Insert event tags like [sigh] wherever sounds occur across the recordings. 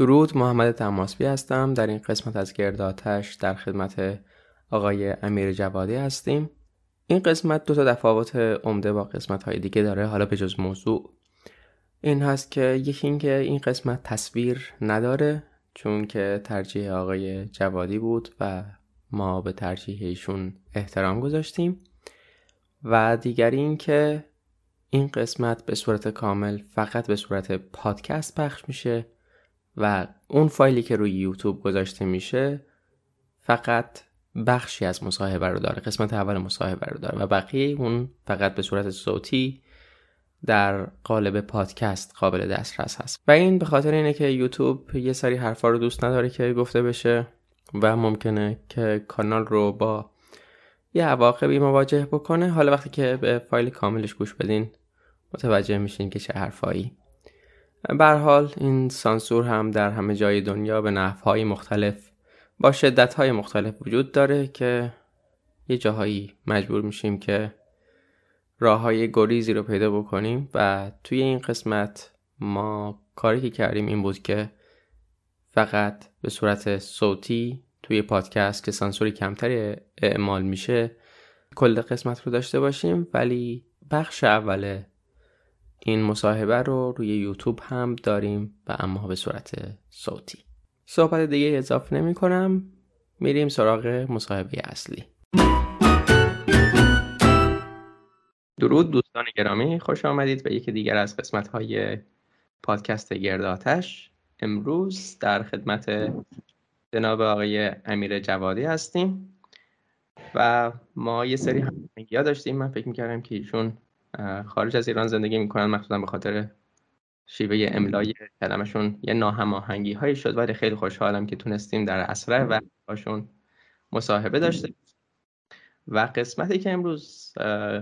درود محمد تماسبی هستم. در این قسمت از گرداتش در خدمت آقای امیر جوادی هستیم. این قسمت دو تا تفاوت عمده با قسمت های دیگه داره حالا به جز موضوع. این هست که یکی اینکه این قسمت تصویر نداره چون که ترجیح آقای جوادی بود و ما به ترجیح ایشون احترام گذاشتیم. و دیگری اینکه این قسمت به صورت کامل فقط به صورت پادکست پخش میشه. و اون فایلی که روی یوتیوب گذاشته میشه فقط بخشی از مصاحبه رو داره قسمت اول مصاحبه رو داره و بقیه اون فقط به صورت صوتی در قالب پادکست قابل دسترس هست. و این به خاطر اینه که یوتیوب یه سری حرفا رو دوست نداره که گفته بشه و ممکنه که کانال رو با یه عواقبی مواجه بکنه. حالا وقتی که به فایل کاملش گوش بدین متوجه میشین که چه حرفایی بر حال این سانسور هم در همه جای دنیا به نحوهای مختلف با شدتهای مختلف وجود داره که یه جاهایی مجبور میشیم که راه های گریزی رو پیدا بکنیم و توی این قسمت ما کاری که کردیم این بود که فقط به صورت صوتی توی پادکست که سانسوری کمتری اعمال میشه کل قسمت رو داشته باشیم ولی بخش اول این مصاحبه رو روی یوتیوب هم داریم و اما به صورت صوتی. صحبت دیگه اضافه نمی کنم. میریم سراغ مصاحبه اصلی. درود دوستان گرامی خوش آمدید به یکی دیگر از قسمت های پادکست گرداتش امروز در خدمت جناب آقای امیر جوادی هستیم و ما یه سری ها داشتیم. من فکر می‌کردم که ایشون خارج از ایران زندگی می‌کنن مخصوصا به خاطر شیوه املای کلمشون یه ناهماهنگی هایی شد ولی خیلی خوشحالم که تونستیم در اسرع و باشون مصاحبه داشته و قسمتی که امروز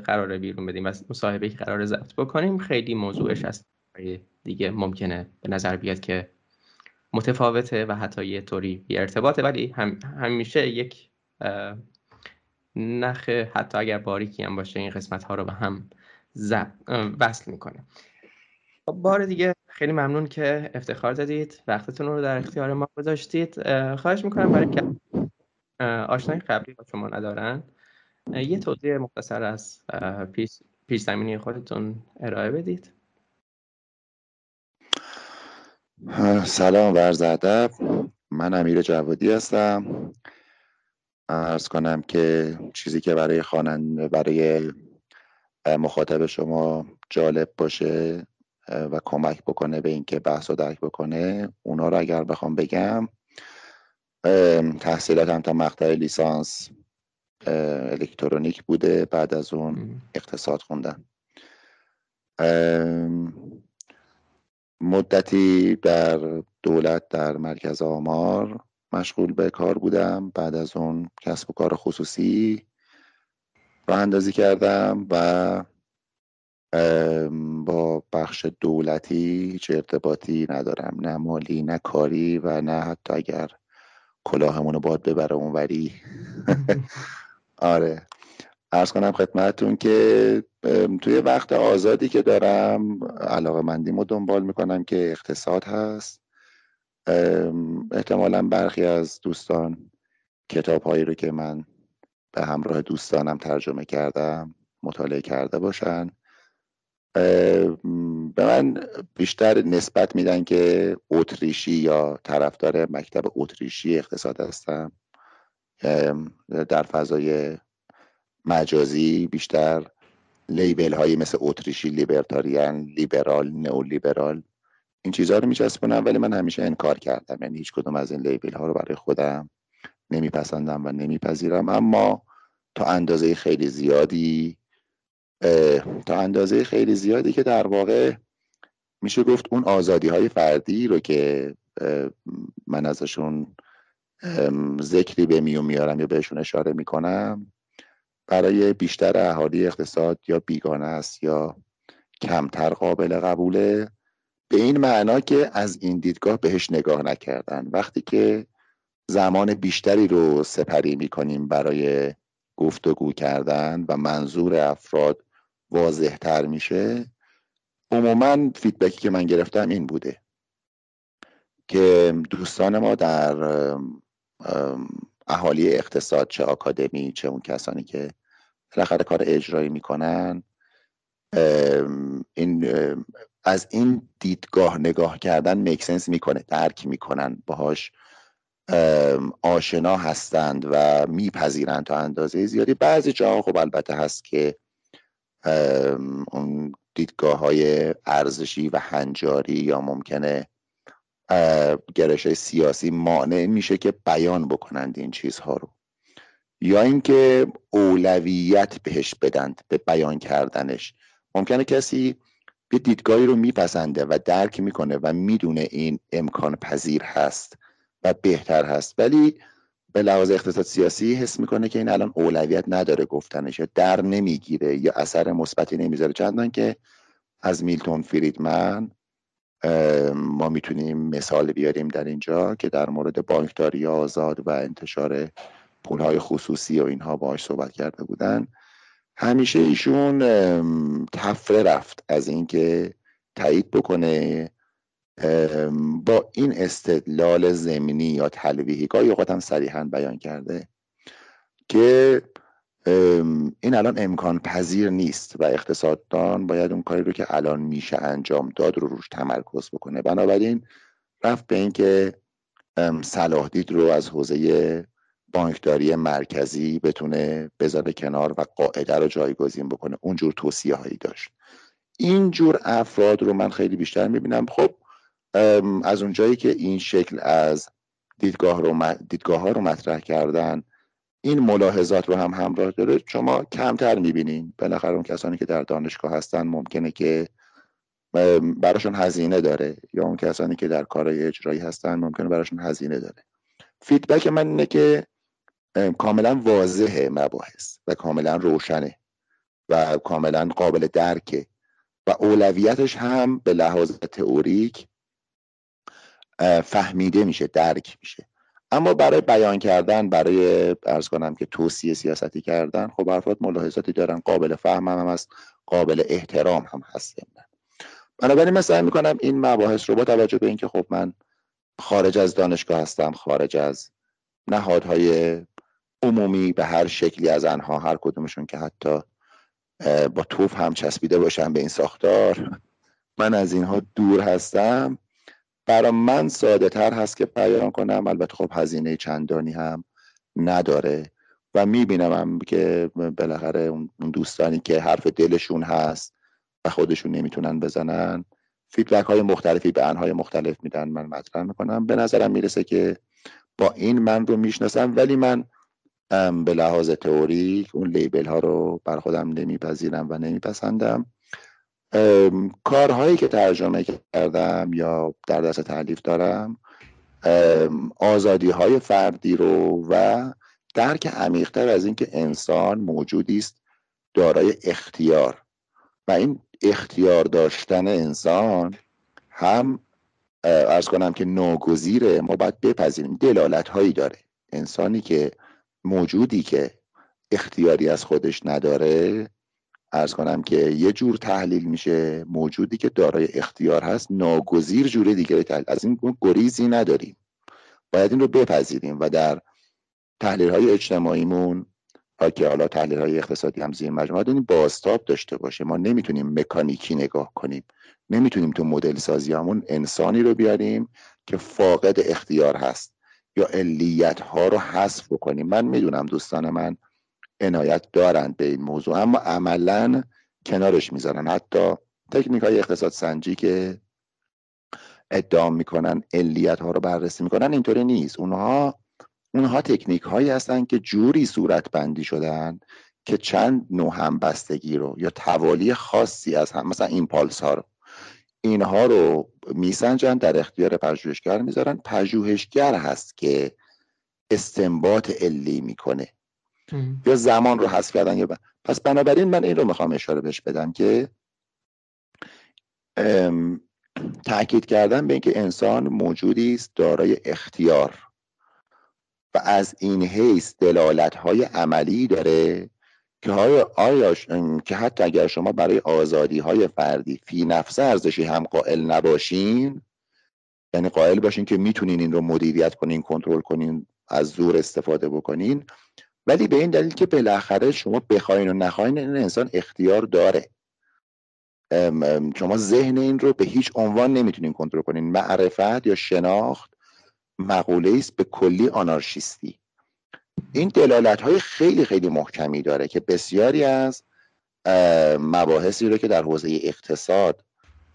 قراره بیرون بدیم و مصاحبه که قرار ضبط بکنیم خیلی موضوعش از دیگه ممکنه به نظر بیاد که متفاوته و حتی یه طوری بی ارتباطه ولی هم همیشه یک نخ حتی اگر باریکی هم باشه این قسمت ها رو به هم وصل می‌کنه. بار دیگه خیلی ممنون که افتخار دادید. وقتتون رو در اختیار ما گذاشتید. خواهش می‌کنم برای که آشنای قبلی با شما ندارن یه توضیح مختصر از پیش, پیش زمینی خودتون ارائه بدید. سلام و ادب. من امیر جوادی هستم. ارز کنم که چیزی که برای خواننده برای مخاطب شما جالب باشه و کمک بکنه به اینکه بحث رو درک بکنه اونا رو اگر بخوام بگم تحصیلاتم تا مقطع لیسانس الکترونیک بوده بعد از اون اقتصاد خوندم مدتی در دولت در مرکز آمار مشغول به کار بودم. بعد از اون کسب و کار خصوصی راه اندازی کردم و با بخش دولتی هیچ ارتباطی ندارم. نه مالی نه کاری و نه حتی اگر کلاهمون رو باد ببره اونوری [laughs] آره. ارز کنم خدمتتون که توی وقت آزادی که دارم علاقه مندیم رو دنبال می‌کنم که اقتصاد هست. احتمالا برخی از دوستان کتاب هایی رو که من به همراه دوستانم ترجمه کردم مطالعه کرده باشن. به من بیشتر نسبت میدن که اتریشی یا طرفدار مکتب اتریشی اقتصاد هستم. در فضای مجازی بیشتر لیبل هایی مثل اتریشی لیبرتاریان لیبرال نئولیبرال این چیزها رو میچسبونم ولی من همیشه انکار کردم. یعنی هیچ کدوم از این لیبل ها رو برای خودم نمیپسندم و نمیپذیرم. اما تا اندازه خیلی زیادی تا اندازه خیلی زیادی که در واقع میشه گفت اون آزادی های فردی رو که من ازشون ذکری به میون میارم یا بهشون اشاره می‌کنم برای بیشتر اهالی اقتصاد یا بیگانه است یا کمتر قابل قبوله به این معنا که از این دیدگاه بهش نگاه نکردن. وقتی که زمان بیشتری رو سپری می‌کنیم برای گفتگو کردن و منظور افراد واضح تر میشه. عموما فیدبکی که من گرفتم این بوده که دوستان ما در اهالی اقتصاد چه آکادمی چه اون کسانی که بالاخره کار اجرایی می‌کنن این از این دیدگاه نگاه کردن مکسنس می‌کنه درک می‌کنن باهاش آشنا هستند و میپذیرند تا اندازه زیادی. بعضی جاها خب البته هست که اون دیدگاه های ارزشی و هنجاری یا ممکنه گرش های سیاسی مانع میشه که بیان بکنند این چیزها رو. یا اینکه اولویت بهش بدند به بیان کردنش. ممکنه کسی یه دیدگاهی رو میپسنده و درک می‌کنه و می‌دونه این امکان پذیر هست. و بهتر هست. ولی به لحاظ اقتصاد سیاسی حس می‌کنه که این الان اولویت نداره گفتنش در نمی‌گیره یا اثر مثبتی نمی‌ذاره. چندان که از میلتون فریدمن ما می‌تونیم مثال بیاریم در اینجا که در مورد بانکداری آزاد و انتشار پولهای خصوصی و اینها باش صحبت کرده بودن. همیشه ایشون تفره رفت از اینکه تایید بکنه با این استدلال زمینی یا تلویحی گاهی اوقات هم صریحا بیان کرده که این الان امکان پذیر نیست و اقتصاددان باید اون کاری رو که الان میشه انجام داد رو روش تمرکز بکنه. بنابراین رفت به اینکه صلاح دید رو از حوزه بانکداری مرکزی بتونه بذاره کنار و قاعده رو جایگزین بکنه. اونجور توصیه هایی داشت. اینجور افراد رو من خیلی بیشتر می‌بینم. خب از اونجایی که این شکل از دیدگاه, رو دیدگاه ها رو مطرح کردن این ملاحظات رو هم همراه داره شما کمتر می‌بینین. بالاخره اون کسانی که در دانشگاه هستن ممکنه که براشون هزینه داره یا اون کسانی که در کارهای اجرایی هستن ممکنه براشون هزینه داره. فیدبک من اینه که کاملا واضحه مباحث و کاملا روشنه و کاملا قابل درکه و اولویتش هم به لحاظ تئوریک فهمیده میشه درک میشه. اما برای بیان کردن برای ارز کنم که توصیه سیاستی کردن خب افراد ملاحظاتی دارن. قابل فهم هم هست قابل احترام هم هست بنابراین من سعی می‌کنم این مباحث رو با توجه به اینکه خب من خارج از دانشگاه هستم خارج از نهادهای عمومی به هر شکلی از آنها هر کدومشون که حتی با توف هم چسبیده باشم به این ساختار من از اینها دور هستم. برای من ساده تر هست که بیان کنم. البته خب هزینه چندانی هم نداره و می‌بینم هم که بالاخره اون دوستانی که حرف دلشون هست و خودشون نمی‌تونن بزنن فیدبک های مختلفی به انهای مختلف میدن. من مطرح می‌کنم. به نظرم می‌رسه که با این من رو می‌شناسم ولی من به لحاظ تئوریک اون لیبل ها رو بر خودم نمیپذیرم و نمیپسندم. کارهایی که ترجمه کردم یا در دست تعلیف دارم آزادی های فردی رو و درک عمیقتر از اینکه انسان موجودی است دارای اختیار. و این اختیار داشتن انسان هم ارز کنم که ناگزیره ما باید بپذیریم. دلالت هایی داره. انسانی که موجودی که اختیاری از خودش نداره ارز کنم که یه جور تحلیل میشه موجودی که دارای اختیار هست ناگزیر جور دیگه تحلیل از این گریزی نداریم. باید این رو بپذیریم و در تحلیل های اجتماعیمون که حالا تحلیل های اقتصادی هم زیر مجموعه این بازتاب داشته باشه. ما نمی‌تونیم مکانیکی نگاه کنیم. نمی‌تونیم تو مدل سازی همون انسانی رو بیاریم که فاقد اختیار هست یا علیت ها رو حذف بکنیم. من می‌دونم دوستان من عنایت دارند به این موضوع. اما عملا کنارش می‌ذارن. حتی تکنیک های اقتصاد سنجی که ادعا می‌کنن علیت ها رو بررسی می‌کنن اینطوری نیست. اونها اونها تکنیک هایی هستن که جوری صورت بندی شدن که چند نوع همبستگی رو یا توالی خاصی از هم مثلا ایمپالس ها رو اینها رو میسنجن در اختیار پژوهشگر می‌ذارن. پژوهشگر هست که استنباط علی می‌کنه. یا زمان رو حذف کردن یا پس بنابراین من این رو می‌خوام اشاره بهش بدم که تاکید کردن به اینکه انسان موجودی است دارای اختیار و از این حیث دلالت های عملی داره که آیا که حتی اگر شما برای آزادی های فردی فی نفس ارزشی هم قائل نباشین یعنی قائل باشین که می‌تونین این رو مدیریت کنین کنترل کنین از زور استفاده بکنین ولی به این دلیل که بالاخره شما بخواین و نخواین این انسان اختیار داره. شما ذهن این رو به هیچ عنوان نمی‌تونین کنترل کنین. معرفت یا شناخت مقوله است به کلی آنارشیستی. این دلالت های خیلی خیلی محکمی داره که بسیاری از مباحثی رو که در حوزه اقتصاد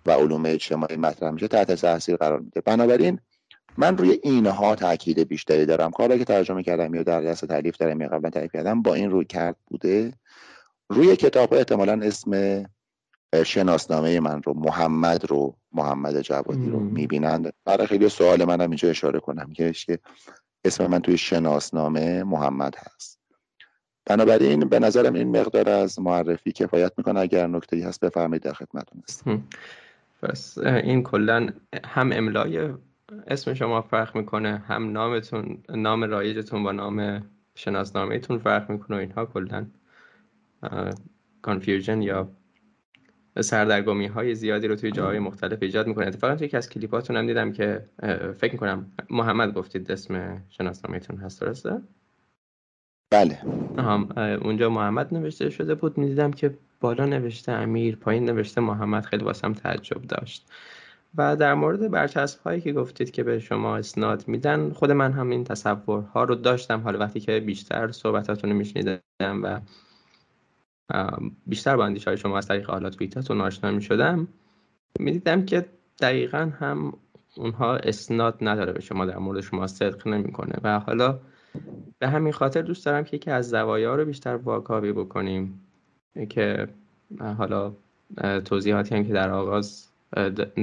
و علوم اجتماعی مطرح میشه تحت تاثیر قرار میده. بنابراین من روی اینها تاکید بیشتری دارم. کاری که ترجمه کردم یا در دست تعلیف دارم یا قبلا تعلیف کردم با این روی کرد بوده. روی کتاب احتمالا اسم شناسنامه من رو محمد رو محمد جوادی رو می‌بینند. برای خیلی سوال منم اینجا اشاره کنم که اسم من توی شناسنامه محمد هست. بنابراین به نظرم این مقدار از معرفی کفایت می‌کنه. اگر نکته هست بفرمایید در خدمتتون هستم. پس این کلا هم املای اسم شما فرق می‌کنه. هم نامتون نام رایجتون با نام شناسنامهتون فرق می‌کنه و اینها کلا confusion یا سردرگمی های زیادی رو توی جاهای مختلف ایجاد می‌کنه. اتفاقا توی یکی از کلیپاتون هم دیدم که فکر می‌کنم محمد گفتید اسم شناسنامهتون هست درسته؟ بله. هم اونجا محمد نوشته شده بود. می‌دیدم که بالا نوشته امیر پایین نوشته محمد. خیلی واسم تعجب داشت. و در مورد برچسب هایی که گفتید که به شما اسناد میدن خود من هم این تصورها رو داشتم. حالا وقتی که بیشتر صحبتاتون رو میشنیدم و بیشتر با اندیش های شما از طریق حالا توییتاتون آشنا می‌شدم می‌دیدم که دقیقا هم اونها اسناد نداره به شما در مورد شما صدق نمی‌کنه. و حالا به همین خاطر دوست دارم که یکی از زوایا رو بیشتر واکاوی بکنیم. که حالا توضیحاتی هم که در آغاز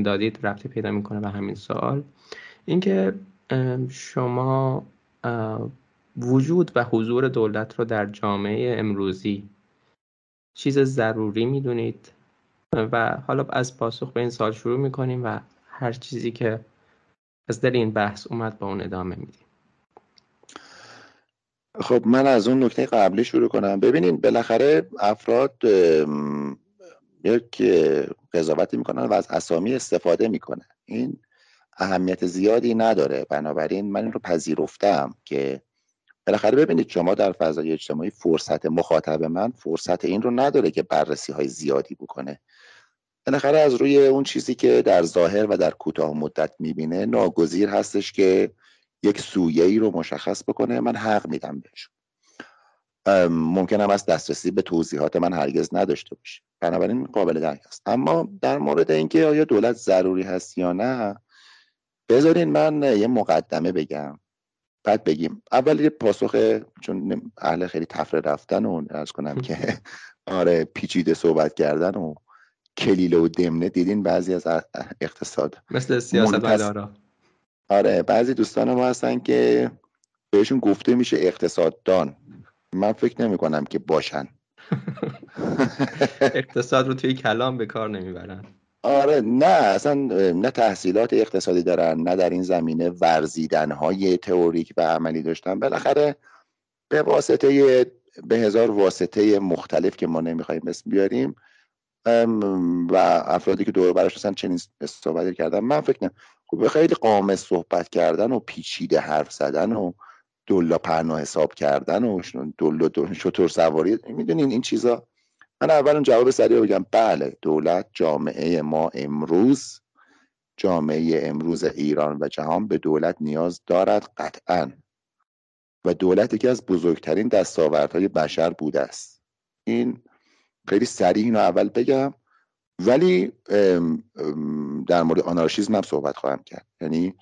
دادید ربطی پیدا می‌کنه به همین سوال. اینکه شما وجود و حضور دولت رو در جامعه امروزی چیز ضروری می‌دونید؟ و حالا از پاسخ به این سال شروع می‌کنیم و هر چیزی که از دل این بحث اومد با اون ادامه میدیم. خب من از اون نکته قبلی شروع کنم. ببینین بالاخره افراد یک قضاوتی می‌کنن و از اسامی استفاده می‌کنن این اهمیت زیادی نداره. بنابراین من این رو پذیرفتم که بالاخره ببینید شما در فضای اجتماعی فرصت مخاطب من فرصت این رو نداره که بررسی های زیادی بکنه. بالاخره از روی اون چیزی که در ظاهر و در کوتاه مدت می‌بینه ناگزیر هستش که یک سویه ای رو مشخص بکنه. من حق میدم بهش ممکن هم از دسترسی به توضیحات من هرگز نداشته باشه. بنابراین قابل درک است. اما در مورد اینکه آیا دولت ضروری هست یا نه بذارین من یه مقدمه بگم. بعد بگیم. اول یه پاسخ چون اهل خیلی تفره رفتن و ارز کنم که [laughs] آره پیچیده صحبت کردن و کلیله و دمنه. دیدین بعضی از اقتصاد مثل سیاست مدارا. آره بعضی دوستان ما هستن که بهشون گفته میشه اقتصاددان. من فکر نمی کنم که باشن. [laughs] اقتصاد رو توی کلام به کار نمی‌برن. آره نه اصلا نه تحصیلات اقتصادی دارن نه در این زمینه ورزیدن های تئوریک و عملی داشتن. بالاخره به واسطه به هزار واسطه مختلف که ما نمی‌خوایم اسم بیاریم و افرادی که دور برش هستن چنین صحبتی کردن. من فکر نمی خب خیلی قامز صحبت کردن و پیچیده حرف زدن و دلا پرنا حساب کردن و دل شطور سواری می‌دونین این چیزا؟ من اول جواب سریع بگم. بله دولت جامعه ما امروز جامعه امروز ایران و جهان به دولت نیاز دارد قطعا. و دولت یکی از بزرگترین دستاوردهای بشر بوده است. این خیلی سریع اینو اول بگم. ولی در مورد آنارشیزم هم صحبت خواهم کرد. یعنی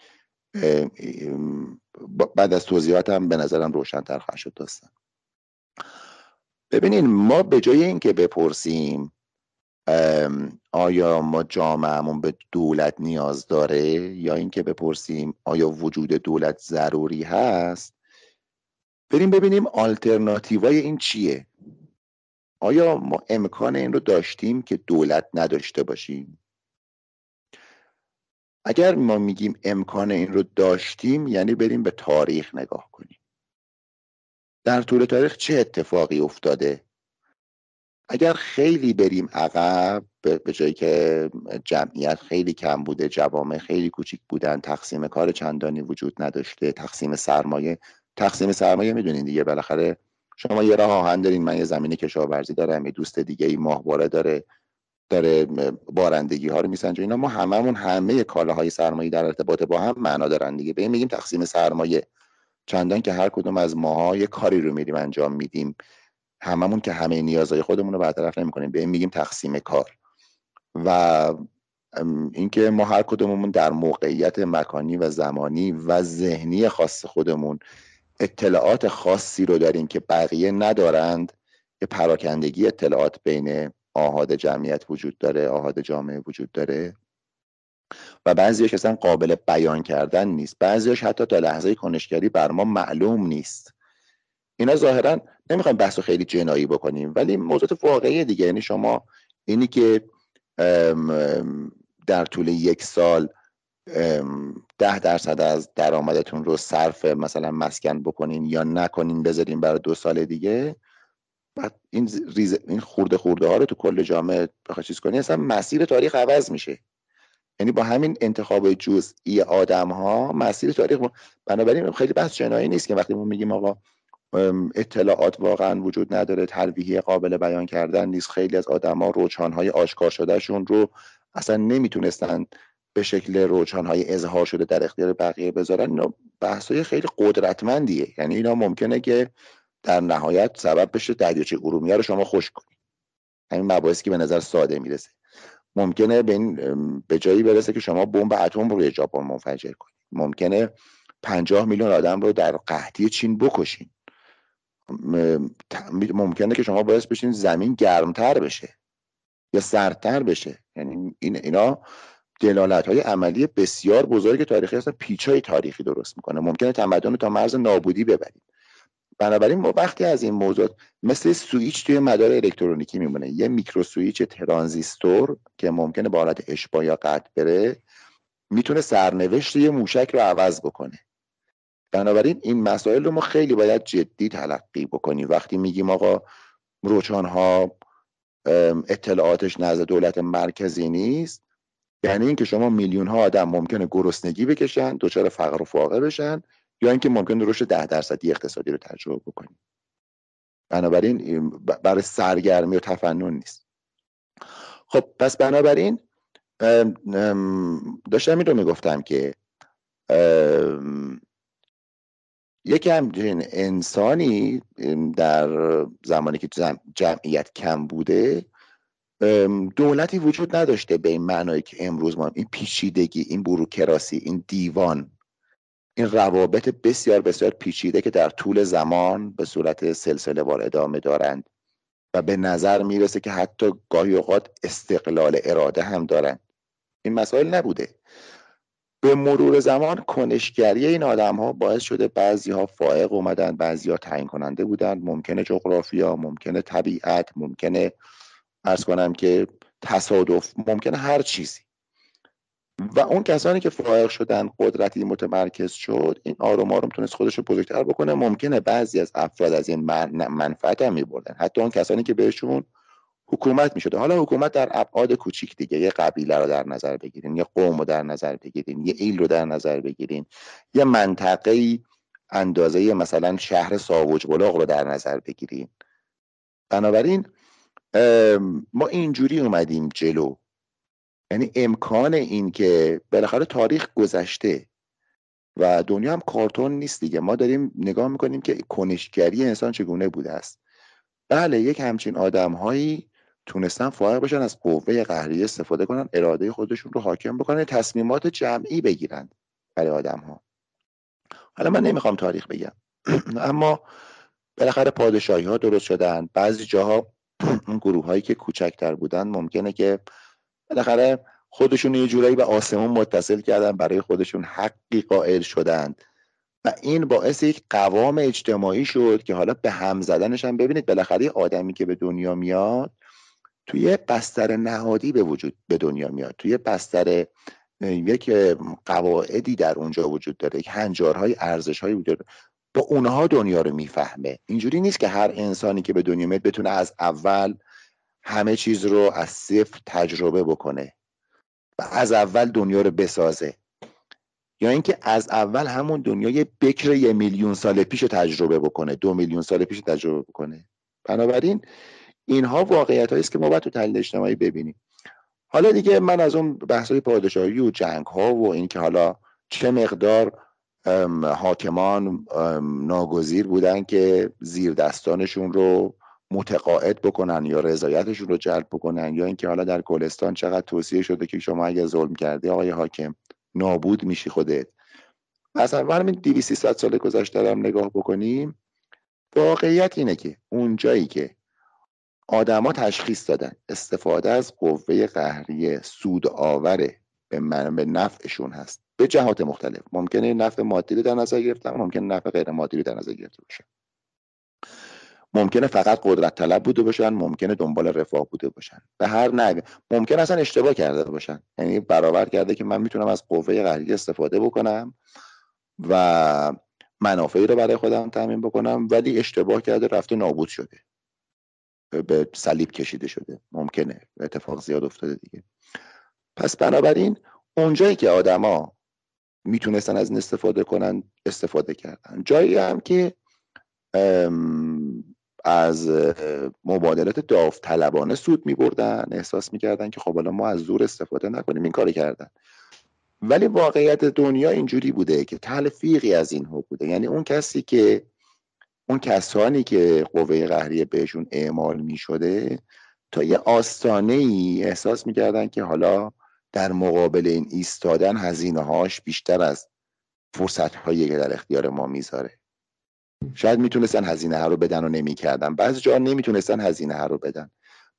بعد از توضیحاتم به نظرم روشنتر خواهد شد داستان. ببینین ما به جای اینکه بپرسیم آیا ما جامعهمون به دولت نیاز داره یا اینکه بپرسیم آیا وجود دولت ضروری هست بریم ببینیم آلترناتیوای این چیه. آیا ما امکان این رو داشتیم که دولت نداشته باشیم؟ اگر ما میگیم امکان این رو داشتیم یعنی بریم به تاریخ نگاه کنیم. در طول تاریخ چه اتفاقی افتاده؟ اگر خیلی بریم عقب به جایی که جمعیت خیلی کم بوده جوامع خیلی کوچیک بودن تقسیم کار چندانی وجود نداشته تقسیم سرمایه تقسیم سرمایه می‌دونین دیگه بالاخره شما یه راه آهن دارین من یه زمین کشاورزی دارم یه دوست دیگه ای ماهواره داره. داره بارندگی ها رو میسنجه. اینا ما هممون همه کالاهای سرمایه در ارتباط با هم معنا دارن دیگه. به میگیم تقسیم سرمایه چندان که هر کدوم از ماها یه کاری رو میریم انجام میدیم. هممون که همه نیازهای خودمون رو برطرف نمی‌کنیم. به این میگیم تقسیم کار. و اینکه ما هر کدوممون در موقعیت مکانی و زمانی و ذهنی خاص خودمون اطلاعات خاصی رو داریم که بقیه ندارند که پراکندگی اطلاعات بین آهاد جمعیت وجود داره آهاد جامعه وجود داره. و بعضیش اصلا قابل بیان کردن نیست. بعضیش حتی تا لحظه کنشگری بر ما معلوم نیست. اینا ظاهرا نمی‌خوایم بحث خیلی جنایی بکنیم ولی موضوع واقعی دیگه. یعنی شما اینی که در طول یک سال ده درصد از درآمدتون رو صرف مثلا مسکن بکنین یا نکنین بذارین برای دو سال دیگه بعد این ریز این خورده خورده ها رو تو کل جامعه بخوای چیز کنی اصلا مسیر تاریخ عوض میشه. یعنی با همین انتخاب جزئی آدم ها مسیر تاریخ بنابراین خیلی بحث جنایی نیست که وقتی ما میگیم آقا اطلاعات واقعا وجود نداره تلویحی قابل بیان کردن نیست خیلی از آدما روچان های آشکار شدهشون رو اصلا نمی‌تونستن به شکل روچان های اظهار شده در اختیار بقیه بذارن. بحث های خیلی قدرتمندیه. یعنی اینا ممکنه که در نهایت سبب بشه دریاچه ارومیه رو شما خوش کنید همین مباحثی که به نظر ساده می‌رسه. ممکنه به, به جایی برسه که شما بمب اتم رو ژاپن منفجر کنید ممکنه پنجاه میلیون آدم رو در قحطی چین بکشین. ممکنه که شما باعث بشین زمین گرمتر بشه یا سردتر بشه. یعنی این اینا دلالت های عملی بسیار بزرگ تاریخی هستن. پیچ های تاریخی درست می‌کنه. ممکنه تمدن رو تا مرز نابودی ببرید بنابراین ما وقتی از این موضوع مثل سویچ توی مدار الکترونیکی میمونه. یه میکرو سویچ ترانزیستور که ممکنه به حالت اشباع یا قطع بره می‌تونه سرنوشت یه موشک رو عوض بکنه. بنابراین این مسائل رو ما خیلی باید جدی تلقی بکنیم. وقتی میگیم آقا روچان ها اطلاعاتش نزد دولت مرکزی نیست یعنی اینکه شما میلیون ها آدم ممکنه گرسنگی بکشن دچار فقر و فاقه بشن یا اینکه ممکنه رشد ده درصدی اقتصادی رو تجربه بکنیم بنابراین برای سرگرمی و تفنن نیست. خب پس بنابراین داشتم این رو می‌گفتم که یکی همچنین انسانی در زمانی که جمعیت کم بوده دولتی وجود نداشته به این معنایی که امروز ما این پیچیدگی این بروکراسی این دیوان. این روابط بسیار بسیار پیچیده که در طول زمان به صورت سلسله وار ادامه دارند و به نظر می‌رسه که حتی گاهی اوقات استقلال اراده هم دارند. این مسائل نبوده. به مرور زمان کنشگری این آدم ها باعث شده بعضی ها فائق اومدن بعضی ها تعیین کننده بودن. ممکنه جغرافیا ممکنه طبیعت ممکنه ارز کنم که تصادف ممکنه هر چیزی. و اون کسانی که فائق شدن قدرتی متمرکز شد این آروم آروم تونست خودش رو بزرگتر بکنه. ممکنه بعضی از افراد از این منفعت هم میبردن. حتی اون کسانی که بهشون حکومت می‌شده حالا حکومت در ابعاد کوچیک دیگه. یه قبیله رو در نظر بگیرین یه قوم رو در نظر بگیرین یه ایل رو در نظر بگیرین یه منطقه اندازه مثلا شهر ساوج بلاغ رو در نظر بگیرین. بنابراین ما اینجوری اومدیم جلو. یعنی امکان این که بالاخره تاریخ گذشته و دنیا هم کارتون نیست دیگه. ما داریم نگاه می‌کنیم که کنشگری انسان چگونه بوده است. بله یک همچین آدم هایی تونستن فارغ بشن از قوه قهری استفاده کنن اراده خودشون رو حاکم بکنن تصمیمات جمعی بگیرن برای آدم ها حالا من نمی‌خوام تاریخ بگم. [clears throat] اما بالاخره پادشاهی ها درست شدن. بعضی جاها [clears throat] اون گروه هایی که کوچکتر بودن ممکنه که بالاخره خودشون یه جورایی به آسمون متصل کردن برای خودشون حقی قائل شدند. و این باعث یک قوام اجتماعی شد که حالا به هم زدنش هم ببینید بالاخره آدمی که به دنیا میاد توی بستر نهادی به وجود به دنیا میاد. توی بستر یک قواعدی در اونجا وجود داره یک هنجارهای ارزش وجود داره. با اونها دنیا رو می‌فهمه. اینجوری نیست که هر انسانی که به دنیا میاد بتونه از اول همه چیز رو از صفر تجربه بکنه و از اول دنیا رو بسازه. یا اینکه از اول همون دنیای بکر یه میلیون سال پیش رو تجربه بکنه. دو میلیون سال پیش تجربه بکنه. بنابراین اینها واقعیت است که ما باید تو تحلیل اجتماعی ببینیم. حالا دیگه من از اون بحث های پادشاهی و جنگ ها و اینکه حالا چه مقدار حاکمان ناگزیر بودن که زیر دستانشون رو متقاعد بکنن یا رضایتشون رو جلب بکنن یا اینکه حالا در گلستان چقدر توصیه شده که شما اگه ظلم کردی آقای حاکم نابود میشی خودت. مثلا برم این 200 سال گذشته دارم نگاه بکنیم. واقعیت اینه که اون جایی که آدما تشخیص دادن استفاده از قوه قهریه سود آوره به من به نفعشون هست. به جهات مختلف. ممکنه نفع مادی رو در نظر گرفتن ممکنه نفع غیر مادی رو در نظر گرفته باشه ممکنه فقط قدرت طلب بوده باشن ممکنه دنبال رفاه بوده باشن. به هر نحوه ممکن اصلا اشتباه کرده باشن. یعنی برابر کرده که من می‌تونم از قوه قهریه استفاده بکنم و منافعی رو برای خودم تامین بکنم ولی اشتباه کرده رفته نابود شده. به صلیب کشیده شده. ممکنه. اتفاق زیاد افتاده دیگه. پس بنابراین اونجایی که آدما می‌تونستن از این استفاده کنن استفاده کردن. جایی هم که از مبادلات داوطلبانه سود میبردن. احساس می‌کردن که خب حالا ما از زور استفاده نکنیم. این کاری کردن. ولی واقعیت دنیا اینجوری بوده که تلفیقی از اینها بوده. یعنی اون کسی که اون کسانی که قوه قهریه بهشون اعمال می شده تا یه آستانه ای احساس می‌کردن که حالا در مقابل این ایستادن هزینه هاش بیشتر از فرصت هایی که در اختیار ما می‌ذاره. شاید می‌تونستن هزینه ها رو بدن و نمی‌کردن. بعضی جا نمی‌تونستن هزینه ها رو بدن.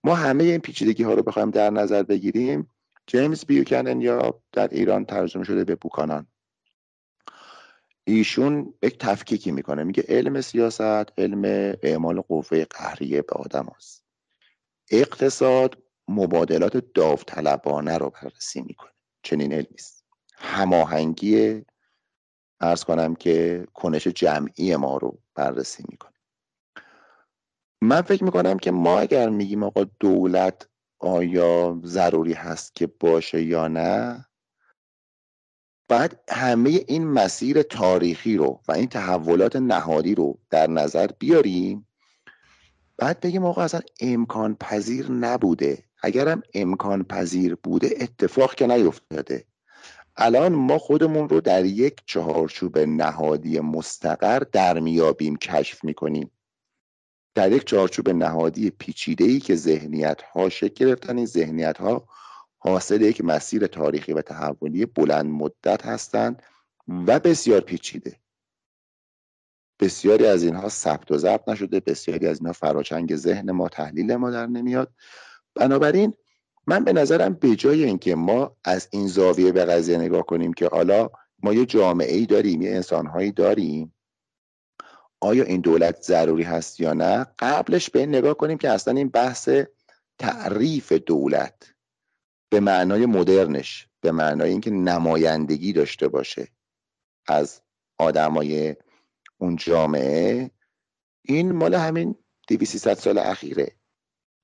ما همه این پیچیدگی ها رو بخوایم در نظر بگیریم. جیمز بیوکنن یا در ایران ترجمه شده به بوکانان. ایشون یک تفکیکی می‌کنه. میگه علم سیاست علم اعمال قوه قهریه به آدم هست. اقتصاد مبادلات داوطلبانه رو بررسی می‌کنه. چنین علمی است. هماهنگی ارز کنم که کنش جمعی ما رو بررسی می‌کنه. من فکر می‌کنم که ما اگر میگیم آقا دولت آیا ضروری هست که باشه یا نه باید همه این مسیر تاریخی رو و این تحولات نهادی رو در نظر بیاریم بعد بگیم آقا اصلا امکان پذیر نبوده. اگرم امکان پذیر بوده اتفاق که نیفتاده. الان ما خودمون رو در یک چهارچوب نهادی مستقر در میابیم کشف می‌کنیم. در یک چهارچوب نهادی پیچیده ای که ذهنیت ها شکل گرفتن این ذهنیت ها حاصل یک مسیر تاریخی و تحولی بلند مدت هستند و بسیار پیچیده. بسیاری از اینها ثبت و ضبط نشده بسیاری از اینها فراچنگ ذهن ما تحلیل ما در نمیاد. بنابراین من به نظرم به جای اینکه ما از این زاویه به قضیه نگاه کنیم که حالا ما یه جامعه ای داریم یه انسانهایی داریم آیا این دولت ضروری هست یا نه قبلش به این نگاه کنیم که اصلا این بحث تعریف دولت به معنای مدرنش به معنای اینکه نمایندگی داشته باشه از آدمای اون جامعه این مال همین 200 سال اخیره.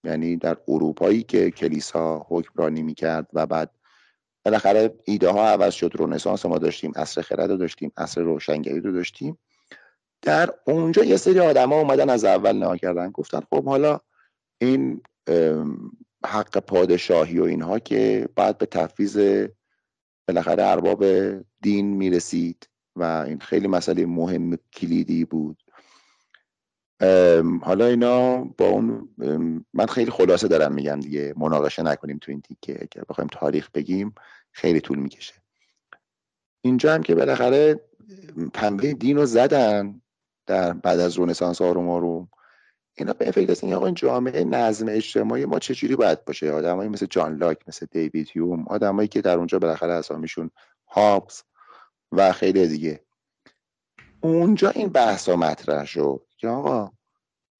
یعنی در اروپایی که کلیسا حکمرانی می‌کرد و بعد بالاخره ایده ها عوض شد رونسانس ما داشتیم عصر خرد رو داشتیم عصر روشنگری رو داشتیم. در اونجا یه سری آدما اومدن از اول نها کردن گفتن خب حالا این حق پادشاهی و اینها که بعد به تفویض بالاخره ارباب دین می‌رسید و این خیلی مسئله مهم کلیدی بود. حالا اینا با اون من خیلی خلاصه دارم میگم دیگه. مناقشه نکنیم تو این تیکه اگر بخوایم تاریخ بگیم خیلی طول می‌کشه. اینجا هم که بالاخره پنبه دین رو زدن در بعد از رونسانس آروم آروم. اینا به فکر هستن آقا این جامعه نظم اجتماعی ما چجوری باید باشه؟ آدمایی مثل جان لاک مثل دیوید هیوم آدمایی که در اونجا بالاخره اسامیشون هابز و خیلی دیگه. اونجا این بحثا مطرح شد که آقا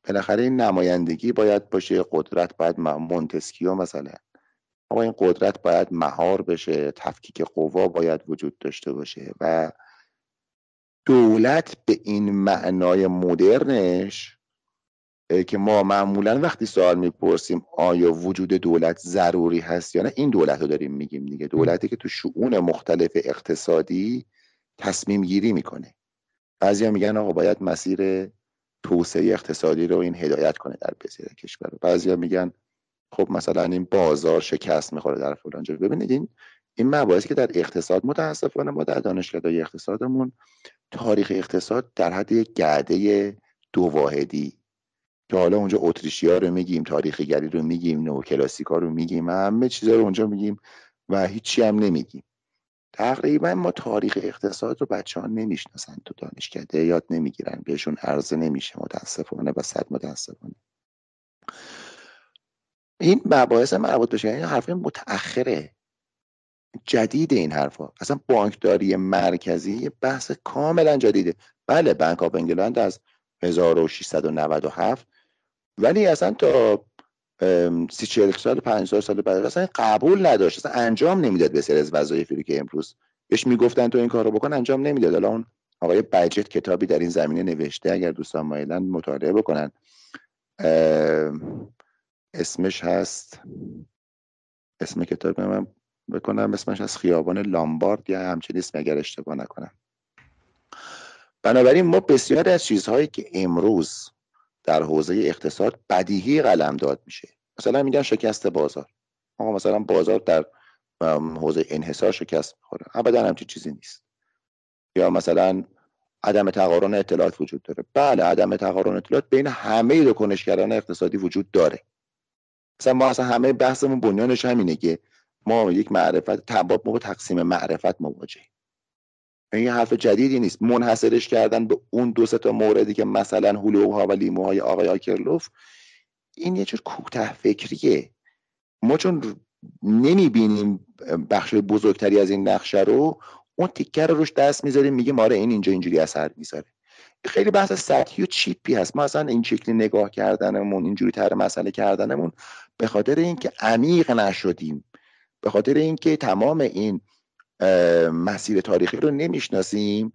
بالاخره این نمایندگی باید باشه قدرت باید مونتسکیو مثلا. آقا این قدرت باید مهار بشه تفکیک قوا باید وجود داشته باشه و دولت به این معنای مدرنش که ما معمولا وقتی سوال می‌پرسیم آیا وجود دولت ضروری هست یا نه این دولت رو داریم میگیم دیگه. دولتی که تو شعون مختلف اقتصادی تصمیم گیری می‌کنه. بعضیا میگن آقا باید مسیر توسعه اقتصادی رو این هدایت کنه در بسیار کشور. بعضیا میگن خب مثلا این بازار شکست می‌خوره در فلان جا. ببینید این این مباحثی که در اقتصاد متاسفانه ما در دانشکده اقتصادمون تاریخ اقتصاد در حد یک گرده دو واحدی که حالا اونجا اتریشی ها رو میگیم تاریخی گری رو میگیم نو کلاسیک ها رو میگیم همه چیزا رو اونجا میگیم و هیچی هم نمیگیم. تقریبا ما تاریخ اقتصاد رو بچه ها نمی‌شناسن تو دانشکده یاد نمی‌گیرن بهشون عرضه نمیشه متاسفانه و صد متاسفانه. این مباحث مربوط بشه این حرف متأخره جدید این حرفا. اصلا بانکداری مرکزی بحث کاملا جدیده. بله بانک آف انگلند از 1697 ولی اصلا تا سی چهل سال پنج سال بعد اصلا قبول نداشت. اصلا انجام نمی‌داد به سری از وظایفی که امروز بهش می‌گفتن تو این کارو بکن انجام نمی‌داد. الان اون آقای بجت کتابی در این زمینه نوشته اگر دوستان مایلن مطالعه بکنن. اسمش هست اسم کتاب من بکنم. اسمش از خیابان لامبارد یا همچین اسم اگر اشتباه نکنم. بنابراین ما بسیاری از چیزهایی که امروز در حوزه اقتصاد بدیهی قلم داد میشه. مثلا میگن شکست بازار. آقا مثلا بازار در حوزه انحصار شکست می‌خوره. ابدا همچین چیزی نیست. یا مثلا عدم تقارن اطلاعات وجود داره. بله عدم تقارن اطلاعات بین همه دو کنشگران اقتصادی وجود داره. مثلا ما اصلا همه بحثمون بنیانش همینه که ما یک معرفت تباب ما تقسیم معرفت مواجهیم. این حرف جدیدی نیست. منحصرش کردن به اون دو تا موردی که مثلا هلوها و لیموهای آقای آکرلوف این یه جور کوته فکریه. ما چون نمی‌بینیم بخش بزرگتری از این نقشه رو اون تیکر رو روش دست می‌ذاریم میگه ماره این اینجا اینجوری اثر می‌ذاره. خیلی بحث سطحی و چیپی هست. ما اصلا این شکلی نگاه کردنمون اینجوری تر مسئله کردنمون به خاطر اینکه عمیق نشدیم. به خاطر اینکه تمام این مسیر تاریخی رو نمی‌شناسیم.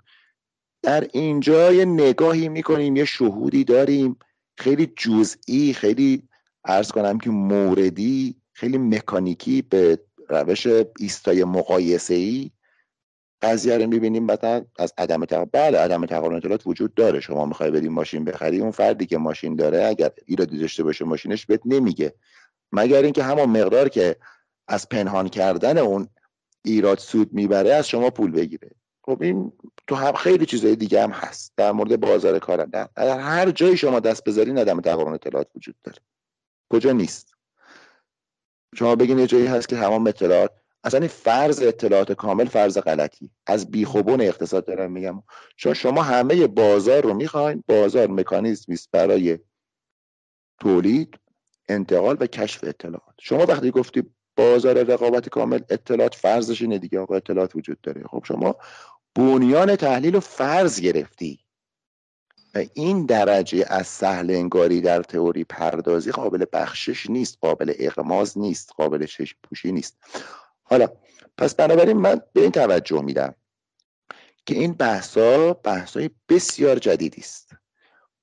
در اینجا یه نگاهی می‌کنیم یه شهودی داریم. خیلی جزئی خیلی ارز کنم که موردی خیلی مکانیکی به روش ایستای مقایسه ای قضیه رو می‌بینیم مثلا از عدم تقارن بله عدم تقارن اطلاعات وجود داره. شما می‌خوای بدیم ماشین بخری اون فردی که ماشین داره اگر ایرادی داشته باشه ماشینش بهت نمیگه. مگر اینکه همون مقدار که از پنهان کردن اون ایراد سود می‌بره از شما پول بگیره. خب این تو هم خیلی چیزای دیگه هم هست. در مورد بازار کار در, هر جایی شما دست بذارین عدم تقارن اطلاعات وجود داره. کجا نیست؟ شما بگین یه جایی هست که تمام اطلاعات اصلا این فرض اطلاعات کامل فرض غلطی. از بیخوبون اقتصاد دارم میگم. چون شما همه بازار رو می‌خواین. بازار مکانیزمی است برای تولید انتقال و کشف اطلاعات. شما وقتی گفتی بازار رقابت کامل اطلاعات فرضش اینه دیگه آقا اطلاعات وجود داره. خب شما بنیان تحلیل رو فرض گرفتی. و این درجه از سهل انگاری در تئوری پردازی قابل بخشش نیست قابل اغماز نیست قابل چشم پوشی نیست. حالا پس بنابراین من به این توجه میدم که این بحثا بحثای بسیار جدیدی است.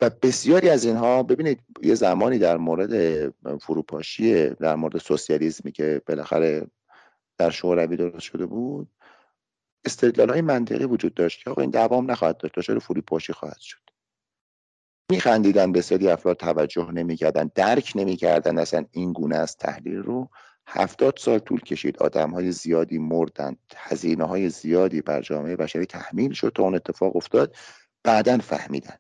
و بسیاری از اینها ببینید یه زمانی در مورد فروپاشی در مورد سوسیالیسمی که بالاخره در شوروی درست شده بود استدلال های منطقی وجود داشت که آقا این دوام نخواهد داشت دچار فروپاشی خواهد شد. میخندیدن بسیاری افراد توجه نمی‌کردن درک نمی‌کردن اصلا این گونه از تحلیل رو. هفتاد سال طول کشید آدم های زیادی مردن هزینه های زیادی بر جامعه بشری تحمیل شد تا اون اتفاق افتاد. بعدا فهمیدن.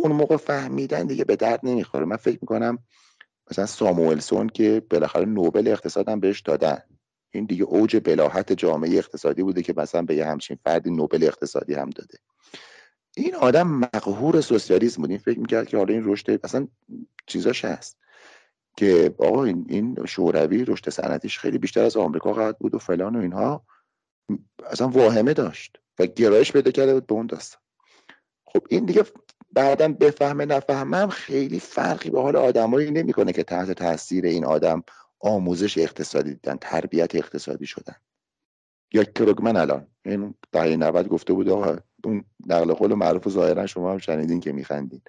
اون موقع فهمیدن دیگه به درد نمی‌خوره. من فکر می‌کنم مثلا ساموئلسون که بالاخره نوبل اقتصادم بهش دادن. این دیگه اوج بلاحت جامعه اقتصادی بوده که مثلا به یه همچین فردی نوبل اقتصادی هم داده. این آدم مقهور سوسیالیسم بود. این فکر می‌کرد که حالا این رشد اصلا چیزاش هست که آقا این, این شوروی رشد صنعتیش خیلی بیشتر از آمریکا قد بود و فلان و اینها اصلا واهمه داشت و گرایش پیدا کرده بود به اون داستان. خب این دیگه بعدا بفهمه نفهمم خیلی فرقی به حال آدمایی نمی‌کنه که تحت تاثیر این آدم آموزش اقتصادی دیدن تربیت اقتصادی شدن. یا کروگمن الان. این دهه 90 گفته بود آقا اون نقل قول معروف ظاهرا شما هم شنیدین که میخندین.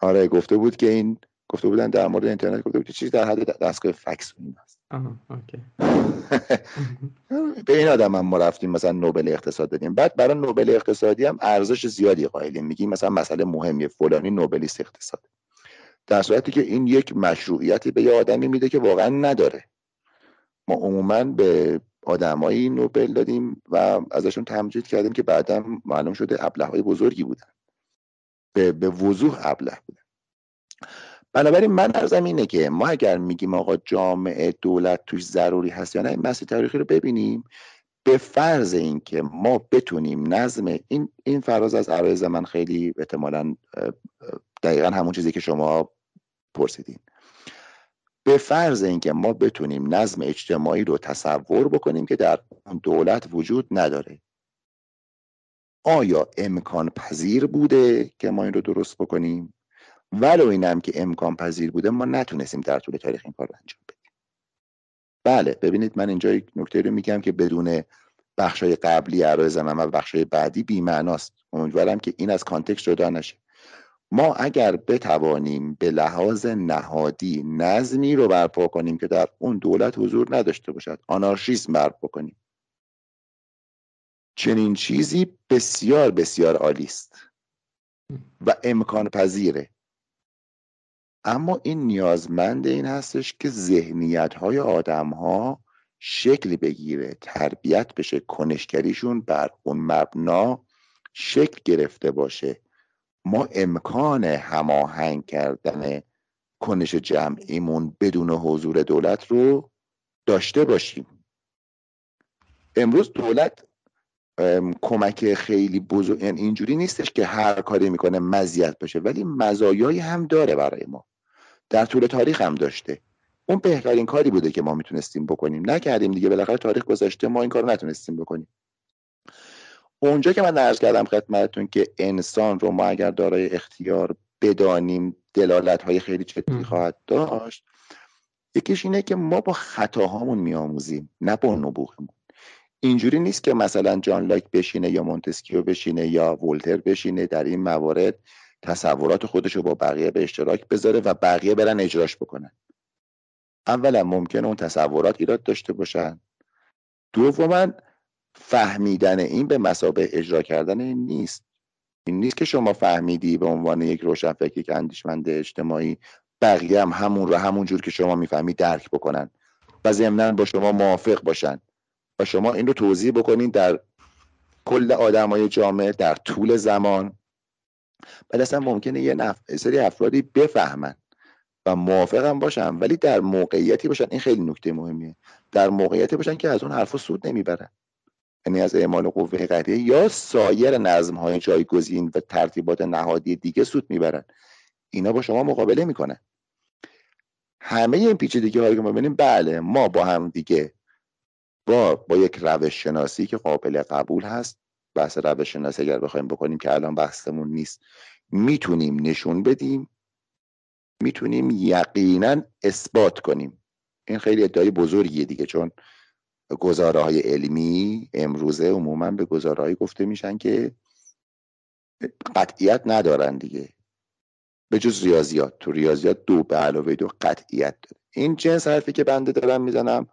آره گفته بود که این گفته بودن در مورد اینترنت گفته بود چیزی در حد دستگاه فکس و این هست [laughs] به این آدم هم ما رفتیم مثلا نوبل اقتصاد دادیم بعد برای نوبل اقتصادی هم ارزش زیادی قائلیم. میگیم مثلا مسئله مهمی فلانی نوبلیست اقتصاد. در صورتی که این یک مشروعیتی به یه آدمی میده که واقعا نداره. ما عموما به آدمایی نوبل دادیم و ازشون تمجید کردیم که بعدا معلوم شده ابله های بزرگی بودن. به, به وضوح ابله بودن. بنابراین من ارزم اینه که ما اگر میگیم آقا جامعه دولت توش ضروری هست یا نه این مسئله تاریخی رو ببینیم. به فرض اینکه ما بتونیم نظم این این فراز از عرایز من خیلی احتمالا دقیقا همون چیزی که شما پرسیدین. به فرض اینکه ما بتونیم نظم اجتماعی رو تصور بکنیم که در اون دولت وجود نداره. آیا امکان پذیر بوده که ما این رو درست بکنیم؟ ولو اینم که امکان پذیر بوده ما نتونستیم در طول تاریخ این کار رو انجام بدیم. بله ببینید من اینجا یک نکته رو میگم که بدون بخشای قبلی عرایز من و بخشای بعدی بیمعناست. امیدوارم که این از کانتکست جدا نشه. ما اگر بتوانیم به لحاظ نهادی نظمی رو برپا کنیم که در اون دولت حضور نداشته باشد آنارشیسم برپا کنیم. چنین چیزی بسیار بسیار عالی است و امکان پذیره. اما این نیازمند این هستش که ذهنیت های آدم ها شکل بگیره تربیت بشه کنشگریشون بر اون مبنا شکل گرفته باشه. ما امکان هماهنگ کردن کنش جمعیمون بدون حضور دولت رو داشته باشیم. امروز دولت کمک خیلی بزرگ یعنی اینجوری نیستش که هر کاری می‌کنه مزیت باشه ولی مزایایی هم داره برای ما. در طول تاریخ هم داشته. اون بهترین کاری بوده که ما می‌تونستیم بکنیم. نکردیم دیگه بالاخره تاریخ گذاشته ما این کار نتونستیم بکنیم. اونجا که من عرض کردم خدمتتون که انسان رو ما اگر دارای اختیار بدانیم دلالت های خیلی جدی خواهد داشت یکیش اینه که ما با خطاهامون میآموزیم نه با نبوغمون. اینجوری نیست که مثلا جان لاک بشینه یا مونتسکیو بشینه یا ولتر بشینه در این موارد تصورات خودش رو با بقیه به اشتراک بذاره و بقیه برن اجراش بکنن. اولا ممکنه اون تصورات ایراد داشته باشن. دوما فهمیدن این به مسابه اجرا کردن این نیست. این نیست که شما فهمیدی به عنوان یک روشنفکر یک اندیشمند اجتماعی بقیه هم همون رو همون جور که شما می‌فهمی درک بکنن و ضمنا با شما موافق باشن. و شما این رو توضیح بکنین در کل آدمای جامعه در طول زمان. بعد اصلا ممکنه یه نف... سری افرادی بفهمن و موافقم باشن ولی در موقعیتی باشن. این خیلی نکته مهمیه. در موقعیتی باشن که از اون حرفا سود نمی‌برن. یعنی از اعمال قوه قضاییه یا سایر نظم های جایگزین و ترتیبات نهادی دیگه سود می‌برن. اینا با شما مقابله می‌کنن. همه این پیچیدگی هایی که ما ببینیم بله ما با هم دیگه با با یک روش شناسی که قابل قبول هست. بحث روش شناسی اگر بخوایم بکنیم که الان بحثمون نیست. می‌تونیم نشون بدیم. می‌تونیم یقینا اثبات کنیم. این خیلی ادعای بزرگیه دیگه چون گزاره های علمی امروزه عموما به گزاره گفته میشن که قطعیت ندارن دیگه. به جز ریاضیات. تو ریاضیات دو به علاوه دو قطعیت داره. این جنس حرفی که بنده دارم می‌زنم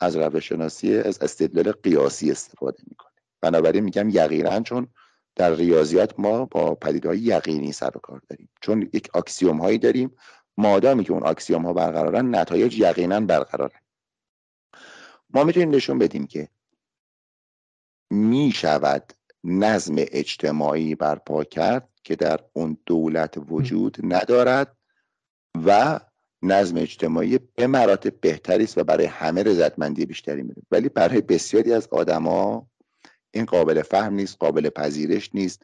از روش شناسی از استدلال قیاسی استفاده می‌کنه. بنابراین میگم یقینا چون در ریاضیات ما با پدیدهای یقینی سر و کار داریم. چون یک axiom هایی داریم مادامی که اون axiom ها برقرارن نتایج یقینا برقرارن ما می‌تونیم نشون بدیم که می شود نظم اجتماعی برپا کرد که در اون دولت وجود ندارد و نظم اجتماعی به مراتب بهتری است و برای همه رضایتمندی بیشتری میده ولی برای بسیاری از آدما این قابل فهم نیست قابل پذیرش نیست.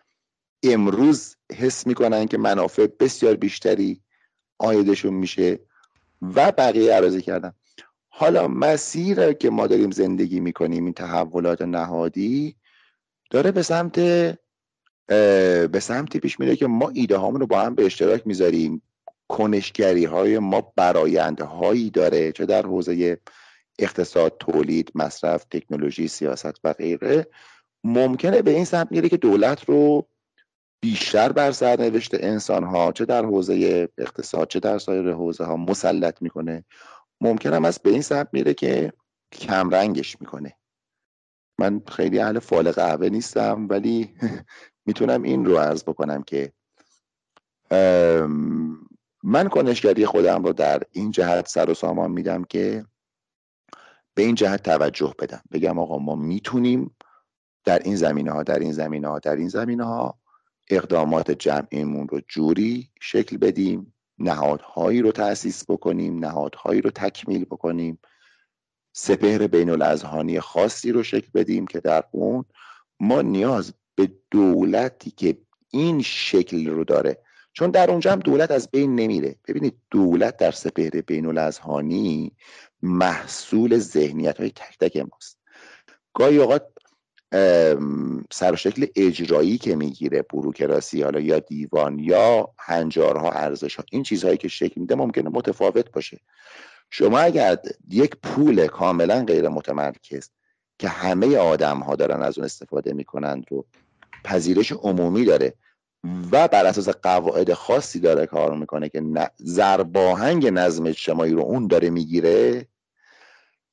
امروز حس می‌کنن که منافع بسیار بیشتری آیدشون میشه و بقیه عرضه کردن حالا مسیر که ما داریم زندگی می‌کنیم این تحولات نهادی داره به سمت به سمتی پیش میره که ما ایده هامون رو با هم به اشتراک می‌ذاریم. کنشگری های ما براینده هایی داره چه در حوزه اقتصاد تولید مصرف تکنولوژی سیاست و غیره. ممکنه به این سمت میره که دولت رو بیشتر بر سرنوشت انسان ها چه در حوزه اقتصاد چه در سایر حوزه ها مسلط می‌کنه. ممکن هم از به این سمت میره که کمرنگش می‌کنه. من خیلی اهل فال قهوه نیستم ولی [laughs] می‌تونم این رو عرض بکنم که من کنشگری خودم رو در این جهت سر و سامان میدم که به این جهت توجه بدم. بگم آقا ما می‌تونیم در این زمینه ها در این زمینه ها در این زمینه ها اقدامات جمعیمون رو جوری شکل بدیم نهادهایی رو تأسیس بکنیم نهادهایی رو تکمیل بکنیم سپهر بین الازهانی خاصی رو شکل بدیم که در اون ما نیاز به دولتی که این شکل رو داره چون در اونجا هم دولت از بین نمیره. ببینید دولت در سپهر بین الازهانی محصول ذهنیت های تک تک ماست. گاهی اوقات سر شکل اجرایی که می‌گیره بروکراسی حالا یا دیوان یا هنجارها ارزش ها این چیزهایی که شکل میده ممکنه متفاوت باشه. شما اگر یک پول کاملا غیر متمرکز که همه آدم ها دارن از اون استفاده می‌کنند رو پذیرش عمومی داره و بر اساس قواعد خاصی داره کار می‌کنه که زرباهنگ نظم اجتماعی رو اون داره می‌گیره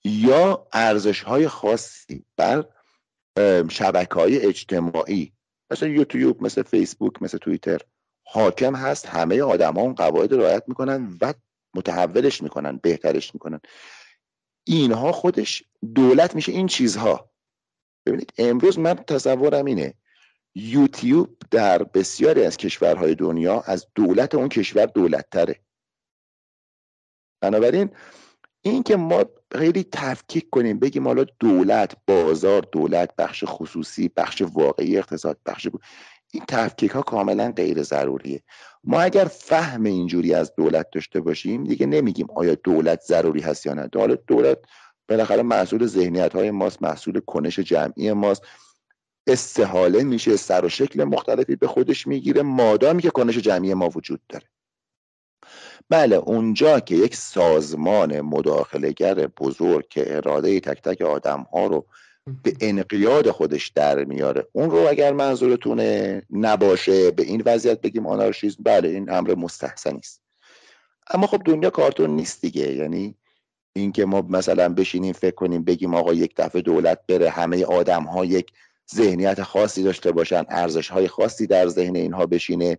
یا ارزش های خاصی بر شبکه های اجتماعی. مثل یوتیوب مثل فیسبوک مثل توییتر حاکم هست. همه آدم ها اون قواعد رعایت می‌کنن و متحولش می‌کنن بهترش می‌کنن. اینها خودش دولت میشه این چیزها. ببینید امروز من تصورم اینه یوتیوب در بسیاری از کشورهای دنیا از دولت اون کشور دولت تره بنابراین این که ما خیلی تفکیک کنیم بگیم حالا دولت بازار دولت بخش خصوصی بخش واقعی اقتصاد بخش این تفکیک ها کاملا غیر ضروریه. ما اگر فهم اینجوری از دولت داشته باشیم دیگه نمیگیم آیا دولت ضروری هست یا نه. دولت بالاخره محصول ذهنیت های ماست محصول کنش جمعی ماست. استحاله میشه سر و شکل مختلفی به خودش می‌گیره. مادامی که کنش جمعی ما وجود داره. بله اونجا که یک سازمان مداخلهگر بزرگ که اراده تک تک آدم ها رو به انقیاد خودش در میاره اون رو اگر منظورتونه نباشه به این وضعیت بگیم آنارشیزم بله این امر مستحسنی است. اما خب دنیا کارتون نیست دیگه. یعنی اینکه ما مثلا بشینیم فکر کنیم بگیم آقا یک دفعه دولت بره همه آدم ها یک ذهنیت خاصی داشته باشن ارزش های خاصی در ذهن اینها بشینه.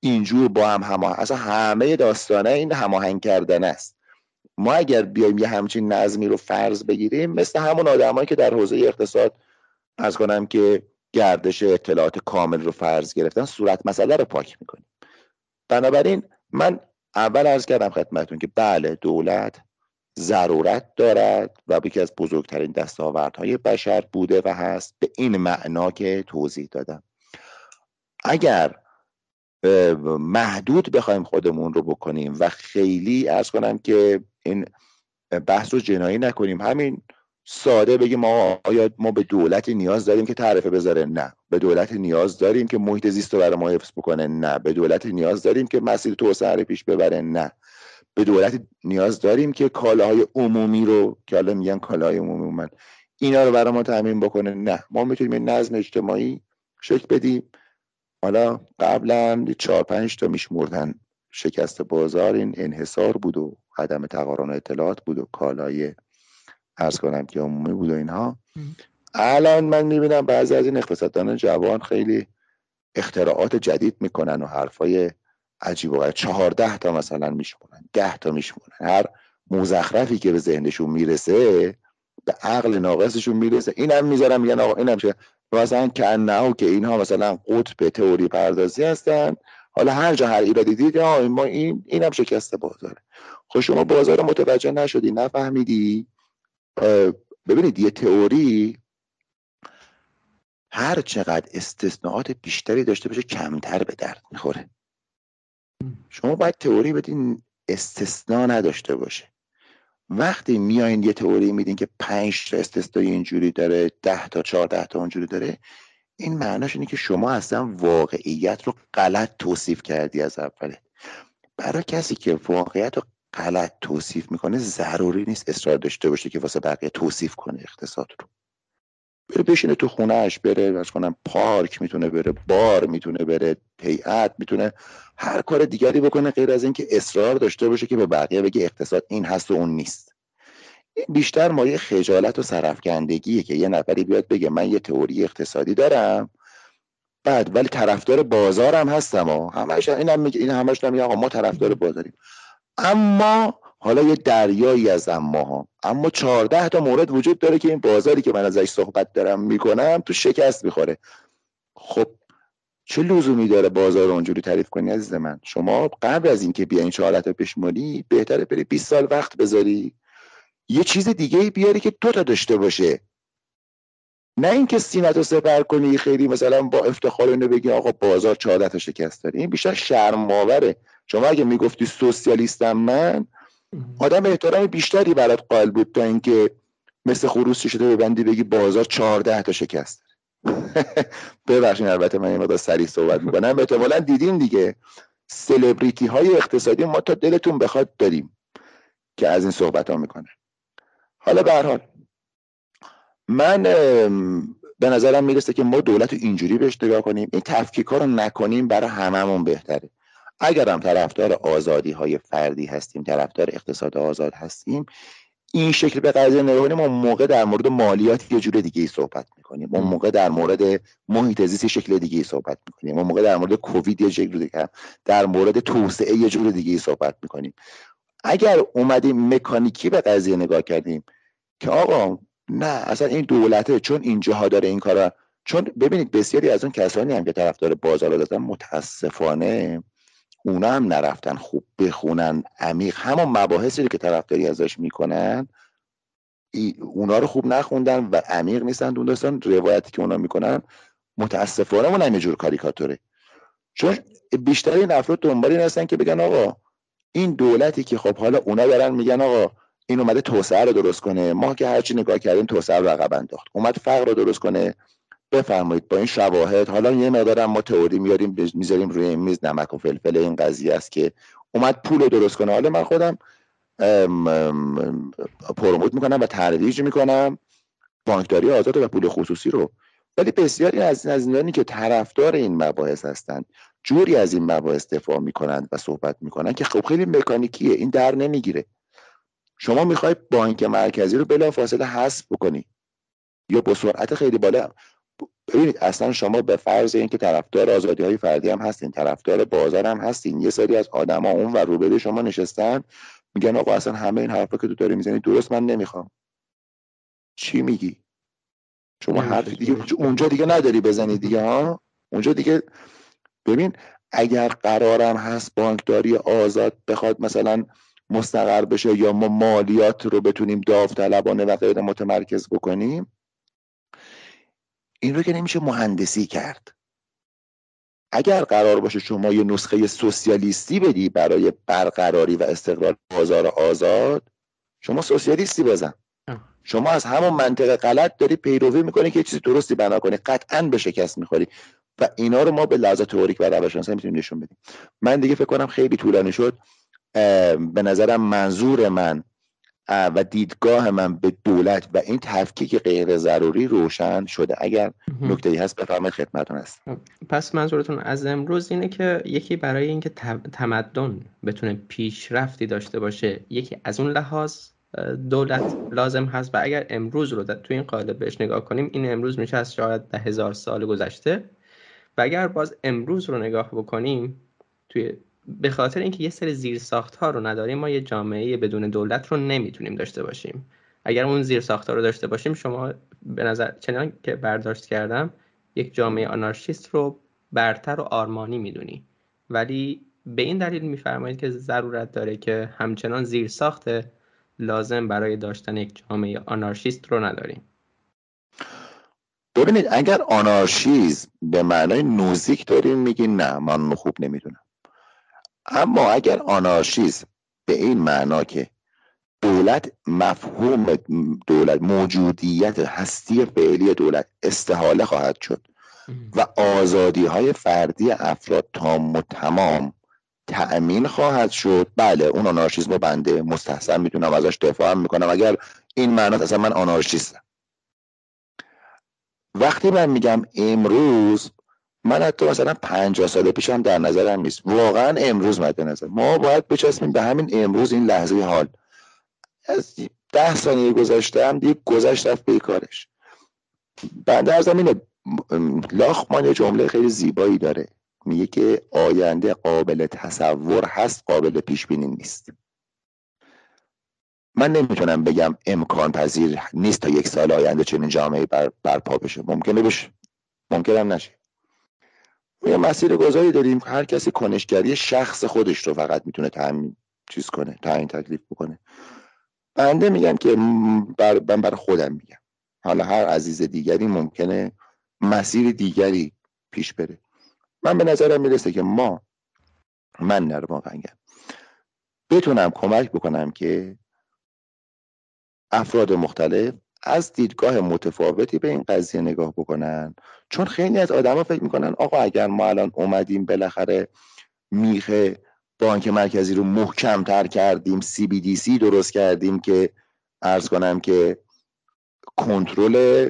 اینجور با هم همه اصلا همه داستانه این هماهنگ کردن است. ما اگر بیایم یه همچین نظمی رو فرض بگیریم مثل همون آدمایی که در حوزه اقتصاد از کنم که گردش اطلاعات کامل رو فرض گرفتن صورت مسئله رو پاک می‌کنیم. بنابراین من اول ارز کردم خدمتون که بله دولت ضرورت دارد و یکی از بزرگترین دستاوردهای بشر بوده و هست به این معنا که توضیح دادم. اگر محدود بخوایم خودمون رو بکنیم و خیلی ارز کنم که این بحث رو جنایی نکنیم همین ساده بگیم ما آیا ما به دولت نیاز داریم که تعرفه بذاره؟ نه. به دولت نیاز داریم که محیط زیست رو برای ما حفظ بکنه؟ نه. به دولت نیاز داریم که مسیر توسعه رو پیش ببره؟ نه. به دولت نیاز داریم که کالاهای عمومی رو که حالا میگن کالاهای عمومی من اینا رو برای ما تامین بکنه. نه ما می‌تونیم نظم اجتماعی شکل بدیم. حالا قبلا چهار پنج تا میشمردن شکست بازار این انحصار بود و عدم تقارن اطلاعات بود و کالای ارز کنم که عمومی بود و اینها. الان من می‌بینم بعضی از این اقتصاددان جوان خیلی اختراعات جدید می‌کنن و حرفای عجیب و چهارده تا مثلا میشمونن ده تا میشمونن. هر مزخرفی که به ذهنشون می‌رسه به عقل ناقصشون می‌رسه. اینم می‌ذارم میگن آقا اینم چه؟ مثلا کنه که اینها مثلا قطب تئوری پردازی هستن. حالا هر جا هر ایرادی دید ما این اینم شکست بازاره. خب شما بازار متوجه نشدی نفهمیدی. ببینید یه تئوری هر چقدر استثناءات بیشتری داشته باشه کمتر به درد می‌خوره. شما باید تئوری بدین استثناء نداشته باشه. وقتی میایین یه تئوری میدین که پنج تا استثنایی اینجوری داره ده تا چهارده تا اونجوری داره این معناش اینه که شما اصلا واقعیت رو غلط توصیف کردی از اوله. برای کسی که واقعیت رو غلط توصیف می‌کنه ضروری نیست اصرار داشته باشه که واسه بقیه توصیف کنه اقتصاد رو. بره بشینه تو خونهش بره از کنم پارک می‌تونه بره بار می‌تونه بره هیئت می‌تونه هر کار دیگری بکنه غیر از اینکه اصرار داشته باشه که به بقیه بگه اقتصاد این هست و اون نیست. بیشتر مایه خجالت و سرفکندگیه که یه نفری بیاد بگه من یه تئوری اقتصادی دارم بعد ولی طرفدار بازارم هستم و همش اینم میگه این همش میگه آقا ما طرفدار بازاریم. اما حالا یه دریایی از ها اما چهارده تا مورد وجود داره که این بازاری که من ازش صحبت دارم می‌کنم تو شکست می‌خوره. خب چه لزومی داره بازار اونجوری تعریف کنی عزیز من؟ شما قبل از اینکه بیاین چهارده تا بشماری بهتره بری 20 سال وقت بذاری. یه چیز دیگه بیاری که دو تا داشته باشه. نه اینکه سینت رو سپر کنی خیلی مثلا با افتخار اینو بگی آقا بازار چهارده تا شکست داره. این بیشتر شرم آوره شما اگه می‌گفتی سوسیالیستم من آدم احترام بیشتری برات قائل بود تا اینکه مثل خروس شده ببندی بگی بازار چهارده تا شکست. [laughs] ببخشید البته من این مقدار سریع صحبت می‌کنم. احتمالا دیدین دیگه. سلبریتی های اقتصادی ما تا دلتون بخواد داریم که از این صحبت ها می‌کنه. حالا به حال من به نظرم می‌رسه که ما دولت اینجوری بهش نگاه کنیم. این تفکیک ها رو نکنیم برای هممون بهتره. اگر هم طرفدار آزادی های فردی هستیم طرفدار اقتصاد آزاد هستیم این شکل به قضیه نگاه کنیم اون موقع در مورد مالیات یه جور دیگه ای صحبت می‌کنیم. اون موقع در مورد محیط زیست شکل دیگه ای صحبت می‌کنیم. اون موقع در مورد کووید یه شکل دیگه در مورد توسعه یه جور دیگه ای صحبت می‌کنیم. اگر اومدیم مکانیکی به قضیه نگاه کردیم که آقا نه اصلا این دولته چون اینجاها داره این کارا چون ببینید بسیاری از اون کسانی هم که طرفدار بازار هستن متاسفانه اونا هم نرفتن خوب بخونن عمیق. همون مباحثی که طرفداری ازش می‌کنن اونا رو خوب نخوندن و عمیق نیستن اون داستان. روایتی که اونا می‌کنن متاسفانه اون همه جور کاریکاتوره. چون بیشتر این افراد دنبال این هستن که بگن آقا این دولتی که خب حالا اونا دارن میگن آقا این اومده توسعه رو درست کنه. ما که هرچی نگاه کردیم توسعه رو رقم انداخت. اومد فقر رو درست کنه. بفرمایید با این شواهد حالا یه مقدار ما تئوری میاریم می‌ذاریم روی میز نمک و فلفل این قضیه است که اومد پول رو درست کنه. حالا من خودم پروموت می‌کنم و ترویج می‌کنم. بانکداری آزاد و پول خصوصی رو. ولی بسیاری از این که طرفدار این مباحث هستند جوری از این مباحث دفاع می‌کنند و صحبت می‌کنند که خب خیلی مکانیکیه این در نمی‌گیره. شما می‌خوای بانک مرکزی رو بلا فاصله حذف بکنی یا با سرعت خیلی بالا ببینید اصلا شما به فرض اینکه طرفدار آزادی های فردی هم هستین طرفدار بازار هم هستین یه سری از آدما اون و روبروی شما نشستن میگن آقا اصلا همه این حرفا که تو داری می‌زنی درست من نمی‌خوام. چی میگی؟ شما حرف دیگه اونجا دیگه نداری بزنی دیگه ها؟ اونجا دیگه ببین اگر قرارم هست بانکداری آزاد بخواد مثلا مستقر بشه یا ما مالیات رو بتونیم داوطلبانه و غیر متمرکز بکنیم این رو که نمیشه مهندسی کرد. اگر قرار باشه شما یه نسخه سوسیالیستی بدی برای برقراری و استقرار بازار آزاد شما سوسیالیستی بزن. شما از همون منطق غلط داری پیروی می‌کنی که چیزی درستی بنا کنی. قطعا به شکست می‌خوری. و اینا رو ما به لحاظ تئوریک و روانشناسی می‌تونیم نشون بدیم. من دیگه فکر کنم خیلی طولانی شد. به نظرم منظور من و دیدگاه من به دولت و این تفکیک غیر ضروری روشن شده. اگر نکته ای هست بفرمایید خدمتتون هست پس منظورتون از امروز اینه که یکی برای اینکه تمدن بتونه پیشرفتی داشته باشه یکی از اون لحاظ دولت لازم هست. و اگر امروز رو تو این قالب بهش نگاه کنیم این امروز میشه از شاید ده هزار سال گذشته. و اگر باز امروز رو نگاه بکنیم توی به خاطر اینکه یه سری زیر ساخت ها رو نداریم ما یه جامعه بدون دولت رو نمی‌تونیم داشته باشیم. اگر اون زیر ساخت ها رو داشته باشیم شما به نظر چنان که برداشت کردم یک جامعه آنارشیست رو برتر و آرمانی می‌دونی. ولی به این دلیل میفرمایید که ضرورت داره که همچنان زیر ساخت لازم برای داشتن یک جامعه آنارشیست رو نداریم. ببینید اگر آنارشیزم به معنای نوزیک داریم میگین نه من خوب نمی‌دونم. اما اگر آنارشیزم به این معنا که دولت مفهوم دولت موجودیت هستی فعلی دولت استحاله خواهد شد و آزادی های فردی افراد تام و تمام تأمین خواهد شد. بله اون آنارشیزم بنده مستحسن می‌تونم ازش دفاع می‌کنم. اگر این معنا اصلا من آنارشیستم. وقتی من میگم امروز من حتی مثلا پنجاه سال پیشم در نظرم نیست. واقعا امروز مد نظر. ما باید بچسبیم به همین امروز این لحظه حال. از ده ثانیه گذاشتم دیگه گذشت رفت به کارش. بنده از زمین لاخمان یه جمله خیلی زیبایی داره. میگه که آینده قابل تصور هست قابل پیش بینی نیست. من نمی‌تونم بگم امکان پذیر نیست تا یک سال آینده چنین جامعه بر برپا بشه. ممکنه بشه. ممکنم نشه. یه مسیر گذاری داریم. هر کسی کنشگری شخص خودش رو فقط می‌تونه تعمین چیز کنه تعیین تکلیف بکنه. بنده میگم که بر من بر خودم میگم. حالا هر عزیز دیگری ممکنه مسیر دیگری پیش بره. من به نظرم می‌رسه که ما من نرماقنگم بتونم کمک بکنم که افراد مختلف از دیدگاه متفاوتی به این قضیه نگاه بکنن. چون خیلی از آدما فکر می‌کنن آقا اگر ما الان اومدیم بالاخره میخ بانک مرکزی رو محکم تر کردیم سی درست کردیم که ارز کنم که کنترل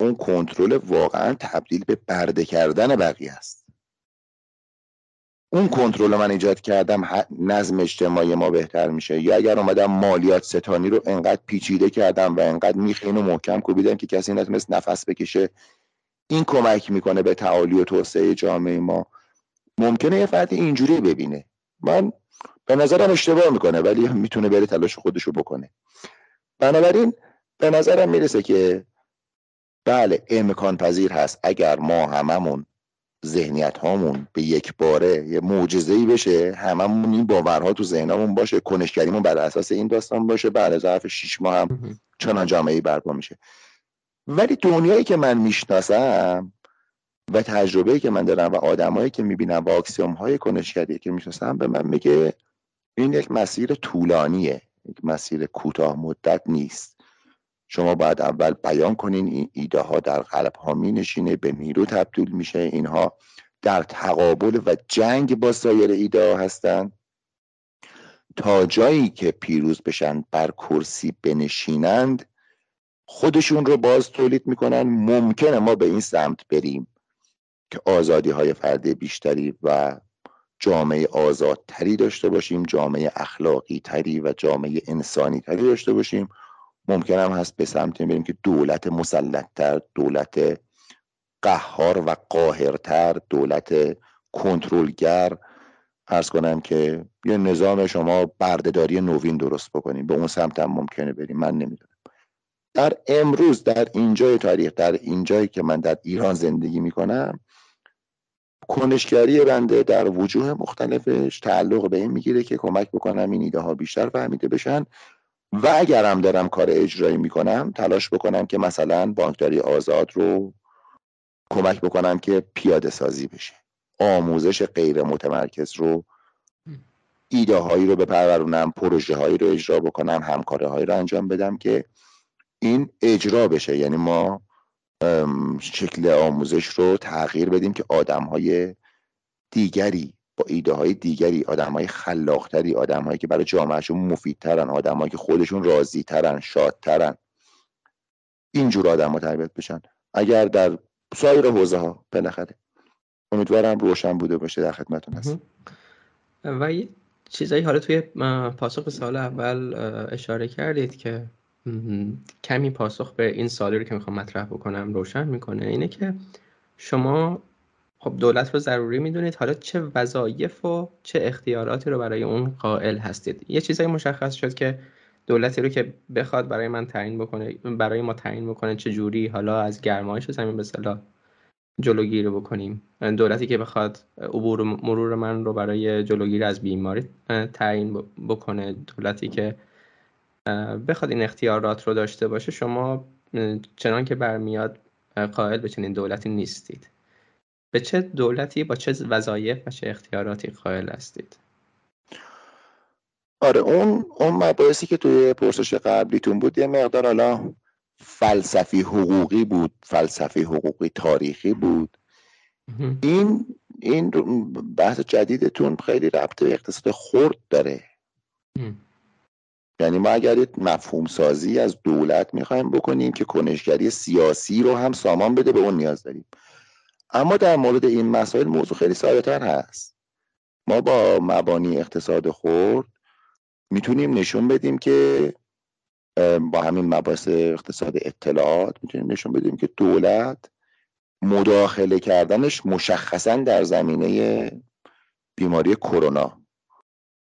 اون کنترل واقعا تبدیل به برده کردن بقیه است. اون کنترل من ایجاد کردم نظم اجتماعی ما بهتر میشه. یا اگر اومدم مالیات ستانی رو انقدر پیچیده کردم و انقدر میخین و محکم کوبیدم که کسی نتونست نفس بکشه این کمک می‌کنه به تعالی و توسعه جامعه ما. ممکنه یه فردی اینجوری ببینه. من به نظرم اشتباه می‌کنه ولی می‌تونه بره تلاش خودشو بکنه. بنابراین به نظرم می‌رسه که بله امکان پذیر هست اگر ما هممون ذهنیت هامون به یک باره یه معجزه‌ای بشه هممون این باورها تو ذهنمون باشه کنشگریمون بر اساس این داستان باشه بعد ظرف شیش ماه هم چنان جامعه برپا میشه. ولی دنیایی که من می‌شناسم و تجربه که من دارم و آدمایی که می‌بینم و اکسیوم های کنشگری که می‌شناسم به من میگه این یک مسیر طولانیه یک مسیر کوتاه مدت نیست. شما باید اول بیان کنین این ایده ها در قلب ها می نشینه به میرو تبدیل میشه. اینها در تقابل و جنگ با سایر ایده ها هستن. تا جایی که پیروز بشن بر کرسی بنشینند خودشون رو باز تولید می‌کنن. ممکنه ما به این سمت بریم که آزادی های فردی بیشتری و جامعه آزادتری داشته باشیم جامعه اخلاقی تری و جامعه انسانی تری داشته باشیم. ممکن هم هست به سمت بریم که دولت مسلطتر دولت قهار و قاهرتر دولت کنترلگر. ارز کنم که یه نظام شما بردهداری نوین درست بکنیم به اون سمت هم ممکنه بریم. من نمی‌دونم. در امروز در اینجای تاریخ در اینجایی که من در ایران زندگی می‌کنم کنشگری بنده در وجوه مختلفش تعلق به این می‌گیره که کمک بکنم این ایده ها بیشتر فهمیده بشن. و اگرم دارم کار اجرایی می‌کنم تلاش بکنم که مثلا بانکداری آزاد رو کمک بکنم که پیاده سازی بشه. آموزش غیر متمرکز رو ایده هایی رو بپرورونم پروژه هایی رو اجرا بکنم همکاره هایی رو انجام بدم که این اجرا بشه. یعنی ما شکل آموزش رو تغییر بدیم که آدم های دیگری با ایده های دیگری آدم های خلاقتری آدم هایی که برای جامعهشون مفیدترن آدم هایی که خودشون راضی ترن شادترن. اینجور آدم ها تربیت بشن. اگر در سایر حوزه ها بالاخره. امیدوارم روشن بوده باشه در خدمتون هست و چیزایی حالا توی پاسخ سال اول اشاره کردید که کمی پاسخ به این سالی رو که می‌خوام مطرح بکنم روشن می‌کنه. اینه که شما خب دولت رو ضروری می‌دونید. حالا چه وظایف و چه اختیاراتی رو برای اون قائل هستید؟ یه چیزایی مشخص شد که دولتی رو که بخواد برای من تعیین بکنه برای ما تعیین بکنه چه جوری؟ حالا از گرمایش زمین به صلاح جلوگیری بکنیم. دولتی که بخواد عبور مرور من رو برای جلوگیری از بیماری تعیین بکنه. دولتی که بخواد این اختیارات رو داشته باشه شما چنان که برمیاد قائل به چنین دولتی نیستید. به چه دولتی با چه وظایف و چه اختیاراتی قائل هستید؟ آره اون اون مباحثی که توی پرسش قبلیتون بود یه مقدار حالا فلسفی حقوقی بود فلسفی حقوقی تاریخی بود. این این بحث جدیدتون خیلی ربط به اقتصاد خورد داره. یعنی ما اگر مفهوم سازی از دولت می‌خوایم بکنیم که کنشگری سیاسی رو هم سامان بده به اون نیاز داریم. اما در مورد این مسائل موضوع خیلی ساده هست. ما با مبانی اقتصاد خورد می‌تونیم نشون بدیم که با همین مباحث اقتصاد اطلاعات می‌تونیم نشون بدیم که دولت مداخله کردنش مشخصا در زمینه بیماری کرونا.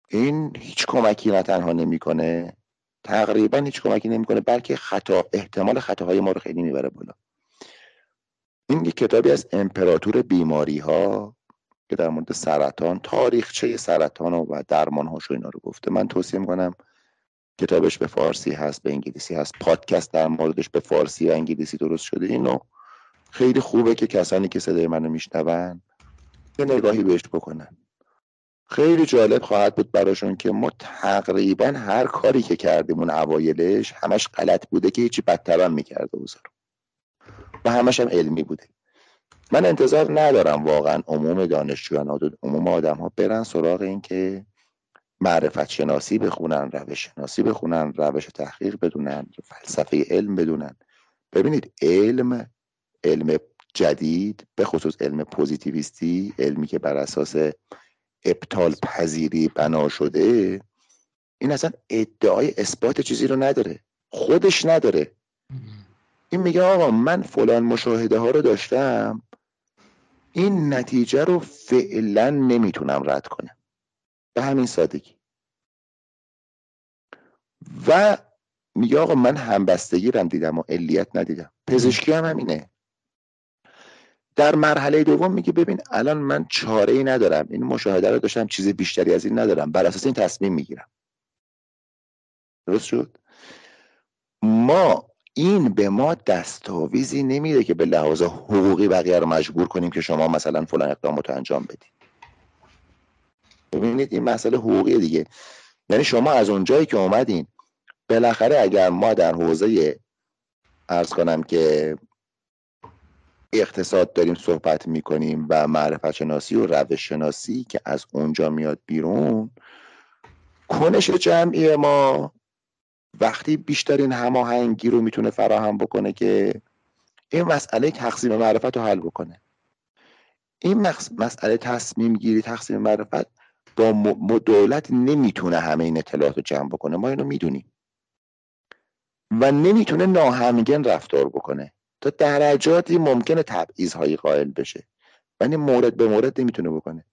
این هیچ کمکی نه تنها نمی‌کنه. تقریبا هیچ کمکی نمی‌کنه بلکه خطا احتمال خطاهای ما رو خیلی می‌بره بالا. این یک کتابی از امپراتور بیماری ها که در مورد سرطان تاریخچه سرطان و درمان هاش و اینا رو گفته. من توصیه می‌کنم کتابش به فارسی هست به انگلیسی هست. پادکست در موردش به فارسی و انگلیسی درست شده. اینو خیلی خوبه که کسانی که صدای منو میشنون یه نگاهی بهش بکنن. خیلی جالب خواهد بود براشون که ما تقریبا هر کاری که کردیم اون اوایلش همش غلط بوده که هیچی بدتر هم می‌کرده اوزا و همش هم علمی بوده. من انتظار ندارم واقعا عموم دانشجویان عموم آدم ها برن سراغ این که معرفت شناسی بخونن روش شناسی بخونن روش تحقیق بدونن فلسفه علم بدونن. ببینید علم علم جدید به خصوص علم پوزیتیویستی علمی که بر اساس ابطال پذیری بنا شده این اصلا ادعای اثبات چیزی رو نداره. خودش نداره. این میگه آقا من فلان مشاهده ها رو داشتم. این نتیجه رو فعلا نمی‌تونم رد کنم. به همین سادگی. و میگه آقا من همبستگی رم دیدم و علیت ندیدم. پزشکی هم همینه. در مرحله دوم میگه ببین الان من چاره ای ندارم. این مشاهده رو داشتم چیز بیشتری از این ندارم. بر اساس این تصمیم می‌گیرم. درست شد؟ ما این به ما دستاویزی نمیده که به لحاظ حقوقی بقیه رو مجبور کنیم که شما مثلا فلان اقدامات رو انجام بدید. ببینید این مسئله حقوقی دیگه. یعنی شما از اونجایی که اومدین بالاخره اگر ما در حوزه ارز کنم که اقتصاد داریم صحبت می‌کنیم و معرفت شناسی و روش شناسی که از اونجا میاد بیرون کنش جمعی ما وقتی بیشترین هماهنگی رو می‌تونه فراهم بکنه که این مسئله تقسیم معرفت رو حل بکنه. این مسئله تصمیم گیری تقسیم معرفت با دولت نمی‌تونه همه این اطلاعات رو جمع بکنه. ما اینو می‌دونیم. و نمی‌تونه ناهمگن رفتار بکنه. تا درجاتی ممکنه تبعیض هایی قائل بشه. ولی مورد به مورد نمی‌تونه بکنه.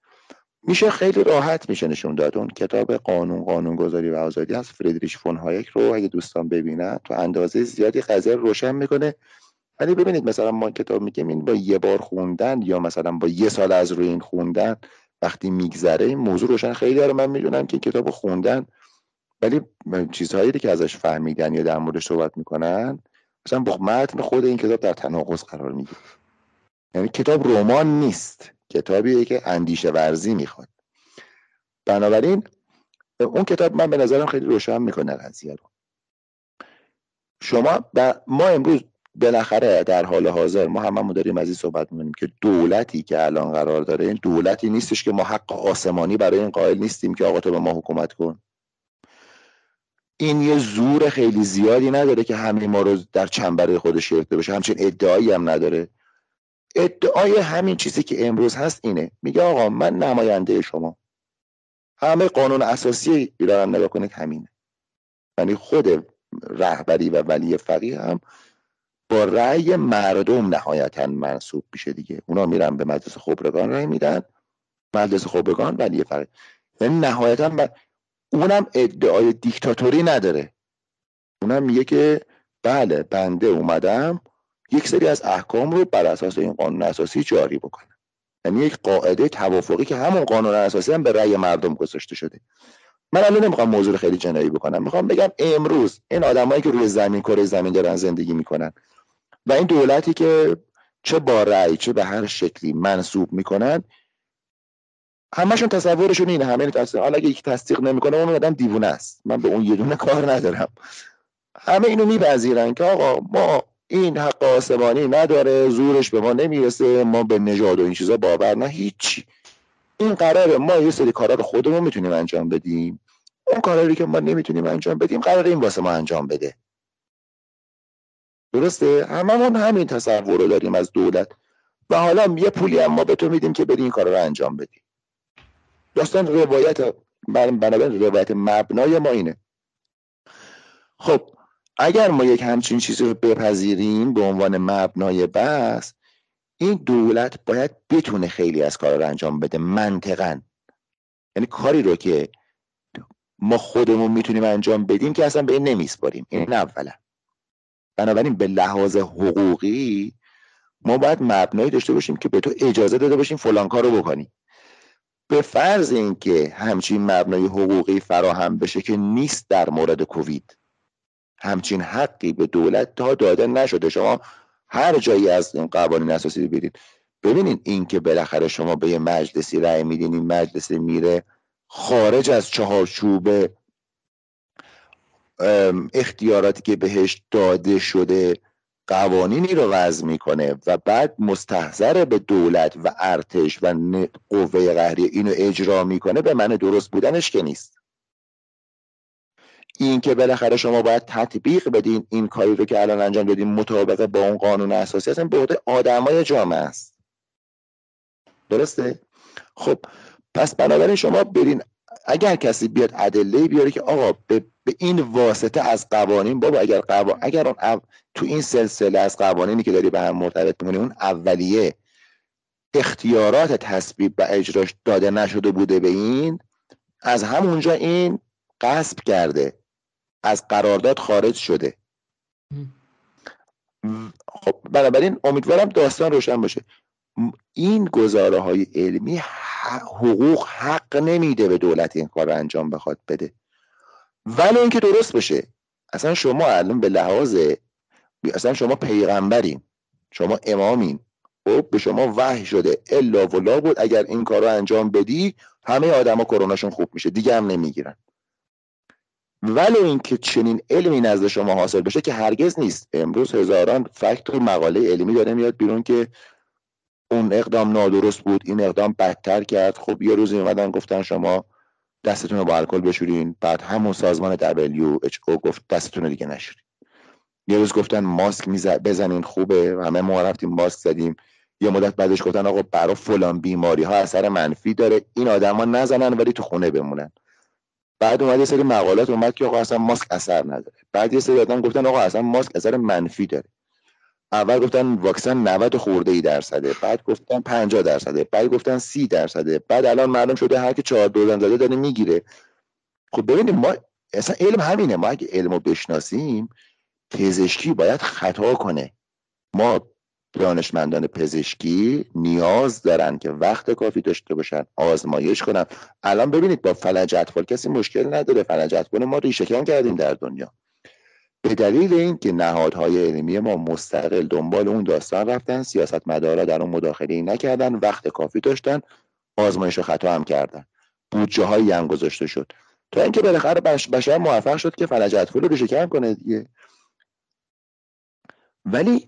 میشه خیلی راحت میشه نشون داد. اون کتاب قانون قانون گذاری و آزادی از فریدریش فون هایک رو اگه دوستان ببینن تو اندازه زیادی قضیه روشن می‌کنه. ولی ببینید مثلا ما کتاب میگیم این با یه بار خوندن یا مثلا با یه سال از روی این خوندن وقتی میگذره این موضوع روشن خیلی داره. من می‌دونم که کتاب خوندن. ولی چیزهایی که ازش فهمیدن یا در موردش صحبت می‌کنن مثلا با متن خود این کتاب در تناقض قرار می‌گیره. یعنی کتاب رمان نیست. کتابیه که اندیشه ورزی می‌خواد. بنابراین اون کتاب من به نظرم خیلی روشن می‌کنه قضیه رو. شما ما امروز بالاخره در حال حاضر ما هممون داریم از این صحبت می‌کنیم که دولتی که الان قرار داره این دولتی نیستش که ما حق آسمانی برای این قائل نیستیم که آقا تو به ما حکومت کن. این یه زور خیلی زیادی نداره که همه ما رو در چنبره خودش گرفته باشه. همچنین ادعایی هم نداره. ادعای همین چیزی که امروز هست اینه. میگه آقا من نماینده شما. همه قانون اساسی ایران هم نگاه کنید همینه. یعنی خود رهبری و ولی فقیه هم با رأی مردم نهایتا منصوب میشه دیگه. اونا میرن به مجلس خبرگان رأی میدن. مجلس خبرگان ولی فقیه. یعنی نهایتا اونم ادعای دیکتاتوری نداره. اونم میگه که بله بنده اومدم. یک سری از احکام رو بر اساس این قانون اساسی جاری بکنم یعنی یک قاعده توافقی که همون قانون اساسی هم به رأی مردم گذاشته شده. من الان نمی‌خوام موضوع خیلی جنایی بکنم. می‌خوام بگم امروز این آدمایی که روی زمین کره زمین دارن زندگی می‌کنن و این دولتی که چه با رأی چه به هر شکلی منصوب می‌کنن همشون تصورشون اینه. همه تصدیق حالا اگه یک تصدیق نمی‌کنه اون آدم دیوونه است. من به اون یه دونه کار ندارم. همه اینو میپذیرن که آقا ما این حق آسمانی نداره زورش به ما نمی‌رسه ما به نژاد و این چیزا باور نه هیچی. این قراره ما یه سری کارا رو خودمون می‌تونیم انجام بدیم. اون کاری که ما نمی‌تونیم انجام بدیم قرار این واسه ما انجام بده. درسته؟ هممون همین تصور رو داریم از دولت. و حالا یه پولی هم ما به تو میدیم که بری این کار رو انجام بدی. داستان روایت بنابراین روایت مبنای ما اینه. خب اگر ما یک همچین چیزی رو بپذیریم به عنوان مبنای بحث این دولت باید بتونه خیلی از کار رو انجام بده منطقا. یعنی کاری رو که ما خودمون می‌تونیم انجام بدیم که اصلا به این نمیسپاریم. این اولا. بنابراین به لحاظ حقوقی ما باید مبنایی داشته باشیم که به تو اجازه داده باشیم فلان کار رو بکنی. به فرض اینکه همچین مبنای حقوقی فراهم بشه که نیست در مورد کووید. همچین حقی به دولت تا داده نشده. شما هر جایی از این قوانین اساسی برید ببینید این که بالاخره شما به یه مجلسی رأی میدین این مجلسی میره خارج از چهارچوب اختیاراتی که بهش داده شده قوانینی رو وضع می‌کنه و بعد مستحضر به دولت و ارتش و قوه قهری اینو اجرا می‌کنه به من درست بودنش که نیست. این که بالاخره شما باید تطبیق بدین این کاری رو که الان انجام دادین مطابق با اون قانون اساسی هستن به عهده آدمای جامعه است. درسته؟ خب پس بنابراین شما برین اگر کسی بیاد ادله بیاره که آقا به, به این واسطه از قوانین بابا اگر قوا... اگر اون تو این سلسله از قوانینی که داری به هم مرتبط می‌کنی اون اولیه اختیارات تصویب و اجراش داده نشده بوده به این از همونجا این قصب کرده. از قرارداد خارج شده. خب بنابراین امیدوارم داستان روشن باشه. این گزاره های علمی حقوق حق نمیده به دولت این کار رو انجام بخواد بده. ولی اینکه درست بشه اصلا شما الان به لحاظ اصلا شما پیغمبرین. شما امامین. خب به شما وحی شده. الا ولا بود. اگر این کار رو انجام بدی همه آدما کروناشون خوب میشه. دیگه هم نمی‌گیرن. ولی اینکه چنین علمی نزد شما حاصل بشه که هرگز نیست. امروز هزاران فکت و مقاله علمی داره میاد بیرون که اون اقدام نادرست بود این اقدام بدتر کرد. خب یه روز اومدن گفتن شما دستتون رو با الکل بشورین بعد همون سازمان WHO گفت دستتون رو دیگه نشورین. یه روز گفتن ماسک بزنین خوبه. همه ما رفتیم ماسک زدیم. یه مدت بعدش گفتن آقا برای فلان بیماری ها اثر منفی داره. این آدما نزنن ولی تو خونه بمونن. بعد اومد یه سری مقالات اومد که آقا اصلا ماسک اثر نداره. بعد یه سری آدم گفتن آقا اصلا ماسک اثر منفی داره. اول گفتن واکسن 90 خورده ای درصده بعد گفتن 50 درصده بعد گفتن 30 درصده بعد الان معلوم شده هر کی 4 دوزن زده داره می‌گیره. خب ببینیم ما اصلا علم همینه. ما اگه علمو بشناسیم پزشکی باید خطا کنه. ما دانشمندان پزشکی نیاز دارن که وقت کافی داشته باشن آزمایش کنن. الان ببینید با فلج اطفال کسی مشکل نداره. فلج اطفال ما ریشه کردیم در دنیا. به دلیل اینکه نهادهای علمی ما مستقل دنبال اون داستان رفتن سیاست مدارا در اون مداخله نکردن وقت کافی داشتن آزمایش و خطا هم کردن. بودجه هایی هم گذاشته شد. تا اینکه بالاخره بشر موفق شد که فلج اطفال رو ریشه کنه دیگه. ولی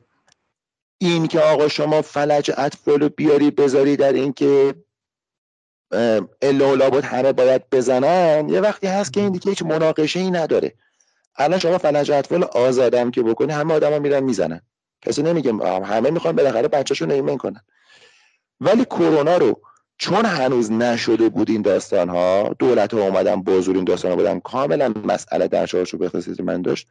این که آقا شما فلج اطفال رو بیاری بذاری در اینکه الا بود همه باید بزنن. یه وقتی هست که این دیگه هیچ مناقشه ای نداره. الان شما فلج اطفال آزادم که بکنی همه آدما میرن می‌زنن. کسی نمیگه همه می‌خوان بالاخره بچه‌شون ایمن کنن. ولی کرونا رو چون هنوز نشده بود این داستان ها دولت ها اومدن بازور این داستان ها بودن. کاملا مسئله در چارچوب اختصاصی من داشت.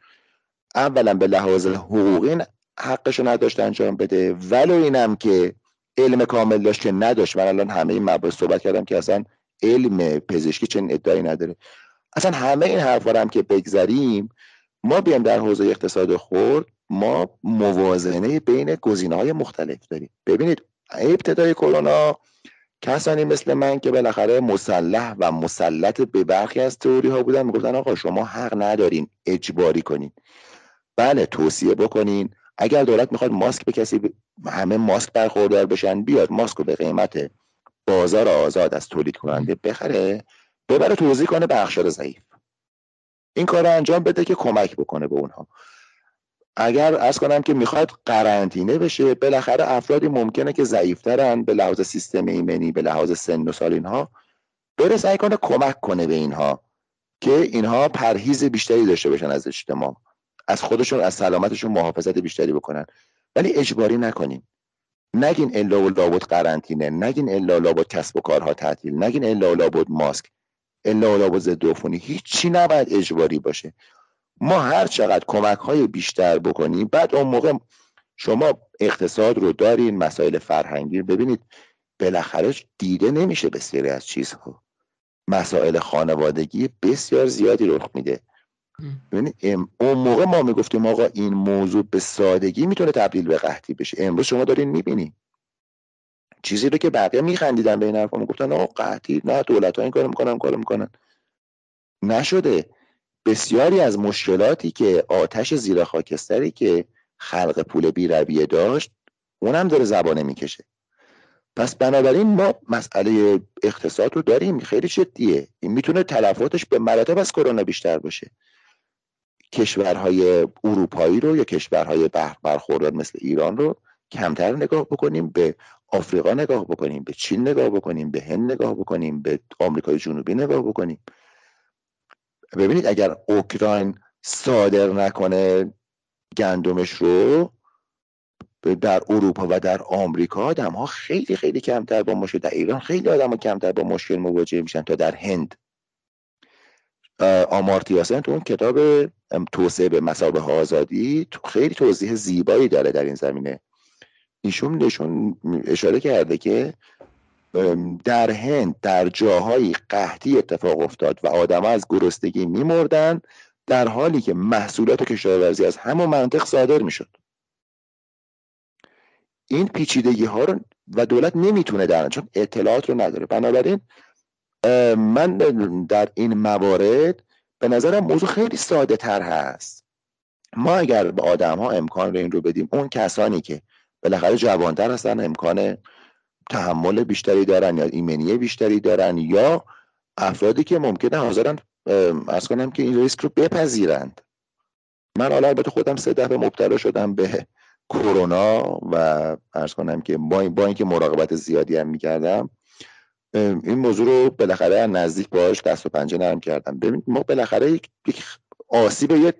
اولا به لحاظ حقوقی حقش نداشت انجام بده. ولو اینم که علم کامل داشت که نداشت. من الان همه این مباحث صحبت کردم که اصلا علم پزشکی چنین ادعایی نداره. اصلا همه این حرفا هم که بگذریم ما بیام در حوزه اقتصاد خورد ما موازنه بین گزینه های مختلف داریم. ببینید ابتدای کرونا کسانی مثل من که بالاخره مسلح و مسلط به برخی از تئوری ها بودن می‌گفتن آقا شما حق ندارین اجباری کنین. بله توصیه بکنین. اگر دولت می‌خواد ماسک به کسی همه ماسک برخوردار بشن بیاد ماسک رو به قیمت بازار آزاد از تولید کننده بخره ببره توضیح کنه اخشار ضعیف. این کار رو انجام بده که کمک بکنه به اونها. اگر از کنم که می‌خواد قرنطینه بشه بالاخره افرادی ممکنه که ضعیفترن به لحاظ سیستم ایمنی به لحاظ سن و سال اینها بره سعی کنه کمک کنه به اینها که اینها پرهیز بیشتری داشته باشن از اجتماع. از خودشون از سلامتشون محافظت بیشتری بکنن. ولی اجباری نکنیم نگین الا و لابد قرنطینه نگین الا لابد کسب و کارها تعطیل نگین الا لابد ماسک الا و لابد ضد عفونی. هیچی نباید اجباری باشه. ما هر چقدر کمک های بیشتر بکنیم بعد اون موقع شما اقتصاد رو دارین مسائل فرهنگی ببینید بالاخره دیده نمیشه بسیاری از چیزها. مسائل خانوادگی بسیار زیادی رخ میده. ببینید اون موقع ما می‌گفتیم آقا این موضوع به سادگی می‌تونه تبدیل به قحطی بشه. امروز شما دارین می‌بینید چیزی رو که بقیه میخندیدن به این حرفا می‌گفتن آقا قحطی نه دولت ها این کارو می‌کنن کارو می‌کنن. نشده. بسیاری از مشکلاتی که آتش زیر خاکستری که خلق پول بی رویه داشت اونم داره زبانه می‌کشه. پس بنابراین ما مسئله اقتصاد رو داریم. خیلی جدیه این می‌تونه تلفاتش به مراتب از کرونا بیشتر باشه. کشورهای اروپایی رو یا کشورهای برخوردار مثل ایران رو کمتر نگاه بکنیم به آفریقا نگاه بکنیم به چین نگاه بکنیم به هند نگاه بکنیم به آمریکای جنوبی نگاه بکنیم. ببینید اگر اوکراین صادر نکنه گندمش رو در اروپا و در آمریکا آدم ها خیلی خیلی کمتر با مشکل در ایران خیلی آدم ها کمتر با مشکل مواجه میشن تا در هند. آمارتیاسن تو اون کتاب توسعه به مسابه آزادی خیلی توضیح زیبایی داره در این زمینه. ایشون نشون اشاره کرده که در هند در جاهایی قحطی اتفاق افتاد و آدم از گرسنگی میمردن در حالی که محصولات کشاورزی از همون منطق صادر می‌شد. این پیچیدگی ها رو و دولت نمی‌تونه در چون اطلاعات رو نداره. بنابراین من در این موارد به نظرم موضوع خیلی ساده تر هست. ما اگر به آدم ها امکان رو این رو بدیم اون کسانی که بالاخره جوانتر هستن امکان تحمل بیشتری دارن یا ایمنی بیشتری دارن یا افرادی که ممکنه حاضرن ارز کنم که این ریسک رو بپذیرند. من حالا البته خودم سه دفعه مبتلا شدم به کرونا و ارز کنم که با, با اینکه مراقبت زیادی هم می‌کردم این موضوع رو بالاخره نزدیک باش دست و پنجه نرم کردم. ببینید ما بالاخره یک, یک آسیب یک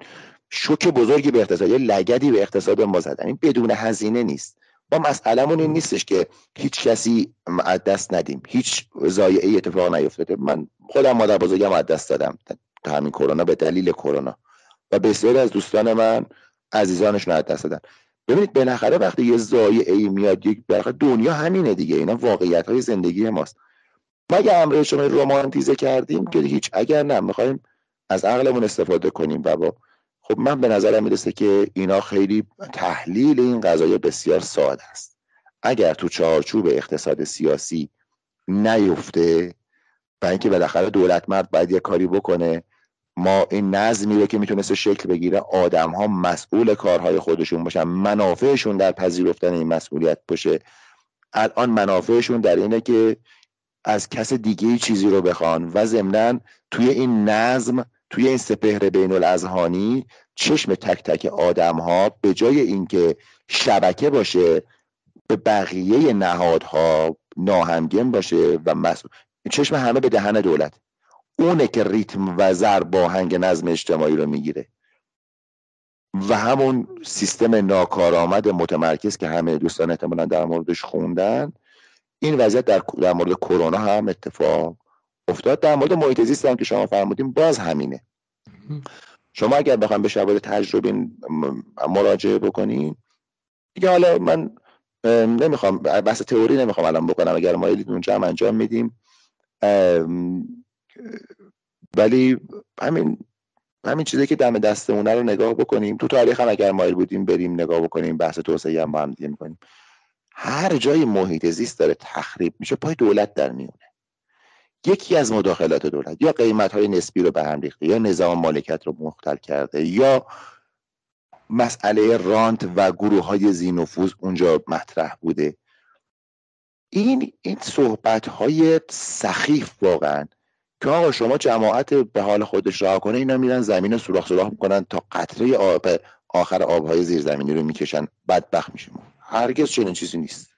شوک بزرگی به اقتصاد یه لگدی به اقتصاد ما زدن. این بدون هزینه نیست. ما مسئلهمون این نیستش که هیچ کسی از دست ندیم. هیچ ضایعه اتفاق نیفتاده. من خودم مادر بزرگم از دست دادم. تا همین کرونا به دلیل کرونا. و بسیاری از دوستان من عزیزانشون از دست دادن. ببینید بالاخره وقتی یه ضایعه ای میاد یک دنیا همینه دیگه. اینا واقعیت های زندگی ماست. ما اگه امر شما رومانتیزه کردیم که هیچ؟ اگر نه می‌خوایم از عقلمون استفاده کنیم و با خب من به نظرم می‌رسه که اینا خیلی تحلیل این قضایه بسیار ساده است. اگر تو چارچوب اقتصاد سیاسی نیفته و اینکه بالاخره دولت مرد باید یه کاری بکنه ما این نظمی رو که می‌تونست شکل بگیره آدم ها مسئول کارهای خودشون باشن منافعشون در پذیرفتن این مسئولیت باشه. الان منافعشون در اینه که از کس دیگه چیزی رو بخوان و ضمنا توی این نظم توی این سپهر بین الازهانی چشم تک تک آدم ها به جای اینکه شبکه باشه به بقیه نهادها ناهمگن باشه و مسئول چشم همه به دهن دولت. اونه که ریتم و ضرب آهنگ نظم اجتماعی رو می‌گیره. و همون سیستم ناکارآمد متمرکز که همه دوستان احتمالا در موردش خوندن این وضعیت در, در مورد کرونا هم اتفاق افتاد. در مورد محیط زیست هم که شما فرمودیم باز همینه. شما اگر بخوام به شواهد تجربه مراجعه بکنین دیگه حالا من نمی‌خوام بحث تئوری نمی‌خوام الان بکنم اگر ما اونجا هم انجام میدیم. ولی همین همین چیزی که دم دستمونه رو نگاه بکنیم. تو تاریخ هم اگر مایل بودیم بریم نگاه بکنیم بحث توسعه هم با هم دیگه می‌کنیم. هر جای محیط زیست داره تخریب میشه پای دولت در میونه. یکی از مداخلات دولت یا قیمت های نسبی رو به هم ریخته یا نظام مالکیت رو مختل کرده یا مسئله رانت و گروه های زینفوز اونجا مطرح بوده. این این صحبت های سخیف واقعا که آقا شما جماعت به حال خودش راه کنه اینا میرن زمین سوراخ سوراخ می‌کنن تا قطره آب آخر آبهای زیرزمینی رو می‌کشن بدبخت میشه هرگز چنین چیزی نیست.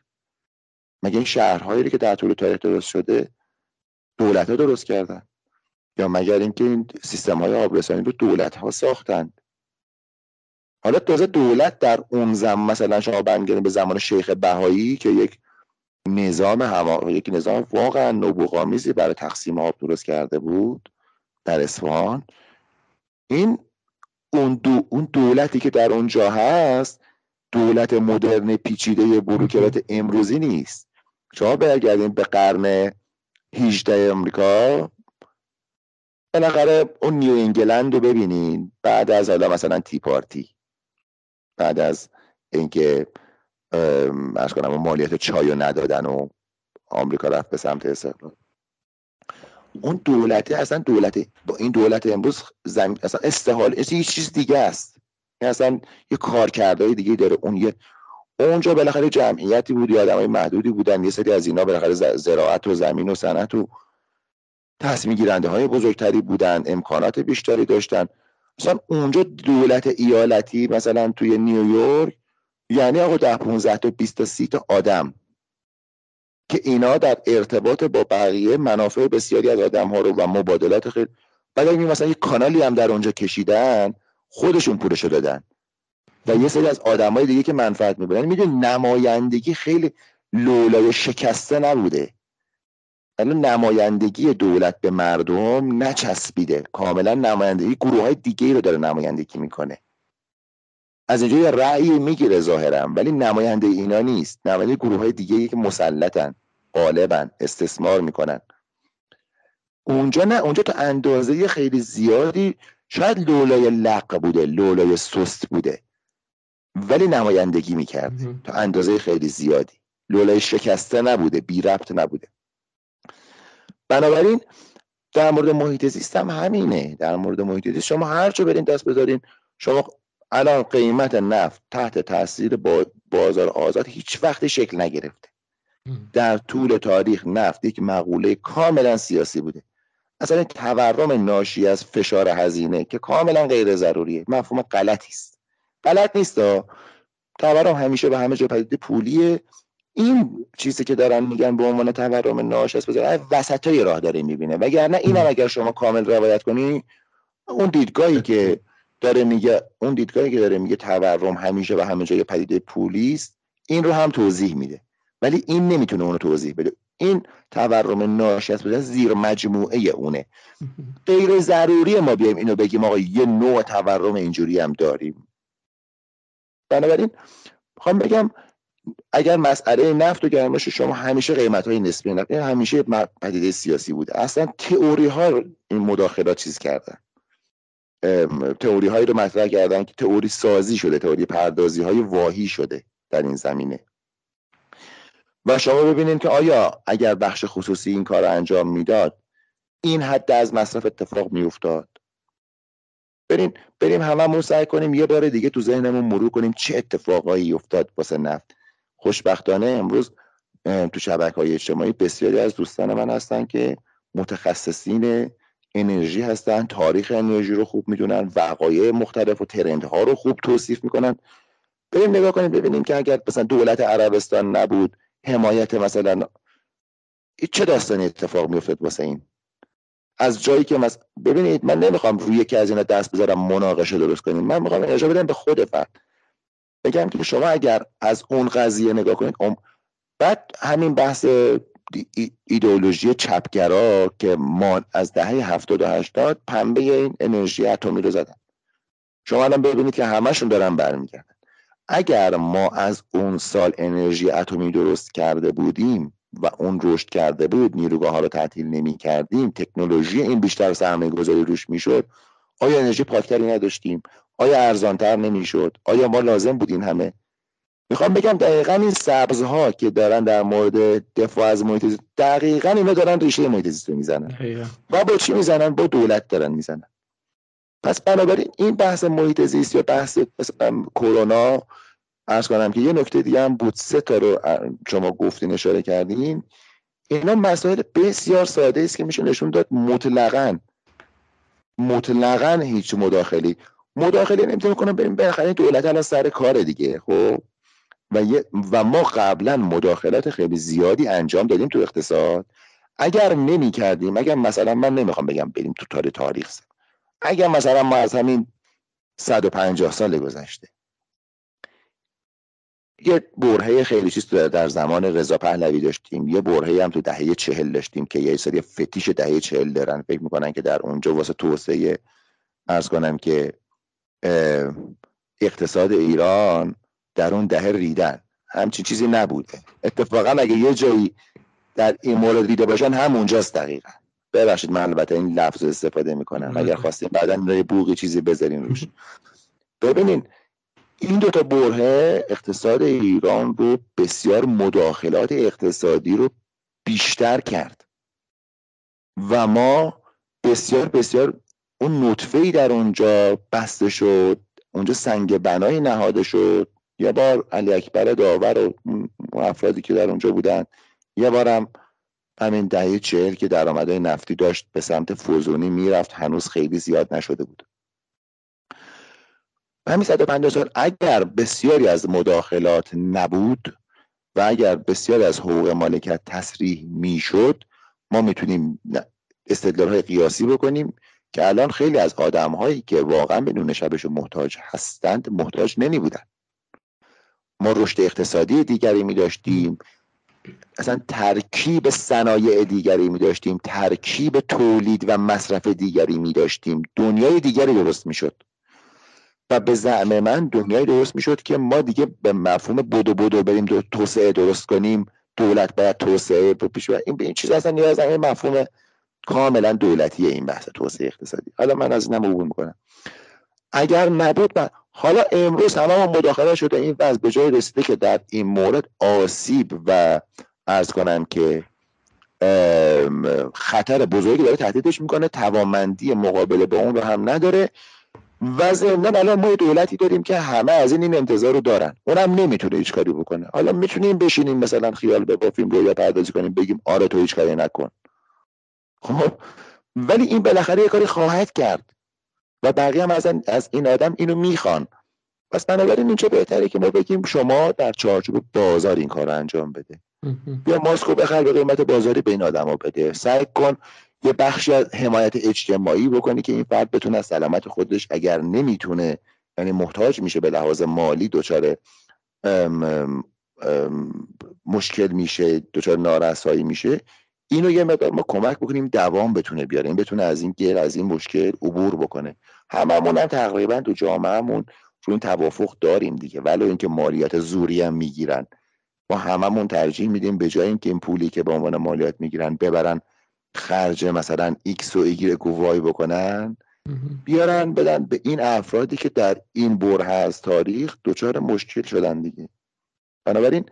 مگه این شهرهایی که در طول تاریخ درست شده دولت ها درست کردن؟ یا مگر اینکه این سیستم های آبرسانی رو دولت ها ساختن؟ حالا تازه دولت در اون زمان مثلا شما به زمان شیخ بهایی که یک نظام هوا یک نظام واقعا نبوغامیزی برای تقسیم آب درست کرده بود در اصفهان. این اون, دو، اون دولتی که در اونجا هست دولت مدرن پیچیده بروکرات امروزی نیست. شما برگردین به قرن 18 امریکا بالاخره اون نیو انگلند رو ببینین. بعد از حالا مثلا تی پارتی. بعد از اینکه ارز کنم مالیات چای ندادن و آمریکا رفت به سمت استقلال. اون دولته اصلا دولت با این دولت امروز زمین اصلا استحال یه چیز دیگه است. اصلا یه کارکردهای دیگه داره. اون یه اونجا بالاخره جمعیتی بود یا آدمای محدودی بودن. یه سری از اینا بالاخره زراعت و زمین و صنعت و تصمیم گیرنده های بزرگتری بودن امکانات بیشتری داشتن. مثلا اونجا دولت ایالتی مثلا توی نیویورک یعنی آقا ده 15 تا 20 تا 30 تا آدم که اینا در ارتباط با بقیه منافع بسیاری از آدم ها رو و مبادلات خیلی بعد اگه مثلا یه کانالی هم در اونجا کشیدن. خودشون پولشو دادن. و یه سری از آدمای دیگه که منفعت می‌برن میدون نمایندگی خیلی لولای شکسته نبوده. یعنی نمایندگی دولت به مردم نچسبیده. کاملا نمایندگی گروه های دیگه رو داره نمایندگی می‌کنه. از اینجا یه رأی می‌گیره ظاهرم ولی نماینده اینا نیست. نماینده گروه های دیگه که مسلطن غالبن استثمار می‌کنن. اونجا نه. اونجا تا اندازه خیلی زیادی شاید لولای لق بوده لولای سست بوده. ولی نمایندگی می‌کرد تا اندازه خیلی زیادی. لولای شکسته نبوده بی ربط نبوده. بنابراین در مورد محیط زیست هم همینه. در مورد محیط زیست شما هر چه برین دست بذارین شما الان قیمت نفت تحت تاثیر بازار آزاد هیچ وقت شکل نگرفته. در طول تاریخ نفت یک مقوله کاملا سیاسی بوده. اصلا تورم ناشی از فشار هزینه که کاملا غیر ضروریه. مفهوم غلطی است. غلط نیست تورم همیشه به همه جا پدیده پولیه. این چیزی که دارن میگن به عنوان تورم ناشی از وسط وسطای راه داره می‌بینه. وگرنه اینم اگر شما کامل روایت کنی اون دیدگاهی که داره میگه اون دیدگاهی که داره میگه تورم همیشه به همه جای پدیده پولی است این رو هم توضیح میده. ولی این نمی‌تونه اونو توضیح بده. این تورم ناشی از زیر مجموعه اونه. غیر ضروری ما بیایم اینو بگیم آقا یه نوع تورم اینجوری هم داریم. بنابراین می‌خوام بگم اگر مسئله نفت و گرمایش شما همیشه قیمت های نسبی نفت همیشه پدیده سیاسی بوده. اصلا تئوری ها این مداخلات چیز کردن. تئوری هایی رو مطرح کردن که تئوری سازی شده تئوری پردازی های واهی شده در این زمینه. و شما ببینید که آیا اگر بخش خصوصی این کار انجام می‌داد این حد از مصرف اتفاق میافتاد؟ بریم بریم هممون سعی کنیم یه بار دیگه تو ذهنمون مرور کنیم چه اتفاقایی افتاد واسه نفت. خوشبختانه امروز تو شبکه های اجتماعی بسیاری از دوستان من هستن که متخصصین انرژی هستن تاریخ انرژی رو خوب می‌دونن وقایع مختلف و ترندها رو خوب توصیف می‌کنن. بریم نگاه کنیم ببینیم که اگر مثلا دولت عربستان نبود حمایت مثلا چه داستانی اتفاق میافتاد واسه این؟ از جایی که مثلا ببینید من نمی‌خوام روی یکی از اینا دست بذارم مناقشه درست کنیم. من می‌خوام ارجاع بدم به خود فرد بگم که شما اگر از اون قضیه نگاه کنید بعد همین بحث ایدئولوژی چپگرا که ما از دهه 70 و 80 پنبه این انرژی اتمی رو زدن. شما الان ببینید که همشون دارن برمیگردن. اگر ما از اون سال انرژی اتمی درست کرده بودیم و اون رشد کرده بود نیروگاه ها رو تعطیل نمی کردیم تکنولوژی این بیشتر سرمایه گذاری روش می‌شد آیا انرژی پاکتری نداشتیم؟ آیا ارزانتر نمی‌شد؟ آیا ما لازم بودیم همه؟ می‌خوام بگم دقیقا این سبزها که دارن در مورد دفاع از محیط دقیقا اینا دارن ریشه محیط زیست رو می‌زنن. و با چی می‌زنن؟ با دولت دارن می‌زنن. پس بنابراین این بحث محیط زیست یا بحث کرونا ارز کنم که یه نکته دیگه هم بود سه تا رو شما گفتین اشاره کردین. اینا مسائل بسیار ساده است که میشه نشون داد مطلقا مطلقا هیچ مداخلی. مداخله نمی‌تونه کنم بریم بالاخره دولت الان سر کار دیگه خب؟ و, و ما قبلا مداخلات خیلی زیادی انجام دادیم تو اقتصاد. اگر نمی کردیم اگر مثلا من نمی‌خوام بگم بریم تو تاریخ تاریخ اگر مثلا ما از همین 150 سال گذشته یه برهه خیلی چیز در زمان رضا پهلوی داشتیم یه برهه هم تو دهه چهل داشتیم که یه سری فتیش دهه چهل دارن. فکر می‌کنن که در اونجا واسه توسعه ارز کنم که اقتصاد ایران در اون دهه ریدن. همچین چیزی نبوده. اتفاقا اگه یه جایی در این مورد دیده باشن همونجاست دقیقا. ببخشید من البته این لفظ استفاده می‌کنم. اگر خواستیم بعدا یه بوقی چیزی بذارین روش. ببینین این دوتا بره اقتصاد ایران رو بسیار مداخلات اقتصادی رو بیشتر کرد. و ما بسیار بسیار اون نطفه ای در اونجا بسته شد اونجا سنگ بنای نهاده شد. یه بار علی اکبر داور و افرادی که در اونجا بودن یه بارم همین دهه چهل که درآمدهای نفتی داشت به سمت فوزونی می‌رفت هنوز خیلی زیاد نشده بود. و همین 150 سال اگر بسیاری از مداخلات نبود و اگر بسیاری از حقوق مالکیت تصریح می‌شد ما می‌تونیم استدلال های قیاسی بکنیم که الان خیلی از آدم هایی که واقعا به نون شبش محتاج هستند محتاج نمی بودن ما رشد اقتصادی دیگری می داشتیم اصلا ترکیب صنایع دیگری می داشتیم ترکیب تولید و مصرف دیگری می داشتیم. دنیای دیگری درست می شد. و به زعم من دنیای درست می شد که ما دیگه به مفهوم بدو بدو بریم دو توسعه درست کنیم. دولت باید توسعه پیش این به این چیز اصلا نیاز مفهوم کاملا دولتیه این بحث توسعه اقتصادی. حالا من از اینم عبور می‌کنم. اگر نبود من حالا امروز همه مداخله شده این وضع به جای رسیده که در این مورد آسیب و ارز کنم که خطر بزرگی داره تهدیدش می‌کنه توانمندی مقابله با اون رو هم نداره و ضمن الان ما دولتی داریم که همه از این این انتظار رو دارن. اونم نمی‌تونه هیچ کاری بکنه. حالا می‌تونیم بشینیم مثلا خیال ببافیم رویا پردازی کنیم بگیم آره تو هیچ کاری نکن. خب ولی این بالاخره یه کاری خواهد کرد. و بقیه هم از, از این آدم اینو می‌خوان. پس بنابراین اینجا بهتره که ما بگیم شما در چارچوب بازار این کار رو انجام بده. بیا ماسکو بخر به قیمت بازاری به این آدما بده. سعی کن یه بخشی از حمایت اجتماعی بکنی که این فرد بتونه از سلامت خودش اگر نمی‌تونه یعنی محتاج میشه به لحاظ مالی دچار مشکل میشه دچار نارسایی میشه اینو یه مقدار ما کمک بکنیم دوام بتونه بیاره. این بتونه از این گیر از این مشکل عبور بکنه. هممون هم تقریبا تو جامعهمون رو این توافق داریم دیگه. ولو اینکه مالیات زوری هم می‌گیرن. ما هممون ترجیح میدیم به جای اینکه این پولی که به عنوان مالیات می‌گیرن ببرن خرج مثلا ایکس و ایگرگ وای بکنن بیارن بدن به این افرادی که در این بره از تاریخ دچار مشکل شدن دیگه. بنابراین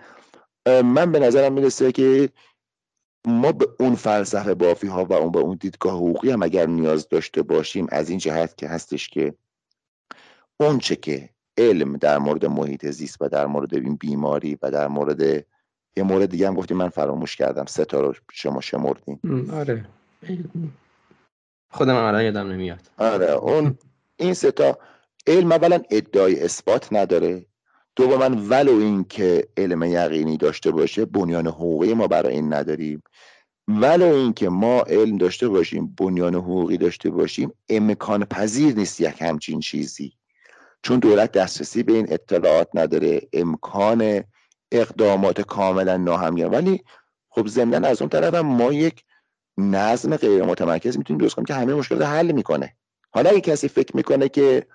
من به نظرم می‌رسه که ما به اون فلسفه بافی ها و اون به اون دیدگاه حقوقی هم اگر نیاز داشته باشیم از این جهت که هستش که اون چه که علم در مورد محیط زیست و در مورد این بیماری و در مورد یه مورد دیگه هم گفتیم من فراموش کردم. سه تا رو شما شمردیم آره. خودم الان یادم نمیاد. آره اون این سه تا علم اولا ادعای اثبات نداره. دوما ولو این که علم یقینی داشته باشه بنیان حقوقی ما برای این نداریم. ولو اینکه ما علم داشته باشیم بنیان حقوقی داشته باشیم امکان پذیر نیست یک همچین چیزی. چون دولت دسترسی به این اطلاعات نداره امکان اقدامات کاملا ناهمگن ولی خب ضمنا از اون طرف هم ما یک نظم غیر متمرکز می‌تونیم درست کنیم که همه مشکلات حل می‌کنه. حالا اگه کسی فکر می‌کنه که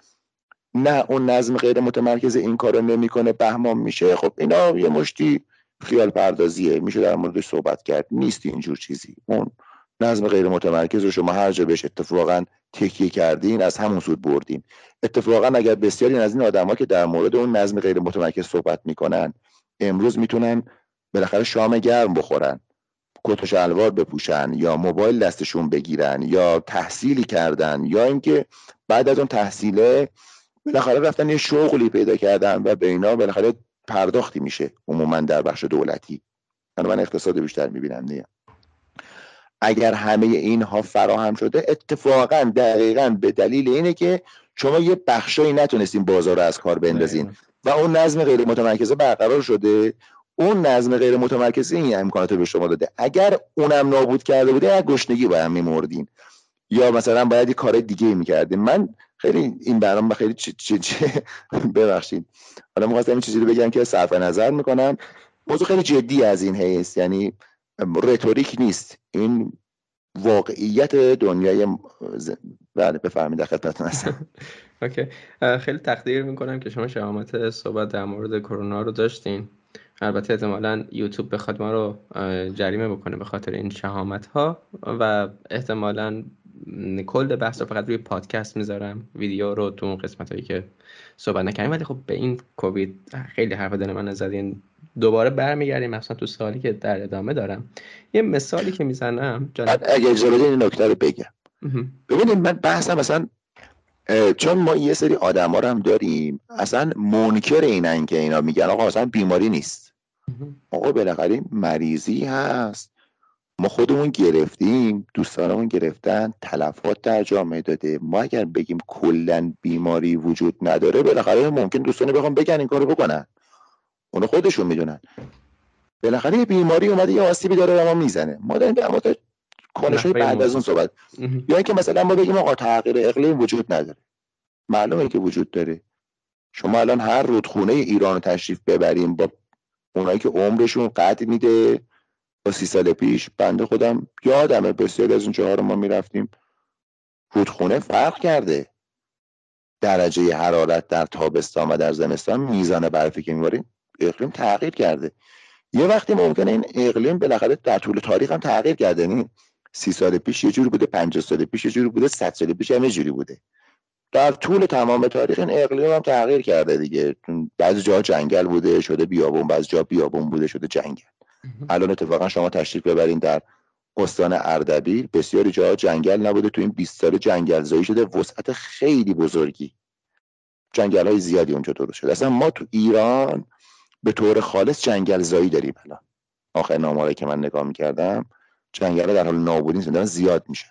نه اون نظم غیر متمرکز این کارو نمی‌کنه بهمان میشه. خب اینا یه مشتی خیال پردازیه. میشه در موردش صحبت کرد. نیست اینجور چیزی. اون نظم غیر متمرکز رو شما هر جا بهش اتفاقا تکیه کردین از همون سود بردین. اتفاقا اگر بسیاری از این آدما که در مورد اون نظم غیر متمرکز صحبت می‌کنن امروز می‌تونن بالاخره شام گرم بخورن کت و شلوار بپوشن یا موبایل دستشون بگیرن یا تحصیلی کردن یا اینکه بعد از اون تحصیله بالاخره رفتن یه شغلی پیدا کردن و به اینا بالاخره پرداختی میشه عموما در بخش دولتی. من من اقتصاد بیشتر می‌بینم دیگه اگر همه اینها فراهم شده اتفاقا دقیقا به دلیل اینه که شما یه بخشایی نتونستین بازار رو از کار بندازین. و اون نظم غیر متمرکزه برقرار شده. اون نظم غیر متمرکزی این امکانات رو به شما داده. اگر اونم نابود کرده بوده از گشنگی باید میمردین. یا مثلا باید یه کار دیگه می‌کردیم من خیلی این برنامه خیلی چه چه چه ببخشید. حالا می‌خواستم این چیزی رو بگم که صرف نظر می‌کنم. موضوع خیلی جدی از این هست یعنی رتوریک نیست. این واقعیت دنیای بله بفرمایید در خدمتتون هستم. [laughs] اوکی. خیلی تقدیر می‌کنم که شما شهامت صحبت در مورد کرونا رو داشتین. البته احتمالا یوتیوب بخواد ما رو جریمه بکنه به خاطر این شهامت ها و احتمالا کل بحث رو فقط روی پادکست می‌ذارم. ویدیو رو تو اون قسمت هایی که صحبت نکردیم. ولی خب به این کووید خیلی حرف دل من زدین دوباره برمیگردیم مثلا تو سالی که در ادامه دارم. یه مثالی که می‌زنم اگه اجازه این نکته رو بگم. ببینید من بحثم مثلا چون ما یه سری آدم ها رو هم داریم اصلا منکر اینن که اینا میگن. آقا اصلا بیماری نیست. آقا بالاخره مریضی هست. ما خودمون گرفتیم دوستانمون گرفتن تلفات در جامعه داده. ما اگر بگیم کلا بیماری وجود نداره بالاخره ممکن دوستان بخوام بگن این کارو بکنن. اونو خودشون می‌دونن. بالاخره یه بیماری اومده یه آسیبی داره و ما می‌زنه. ما داریم در مورد کنش بعد از اون صحبت. یا اینکه مثلا ما بگیم آقا تغییر اقلیم وجود نداره. معلومه که وجود داره. شما الان هر رودخونه ایران رو تشریف ببریم با اونایی که عمرشون قد میده سی سال پیش. بنده خودم یادمه بسیار از اون جاها رو ما می‌رفتیم. رودخونه فرق کرده. درجه حرارت در تابستان و در زمستان میزان برفی که میباریم اقلیم تغییر کرده. یه وقتی ممکنه این اقلیم بالاخره در طول تاریخ هم تغییر کرده. یعنی سی سال پیش یه جوری بوده 50 سال پیش یه جوری بوده 100 سال پیش هم یه جوری بوده. در طول تمام تاریخ این اقلیم هم تغییر کرده دیگه. بعضی جاها جنگل بوده شده بیابون بعضی جا بیابون بوده شده جنگل. الان اتفاقا شما تشریف ببرین در استان اردبیل. بسیاری جاها جنگل نبوده. تو این 20 سال جنگل زایی شده. وسعت خیلی بزرگی. جنگل های زیادی اونجا درست شده. اصلا ما تو ایران به طور خالص جنگل زایی داریم الان. آخر ناماره که من نگاه می‌کردم جنگل در حال نابودی دارن زیاد میشن.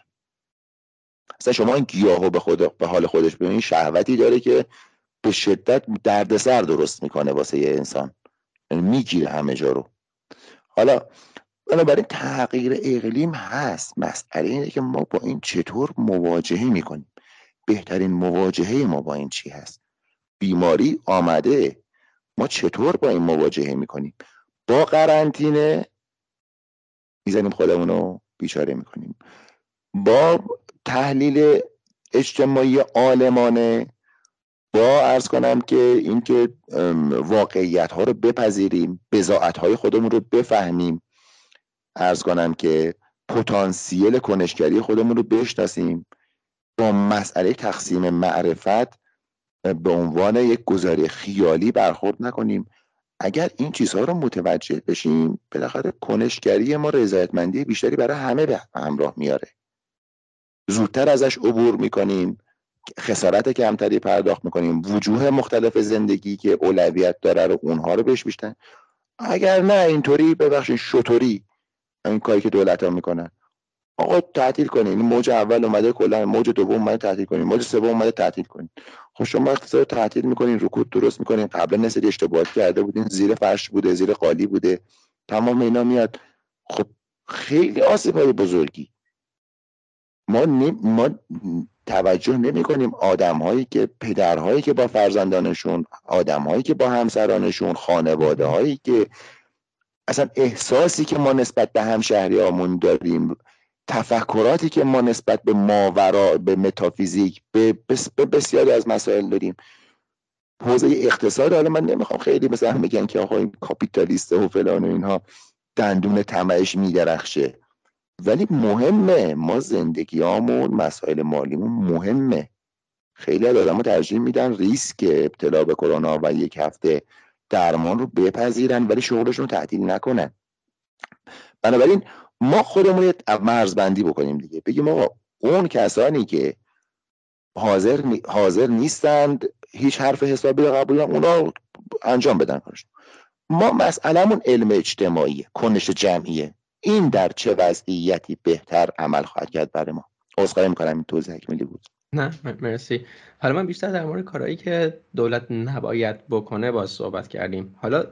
اصلا شما این گیاهو به خود به حال خودش ببینید شهوتی داره که به شدت دردسر درست می‌کنه واسه یه انسان. یعنی می‌گیره همه جا رو. حالا بنابراین تغییر اقلیم هست. مسئله اینه که ما با این چطور مواجهه می‌کنیم. بهترین مواجهه ما با این چی هست؟ بیماری آمده. ما چطور با این مواجهه می‌کنیم؟ با قرنطینه می‌زنیم خودمون رو بیچاره می‌کنیم. با تحلیل اجتماعی آلمانه با ارز کنم که اینکه واقعیت ها رو بپذیریم بزاعت های خودمون رو بفهمیم. ارز کنم که پتانسیل کنشگری خودمون رو بشناسیم. با مسئله تقسیم معرفت به عنوان یک گذاری خیالی برخورد نکنیم. اگر این چیزها رو متوجه بشیم بالاخره کنشگری ما رضایتمندی بیشتری برای همه به همراه میاره. زودتر ازش عبور می‌کنیم. خسارت کمتری پرداخت می‌کنیم. وجوه مختلف زندگی که اولویت داره رو اونها رو بهش بیشتن اگر نه اینطوری ببخشید شطوری این کاری که دولت ها می‌کنن. آقا تعطیل کنین. موج اول اومده کلا موج دوم اومده تعطیل کنین. موج سوم اومده تعطیل کنین. خب شما اقتصاد تعطیل می‌کنین رکود درست می‌کنین. قبلا نسلی اشتباهات کرده بودین. زیر فرش بوده زیر قالی بوده. تمام اینا میاد. خب خیلی آسیب های بزرگی. ما, ما توجه نمی کنیم آدم هایی که پدرهایی که با فرزندانشون آدم هایی که با همسرانشون خانواده هایی که اصلا احساسی که ما نسبت به همشهری آمون داریم تفکراتی که ما نسبت به ماورا به متافیزیک به, به بسیاری از مسائل داریم. حوزه اقتصاد حالا من نمی‌خوام خیلی مثلا میگن که آقا این کاپیتالیسته و فلان و اینها دندون تمعش میدرخشه. ولی مهمه. ما زندگیامون مسائل مالیمون مهمه. خیلی از آدم ترجیح میدن ریسک ابتلا به کرونا و یک هفته درمان رو بپذیرن ولی شغلشون رو تعطیل نکنن. بنابراین ما خودمون مرزبندی بکنیم دیگه. بگیم آقا اون کسانی که حاضر, حاضر نیستند هیچ حرف حسابی رو قبول اونا انجام بدن کارش ما مسئلهمون علم اجتماعیه کنش جمعیه. این در چه وضعیتی بهتر عمل خواهد کرد برای ما؟ عذرخواهی می‌کنم این توضیح اکملی بود. نه مرسی. حالا من بیشتر در مورد کارهایی که دولت نباید بکنه با صحبت کردیم. حالا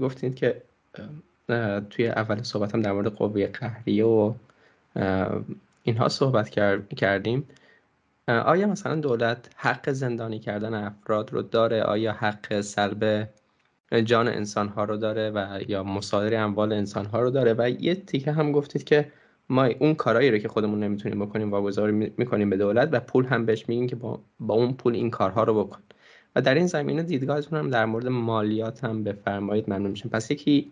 گفتید که توی اول صحبتم در مورد قوه قهریه و اینها صحبت کردیم. آیا مثلا دولت حق زندانی کردن افراد رو داره؟ آیا حق سلب جان انسان ها رو داره و یا مصادره اموال انسان ها رو داره و یه تیکه هم گفتید که ما اون کارهایی رو که خودمون نمی‌تونیم بکنیم واگذار می‌کنیم به دولت و پول هم بهش میگیم که با, با اون پول این کارها رو بکن. و در این زمینه دیدگاهتون هم در مورد مالیات هم بفرمایید ممنون میشم. پس یکی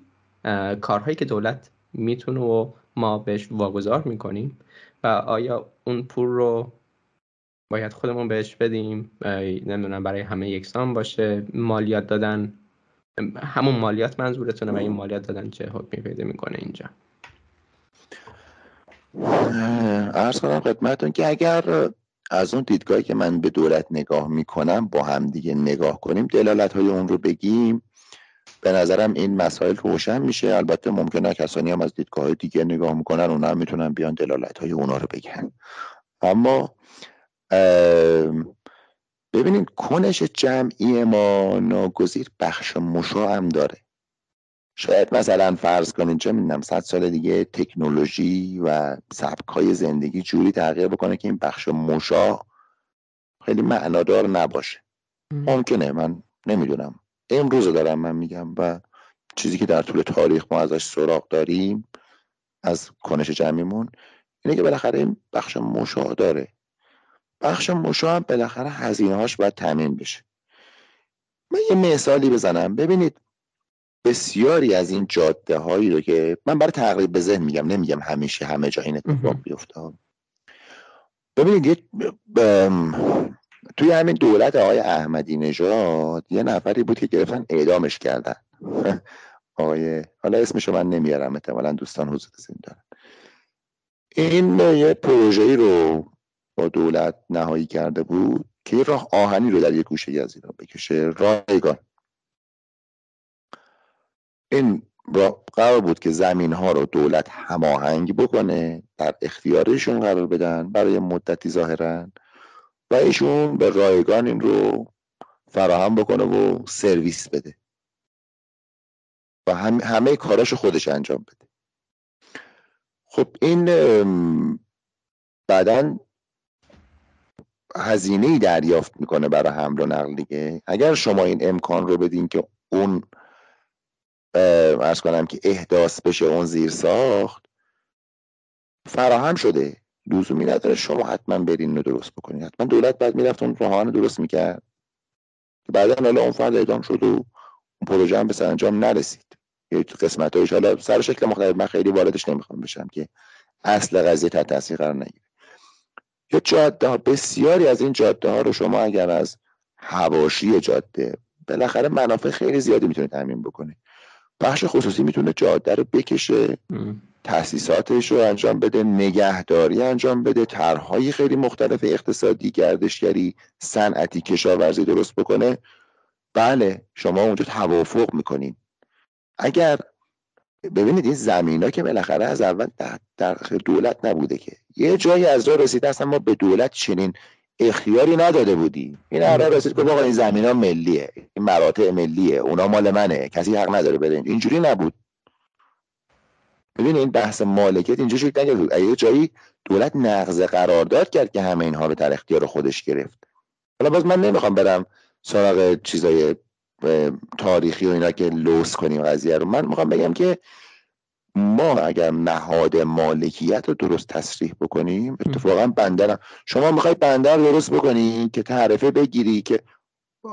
کارهایی که دولت می‌تونه و ما بهش واگذار می‌کنیم و آیا اون پول رو باید خودمون بهش بدیم؟ نمی‌دونم برای همه یکسان باشه. مالیات دادن همون مالیات منظورتونه و این مالیات دادن چه حکمی پیدا می‌کنه اینجا. ارز کنم خدمتون که اگر از اون دیدگاهی که من به دولت نگاه می‌کنم با هم دیگه نگاه کنیم دلالت های اون رو بگیم به نظرم این مسائل روشن میشه. البته ممکنه کسانی هم از دیدگاه دیگه نگاه می‌کنن اونا هم می‌تونن بیان دلالت های اونا رو بگن. اما ببینید کنش جمعی ما ناگزیر بخش مشا هم داره. شاید مثلا فرض کنید چه می‌دونم صد سال دیگه تکنولوژی و سبک های زندگی جوری تغییر بکنه که این بخش مشا خیلی معنادار نباشه. ممکنه من نمی‌دونم. امروز دارم من میگم و چیزی که در طول تاریخ ما ازش سراغ داریم از کنش جمعیمون اینه که بالاخره این بخش مشا داره. بخش مشا هم بالاخره هزینه هاش باید تامین بشه. من یه مثالی بزنم. ببینید بسیاری از این جاده هایی رو که من برای تقریب به ذهن میگم نمیگم همیشه همه جا این اتفاق بیفته. ببینید توی همین دولت آقای احمدی نژاد یه نفری بود که گرفتن اعدامش کردن. [laughs] آقای حالا اسمشو من نمیارم احتمالا دوستان حضور دارن. این یه پروژه‌ای رو با دولت نهایی کرده بود که راه آهنی رو در یک گوشه از ایران بکشه. رایگان این قرار بود که زمین ها رو دولت هماهنگ بکنه در اختیارشون قرار بدن برای مدتی ظاهرا و ایشون به رایگان این رو فراهم بکنه و سرویس بده و هم همه کاراش خودش انجام بده. خب این بعدا هزینه ای دریافت می‌کنه برای حمل و نقل دیگه. اگر شما این امکان رو بدین که اون ارز کنم که احداث بشه اون زیر ساخت فراهم شده. لزومی نداره شما حتما برین رو درست بکنید حتما دولت بعد می‌رفت اون راهان درست می‌کرد. بعدا حالا اون فرد اعدام شد و اون پروژه هم به سرانجام نرسید. یه قسمت هایش حالا سر شکل مختلف. من خیلی واردش نمی‌خوام بشم که اصل قضیه تحت تاثیر قرار نگیره. یا جاده ها بسیاری از این جاده ها رو شما اگر از هواشی جاده بالاخره منافع خیلی زیادی می‌تونه تامین بکنه بخش خصوصی می‌تونه جاده رو بکشه تاسیساتش رو انجام بده نگهداری انجام بده طرحهای خیلی مختلف اقتصادی گردشگری صنعتی کشاورزی درست بکنه. بله شما اونجا توافق می‌کنین. اگر ببینید این زمین ها که بالاخره از اول در دولت نبوده که. یه جایی از راه رسیده اصلا ما به دولت چنین اختیاری نداده بودی این هر رسید که آقا این زمین ها ملیه این مراتع ملیه اونا مال منه کسی حق نداره بده اینجوری نبود. ببین این بحث مالکیت اینجا شکل نگرفت یه جایی دولت نقض قرارداد کرد که همه اینها رو در اختیار خودش گرفت. حالا باز من نمی‌خوام برم سراغ چیزای تاریخی و اینا که لوس کنیم قضیه رو. من می‌خوام بگم که ما اگر نهاد مالکیت رو درست تصریح بکنیم اتفاقا بندر شما می‌خوای بندر درست بکنی که تعرفه بگیری که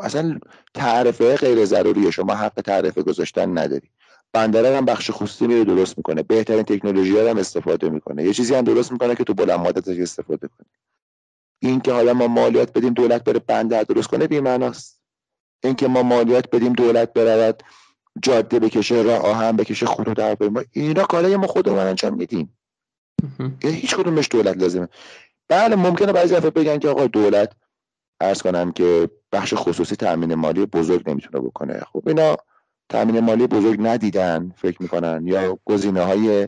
اصلا تعرفه غیر ضروریه. شما حق تعرفه گذاشتن نداری. بندر هم بخش خصوصی میره درست می‌کنه. بهترین تکنولوژی هم استفاده می‌کنه. یه چیزی هم درست می‌کنه که تو بلند مدت استفاده کنی. این که حالا ما مالیات بدیم دولت بره بندر درست کنه بی معناست این که ما مالیات بدیم دولت برود. جاده بکشه راه آهن بکشه خطوط هواپیما اینا کارای ما خودمون انجام میدیم. هیچ کدومش دولت لازمه. بله ممکنه بعضی دفعه بگن که آقا دولت ارز کنم که بخش خصوصی تامین مالی بزرگ نمی‌تونه بکنه. خب اینا تامین مالی بزرگ ندیدن فکر می‌کنن. یا گزینه های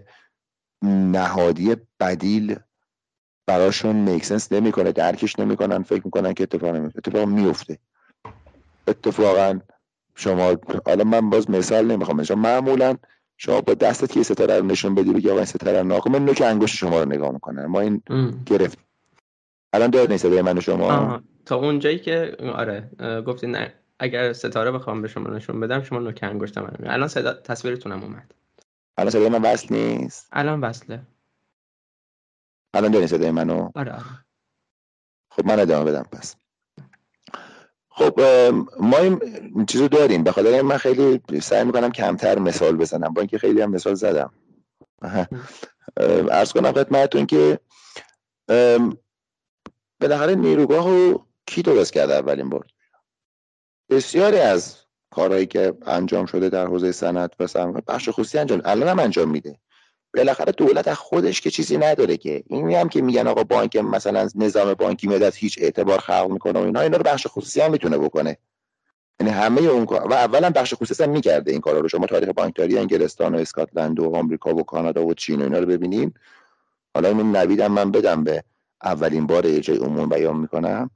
نهادی بدیل براشون میکسنس نمی‌کنه درکش نمی‌کنن فکر می‌کنن که اتفاق نمیفته اتفاق میفته اتفاقا شما حالا من باز مثال نمی‌خوام شما معمولا شما با دستت که ستاره رو نشون بدی بگی آقا این ستاره رو من نوک انگشت شما رو نگاه می‌کنم. ما این گرفت الان دارد نیست صدای من شما؟ تا اونجایی که آره. گفتی نه. اگر ستاره بخوام به شما نشون بدم شما نوک انگشت من الان صدا تصویرتونم اومد. الان صدای من وصل نیست؟ الان وصله. الان دارین صدای منو؟ آره آره. خب من ادامه بدم پس. خب ما این چیزو داریم. به خاطر من خیلی سعی می‌کنم کمتر مثال بزنم. با اینکه خیلی هم مثال زدم. ارز کنم خدمتتون که بالاخره نیروگاه رو کی درست کرده اولین بار؟ بسیاری از کارهایی که انجام شده در حوزه صنعت و بخش خصوصی انجام الان هم انجام میده. بالاخره دولت از خودش که چیزی نداره که. این هم که میگن آقا بانک مثلا نظام بانکی میاد هیچ اعتبار خلق می‌کنه و اینا اینا رو بخش خصوصی هم می‌تونه بکنه. یعنی همه اون و اولا بخش خصوصی هم می‌کرده این کارا رو. شما تاریخ بانکداری انگلستان و اسکاتلند و آمریکا و کانادا و چین و اینا رو ببینین. حالا این نویدم من بدم به اولین بار اجرای عموم بیان می‌کنم.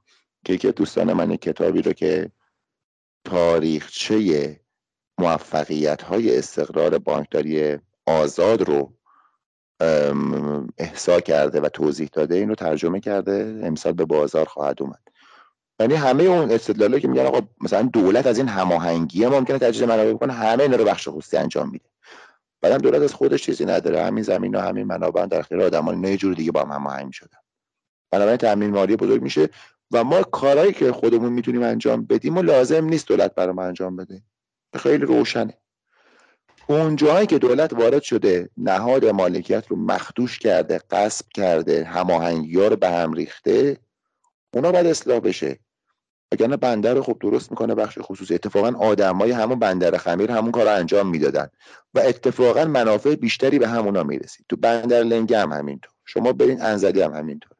که یکی دوستان من کتابی رو که تاریخچه موفقیت های استقرار بانکداری آزاد رو احسا کرده و توضیح داده اینو ترجمه کرده امسال به بازار خواهد اومد. یعنی همه اون استدلالی که میگن آقا مثلا دولت از این هماهنگی ممکنه تجدید منابع بکنه همه اینا رو بخش خصوصی انجام میده. بعدم دولت از خودش چیزی نداره همین زمین و همین منابع در اختیار آدمان اینا جور دیگه با هم هماهنگ شدن بنابراین تامین مالی بزرگ میشه و ما کارهایی که خودمون می‌تونیم انجام بدیم و لازم نیست دولت برای ما انجام بده. خیلی روشنه. اون جایی که دولت وارد شده نهاد مالکیت رو مخدوش کرده قصب کرده هماهنگی رو به هم ریخته اونا باید اصلاح بشه. اگر بندر رو خب درست می‌کنه بخش خصوصی. اتفاقا آدمای همون بندر خمیر همون کار رو انجام می‌دادن. و اتفاقا منافع بیشتری به همونا می‌رسید. تو بندر لنگ هم همینطور. شما برین انزلی هم همینطور.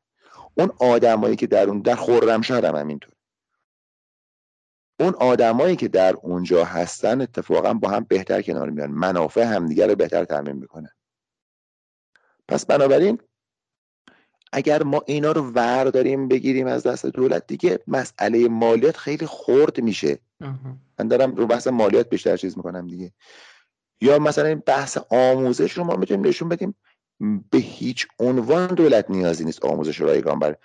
اون آدمایی که در اون در خرمشهر هم همینطور. اون آدمایی که در اونجا هستن اتفاقا با هم بهتر کنار میان. منافع همدیگه رو بهتر تعمین می‌کنن. پس بنابراین اگر ما اینا رو ور داریم بگیریم از دست دولت دیگه مسئله مالیات خیلی خرد میشه. من دارم رو بحث مالیات بیشتر چیز می‌کنم دیگه. یا مثلا این بحث آموزش رو ما می‌تونیم نشون بدیم. به هیچ عنوان دولت نیازی نیست آموزش رایگان بر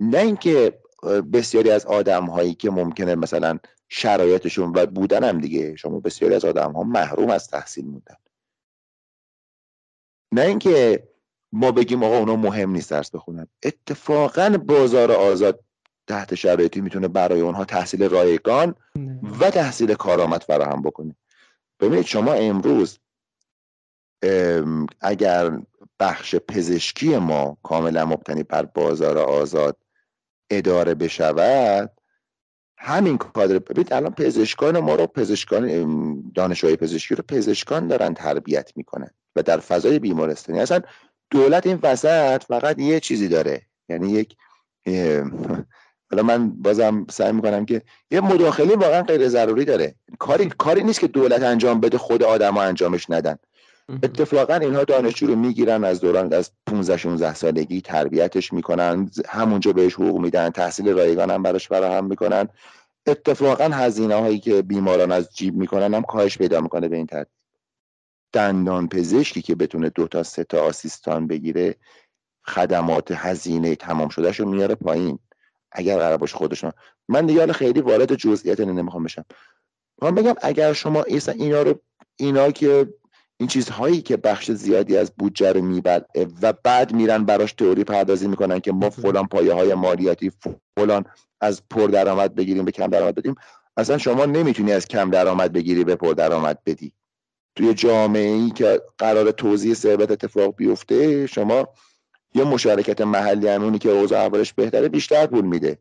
نه اینکه بسیاری از آدم هایی که ممکنه مثلا شرایطشون و بودن هم دیگه شما بسیاری از آدم ها محروم از تحصیل موندن. نه اینکه ما بگیم آقا اونا مهم نیست درس بخونن. اتفاقا بازار آزاد تحت شرایطی می‌تونه برای اونها تحصیل رایگان و تحصیل کارآمد فراهم بکنه. ببینید شما امروز اگر بخش پزشکی ما کاملا مبتنی بر بازار آزاد اداره بشود همین کادر. ببینید الان پزشکان ما رو پزشکان دانشجوی پزشکی رو پزشکان دارن تربیت می‌کنن و در فضای بیمارستانی. اصلا دولت این وسط فقط یه چیزی داره. یعنی یک حالا من بازم سعی می‌کنم که یه مداخله واقعا غیر ضروری داره. کاری کاری نیست که دولت انجام بده خود آدما انجامش ندن. اتفاقا اینها دانشجو رو می‌گیرن از دوران از 15 16 سالگی تربیتش می‌کنن همونجا بهش حقوق میدن تحصیل رایگان هم براش فراهم می‌کنن. اتفاقا هزینه هایی که بیماران از جیب می‌کنن هم کاهش پیدا می‌کنه به این ترتیب. دندان پزشکی که بتونه دو تا سه تا آسیستان بگیره خدمات هزینه تمام شده رو میاره پایین. اگر قرار باشه خودشون من دیگه خیلی وارد جزئیات نمی‌خوام بشم. من بگم اگر شما اینا رو اینا که این چیزهایی که بخش زیادی از بودجه رو میبلعه و بعد میرن براش تئوری پردازی می‌کنن که ما فلان پایه های مالیاتی فلان از پر درآمد بگیریم به کم درآمد بدیم. اصلا شما نمی‌تونی از کم درآمد بگیری به پر درآمد بدی. توی جامعه ای که قرار توزیع ثروت اتفاق بیفته شما یه مشارکت محلی همونی که اوضاع اولش بهتره بیشتر پول میده.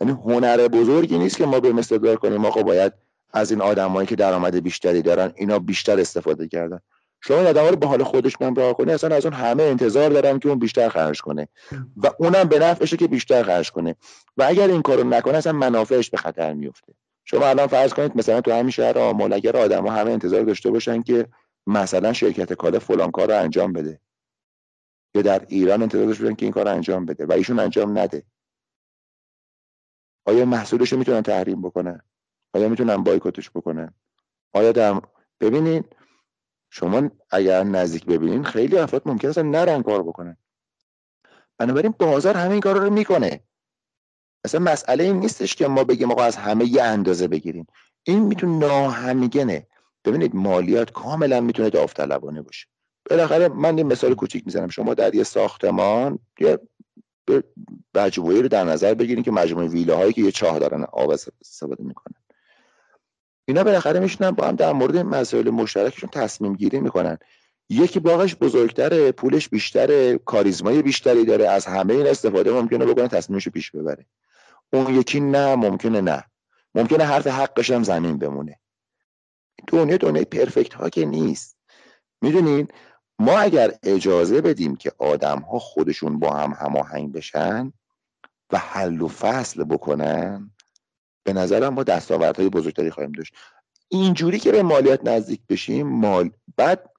یعنی هنر بزرگی نیست که ما به مستدار کنیم آقا باید از این آدمایی که درآمد بیشتری دارن اینا بیشتر استفاده کردن. شما آدم رو به حال خودش نمراه کنی اصلا از اون همه انتظار دارن که اون بیشتر خرج کنه. و اونم به نفعشه که بیشتر خرج کنه. و اگر این کارو نکنه اصلا منافعش به خطر میفته شما الان فرض کنید مثلا تو همین شهر آمال اگر آدم همه انتظار داشته باشن که مثلا شرکت کالا فلان کار رو انجام بده. یا در ایران انتظار داشته باشن که این کار انجام بده و ایشون انجام نده. آیا محصولش رو می‌تونن تحریم بکنن؟ آیا می‌تونن بایکوتش بکنن آیا در ببینین شما اگر نزدیک ببینین خیلی افراد ممکن است نرن کار بکنن. بنابراین بازار همین کار رو می‌کنه. اصلا مسئله این نیستش که ما بگیم آقا از همه یه اندازه بگیریم. این می‌تونه ناهمگنه. ببینید مالیات کاملا می‌تونه داوطلبانه باشه. بالاخره من یه مثال کوچیک می‌زنم. شما در یه ساختمان یه مجموعه رو در نظر بگیرید که مجموعه ویله هایی که یه چاه دارن آب استفاده می‌کنن. اینا بالاخره میشنن با هم در مورد مسائل مشترکشون تصمیم گیری می‌کنن. یکی باغش بزرگتره پولش بیشتره کاریزمای بیشتری داره از همه این استفاده ممکنه بکنه تصمیمش پیش ببره. اون یکی نه ممکنه نه. ممکنه حرف حقش هم زمین بمونه. دنیا دنیای پرفکت ها که نیست. می‌دونین ما اگر اجازه بدیم که آدم ها خودشون با هم هماهنگ بشن و حل و فصل بکنن به نظرم ما دستاوردهای بزرگتری خواهیم داشت. اینجوری که به مالیات نزدیک بشیم مال بعد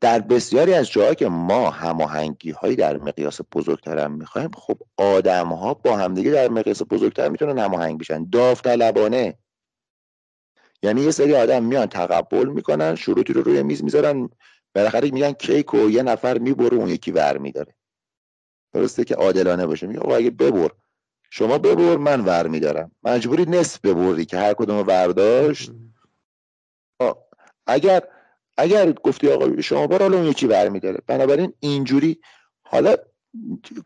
در بسیاری از جاها که ما هماهنگی هایی در مقیاس بزرگتر هم می‌خوایم خب آدم ها با همدیگه در مقیاس بزرگتر می‌تونن هماهنگ بشن. داوطلبانه. یعنی یه سری آدم میان تقبل می‌کنن شروطی رو روی میز می‌ذارن بالاخره میگن کیک و یه نفر می‌بره اون یکی ور میداره. درسته که عادلانه باشه. میگه اگه ببر شما ببر من ور میدارم. مجبوری نصف ببری که هر کدوم ورداشت اگر اگر گفتی آقا شما بار حالا اون یکی برمیداره بنابراین اینجوری حالا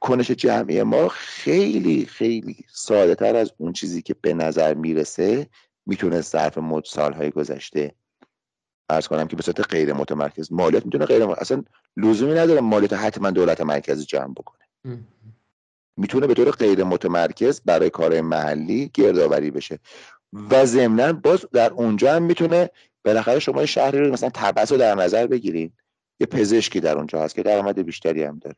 کنش جمعی ما خیلی خیلی ساده تر از اون چیزی که به نظر می‌رسه می‌تونه صرف مد سالهای گذشته ارز کنم که به صورت غیر متمرکز مالیات می‌تونه غیر اصلا لزومی نداره مالیات حتما دولت مرکزی جمع بکنه. می‌تونه به طور غیر متمرکز برای کار محلی گردآوری بشه. و ضمنا باز در اونجا هم می‌تونه بالاخره شما شهری رو مثلا تبس رو در نظر بگیرید یه پزشکی در اونجا هست که درآمد بیشتری هم داره.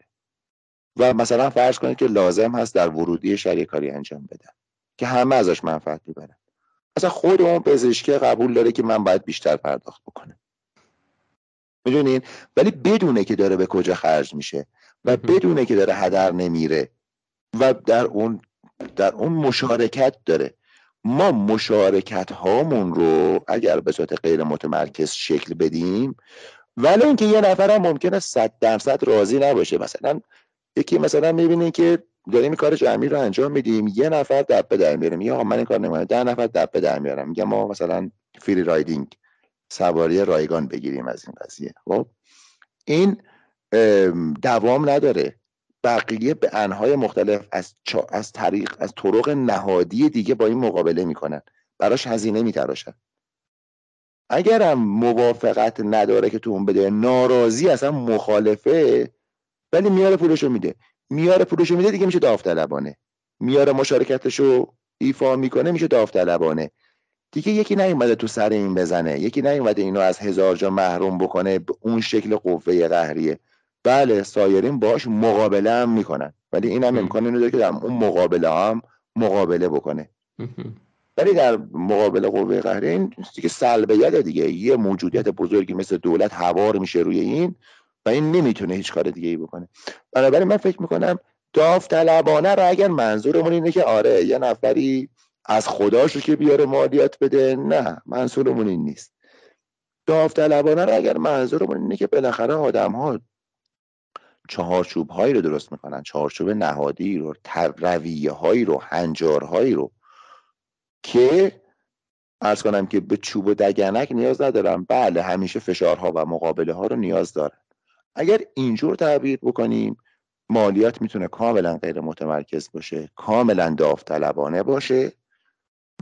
و مثلا فرض کنید که لازم هست در ورودی شهری کاری انجام بدن که همه ازش منفعت می‌برن. اصلا خود اون پزشکی قبول داره که من باید بیشتر پرداخت بکنم. می‌دونین؟ ولی بدونه که داره به کجا خرج میشه و بدونه که داره هدر نمیره. و در اون در اون مشارکت داره. ما مشارکت هامون رو اگر به صورت غیر متمرکز شکل بدیم ولی اینکه یه نفر هم ممکنه صد درصد راضی نباشه. مثلا یکی مثلا می‌بینی که داریم کار جمعی رو انجام میدیم یه نفر دبه در میاره. میگه من این کار نمی‌کنم. ده نفر دبه در میارم میگه ما مثلا فری رایدینگ سواری رایگان بگیریم از این قضیه. خب؟ این دوام نداره. بقیه به انهای مختلف از, از طریق از طرق نهادی دیگه با این مقابله می‌کنن. براش هزینه میتراشن. اگرم موافقت نداره که تو اون بده ناراضی اصلا مخالفه ولی میاره پولشو میده. میاره پولشو میده دیگه میشه داوطلبانه. میاره مشارکتشو ایفا می‌کنه میشه داوطلبانه. دیگه یکی نیومده تو سر این بزنه. یکی نیومده اینو از هزار جا محروم بکنه به اون شکل قوه قهریه. بله سایرین باش مقابله هم می‌کنن. ولی این هم امکان اینو داره که در اون مقابله هم مقابله بکنه. ولی در مقابله قوه قهریه این دیگه سلبیت دیگه یه موجودیت بزرگی مثل دولت هوار میشه روی این و این نمی‌تونه هیچ کار دیگه ای بکنه. بنابراین من فکر می‌کنم داوطلبانه رو اگر منظورمون اینه که آره یه نفری از خداشو که بیاره مالیات بده نه منظورمون این نیست. داوطلبانه رو اگر منظورمون اینه که بالاخره آدم ها چهارچوب هایی رو درست می‌کنن. چهارچوب نهادی رو رویه هایی رو هنجارهایی رو. که ارز کنم که به چوب و دگنک نیاز ندارم. بله همیشه فشارها و مقابله ها رو نیاز دارن. اگر اینجور تعبیر بکنیم مالیات می‌تونه کاملا غیر متمرکز باشه کاملا داوطلبانه باشه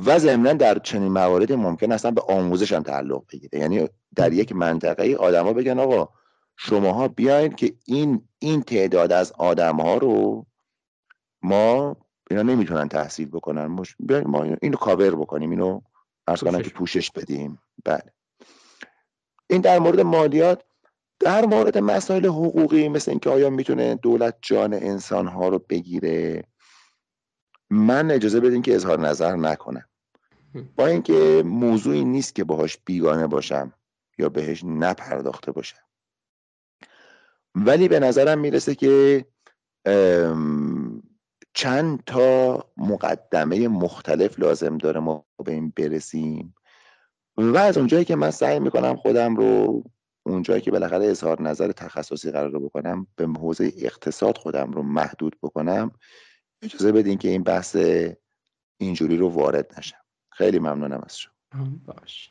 و ضمنا در چنین مواردی ممکن اصلا به آموزش هم تعلق بگیره. یعنی در یک منطقه آدما بگن آقا شماها بیاین که این این تعداد از آدم ها رو ما اینا نمی‌تونن تحصیل بکنن. بیاین ما اینو کاور بکنیم اینو ارز کنم که پوشش بدیم. بله. این در مورد مالیات در مورد مسائل حقوقی مثل اینکه آیا می‌تونه دولت جان انسان ها رو بگیره من اجازه بدین که اظهار نظر نکنم. با اینکه موضوعی نیست که باهاش بیگانه باشم یا بهش نپرداخته باشم. ولی به نظرم می‌رسه که چند تا مقدمه مختلف لازم داره ما به این برسیم. و از اونجایی که من سعی می‌کنم خودم رو اونجایی که بالاخره اظهار نظر تخصصی قرار بکنم به حوزه اقتصاد خودم رو محدود بکنم اجازه بدین که این بحث اینجوری رو وارد نشم. خیلی ممنونم از شما. باش.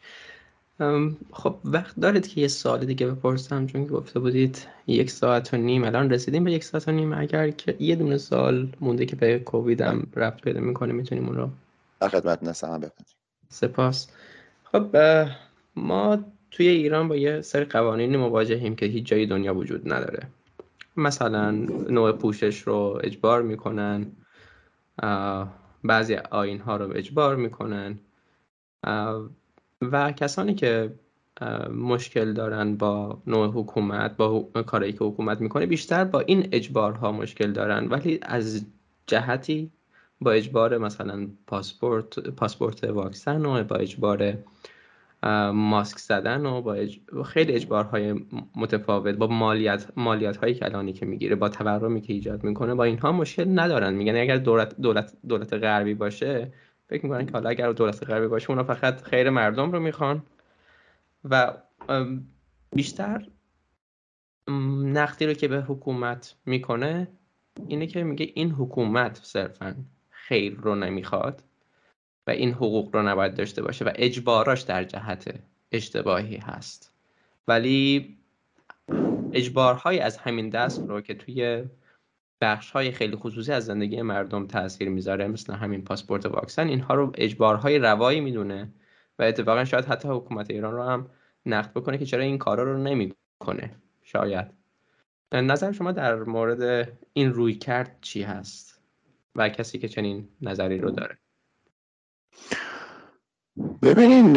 خب وقت دارید که یه سال دیگه بپرسم چون گفته بودید یک ساعت و نیم الان رسیدیم به یک ساعت و نیم. اگر که یه دونه سال مونده که به کووید هم رفت پیدا می‌کنه می‌تونیم اون رو در خدمت نستم سپاس. خب ما توی ایران با یه سری قوانین مواجهیم که هیچ جای دنیا وجود نداره. مثلا نوع پوشش رو اجبار می‌کنن بعضی آین ها رو اجبار می‌کنن. و کسانی که مشکل دارن با نوع حکومت با کاری که حکومت می‌کنه بیشتر با این اجبارها مشکل دارن. ولی از جهتی با اجبار مثلا پاسپورت پاسپورت واکسن و با اجبار ماسک زدن و با خیلی اجبارهای متفاوت با مالیت مالیات هایی کلانی که می‌گیره با تورمی که ایجاد می‌کنه با اینها مشکل ندارن. میگن اگر دولت دولت دولت غربی باشه فکر می‌کنن که حالا اگر دولت غربی باشه اونا فقط خیر مردم رو می‌خوان. و بیشتر نقدی رو که به حکومت می‌کنه اینه که میگه این حکومت صرفا خیر رو نمی‌خواد و این حقوق رو نباید داشته باشه و اجباراش در جهت اشتباهی هست. ولی اجبارهای از همین دست رو که توی بخش های خیلی خصوصی از زندگی مردم تاثیر می‌ذاره مثل همین پاسپورت واکسن. اینها رو اجبارهای روایی می‌دونه و اتفاقا شاید حتی حکومت ایران رو هم نقد بکنه که چرا این کارا رو نمی‌کنه. شاید. نظر شما در مورد این روی کرد چی هست و کسی که چنین نظری رو داره؟ ببینین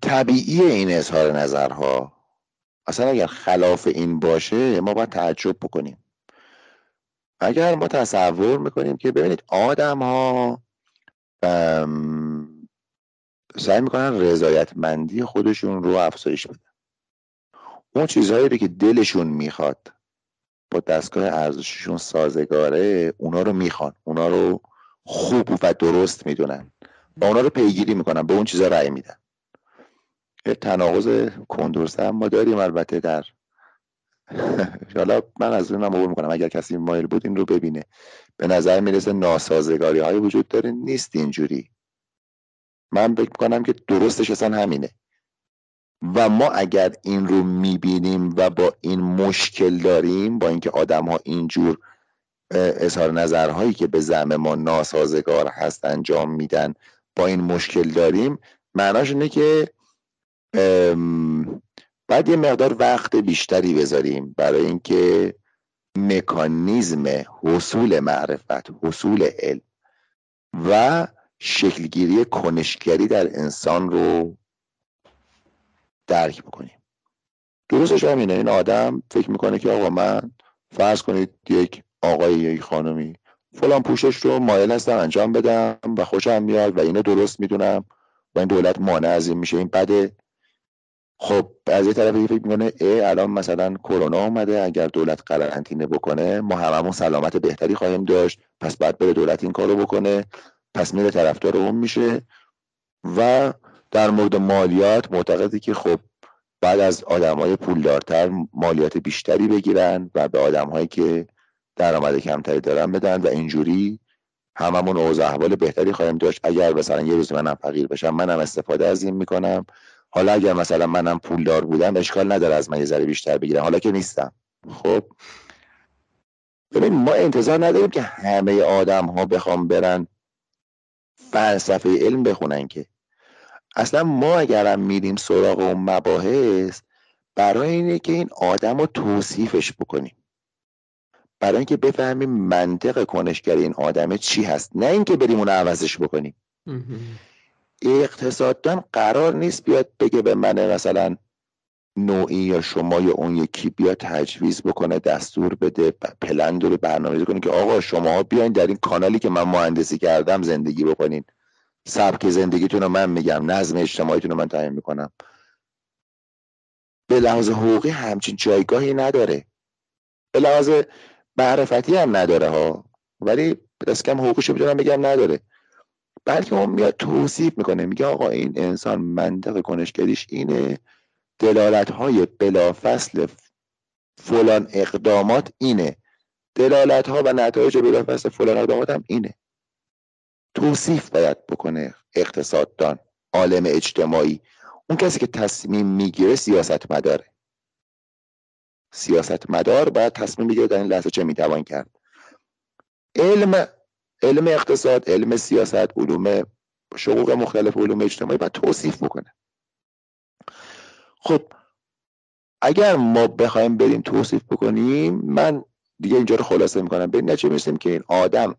طبیعی این اظهار نظرها اصلا اگر خلاف این باشه ما باید تعجب بکنیم. اگر ما تصور می‌کنیم که ببینید آدم ها سعی می‌کنن رضایتمندی خودشون رو افزایش بدن. اون چیزهایی رو که دلشون می‌خواد با دستگاه ارزششون سازگاره اونا رو می‌خوان. اونا رو خوب و درست می‌دونن. و اونا رو پیگیری می‌کنن به اون چیزا رأی میدن. یه تناقض کندرسه هم ما داریم البته در حالا من از اونم عبور می‌کنم. اگر کسی مایل بود این رو ببینه. به نظر می‌رسه ناسازگاری های وجود داره. نیست اینجوری. من فکر می‌کنم که درستش اصلا همینه. و ما اگر این رو می‌بینیم و با این مشکل داریم با اینکه آدم ها اینجور اظهار نظرهایی که به زعم ما ناسازگار هست انجام میدن با این مشکل داریم معناش اینه که باید یه مقدار وقت بیشتری بذاریم برای اینکه مکانیزم حصول معرفت حصول علم و شکلگیری کنشگری در انسان رو درک بکنیم. درستش همینه. این آدم فکر می‌کنه که آقا من فرض کنید یک آقای یا یک خانمی فلان پوشش رو مایل هستم انجام بدم و خوشم میاد و اینو درست می‌دونم و این دولت مانع از این میشه. این بده خب از یه طرف فکر می‌کنه ای الان مثلا کرونا اومده اگر دولت قرنطینه بکنه ما هممون سلامت بهتری خواهیم داشت پس بعد بره دولت این کارو بکنه پس میره طرفدار اون میشه. و در مورد مالیات معتقدی که خب بعد از آدمای پولدارتر مالیات بیشتری بگیرن و به آدمهایی که درآمد کمتری دارن بدن و اینجوری هممون اوضاع احوال بهتری خواهیم داشت. اگر مثلا یه روز منم فقیر بشم منم استفاده از این می‌کنم. حالا اگر مثلا منم پولدار بودم اشکال نداره از من یه ذره بیشتر بگیرم حالا که نیستم. خب؟ ببین ما انتظار نداریم که همه آدم ها بخوام برن فلسفه علم بخونن که. اصلا ما اگرم میریم سراغ اون مباحث برای اینه که این آدم رو توصیفش بکنیم. برای اینکه بفهمیم منطق کنشگری این آدمه چی هست. نه اینکه بریم اون عوضش بکنیم. اقتصاددان قرار نیست بیاد بگه به من مثلا نوعی یا شما یا اون یکی بیا تجویز بکنه دستور بده پلند رو برنامه کنه که آقا شما بیاین در این کانالی که من مهندسی کردم زندگی بکنین. سبک زندگیتون رو من میگم نظم اجتماعیتون رو من تعیین می‌کنم. به لحاظ حقوقی همچین جایگاهی نداره. به لحاظ معرفتی هم نداره ها. ولی دست کم حقوقش می‌تونم بگم نداره. بلکه اون میاد توصیف می‌کنه. میگه آقا این انسان منطق کنشگریش اینه. دلالت های بلافصل فلان اقدامات اینه. دلالت ها و نتایج بلافصل فلان اقدامات هم اینه. توصیف باید بکنه اقتصاددان عالم اجتماعی. اون کسی که تصمیم می‌گیره سیاست مداره سیاست مدار باید تصمیم بگیره در این لحظه چه می‌توان کرد. علم علم اقتصاد علم سیاست علوم شقوق مختلف علوم اجتماعی باید توصیف بکنه. خب اگر ما بخوایم بریم توصیف بکنیم من دیگه اینجا رو خلاصه می‌کنم. به نتیجه می‌رسیم که این آدم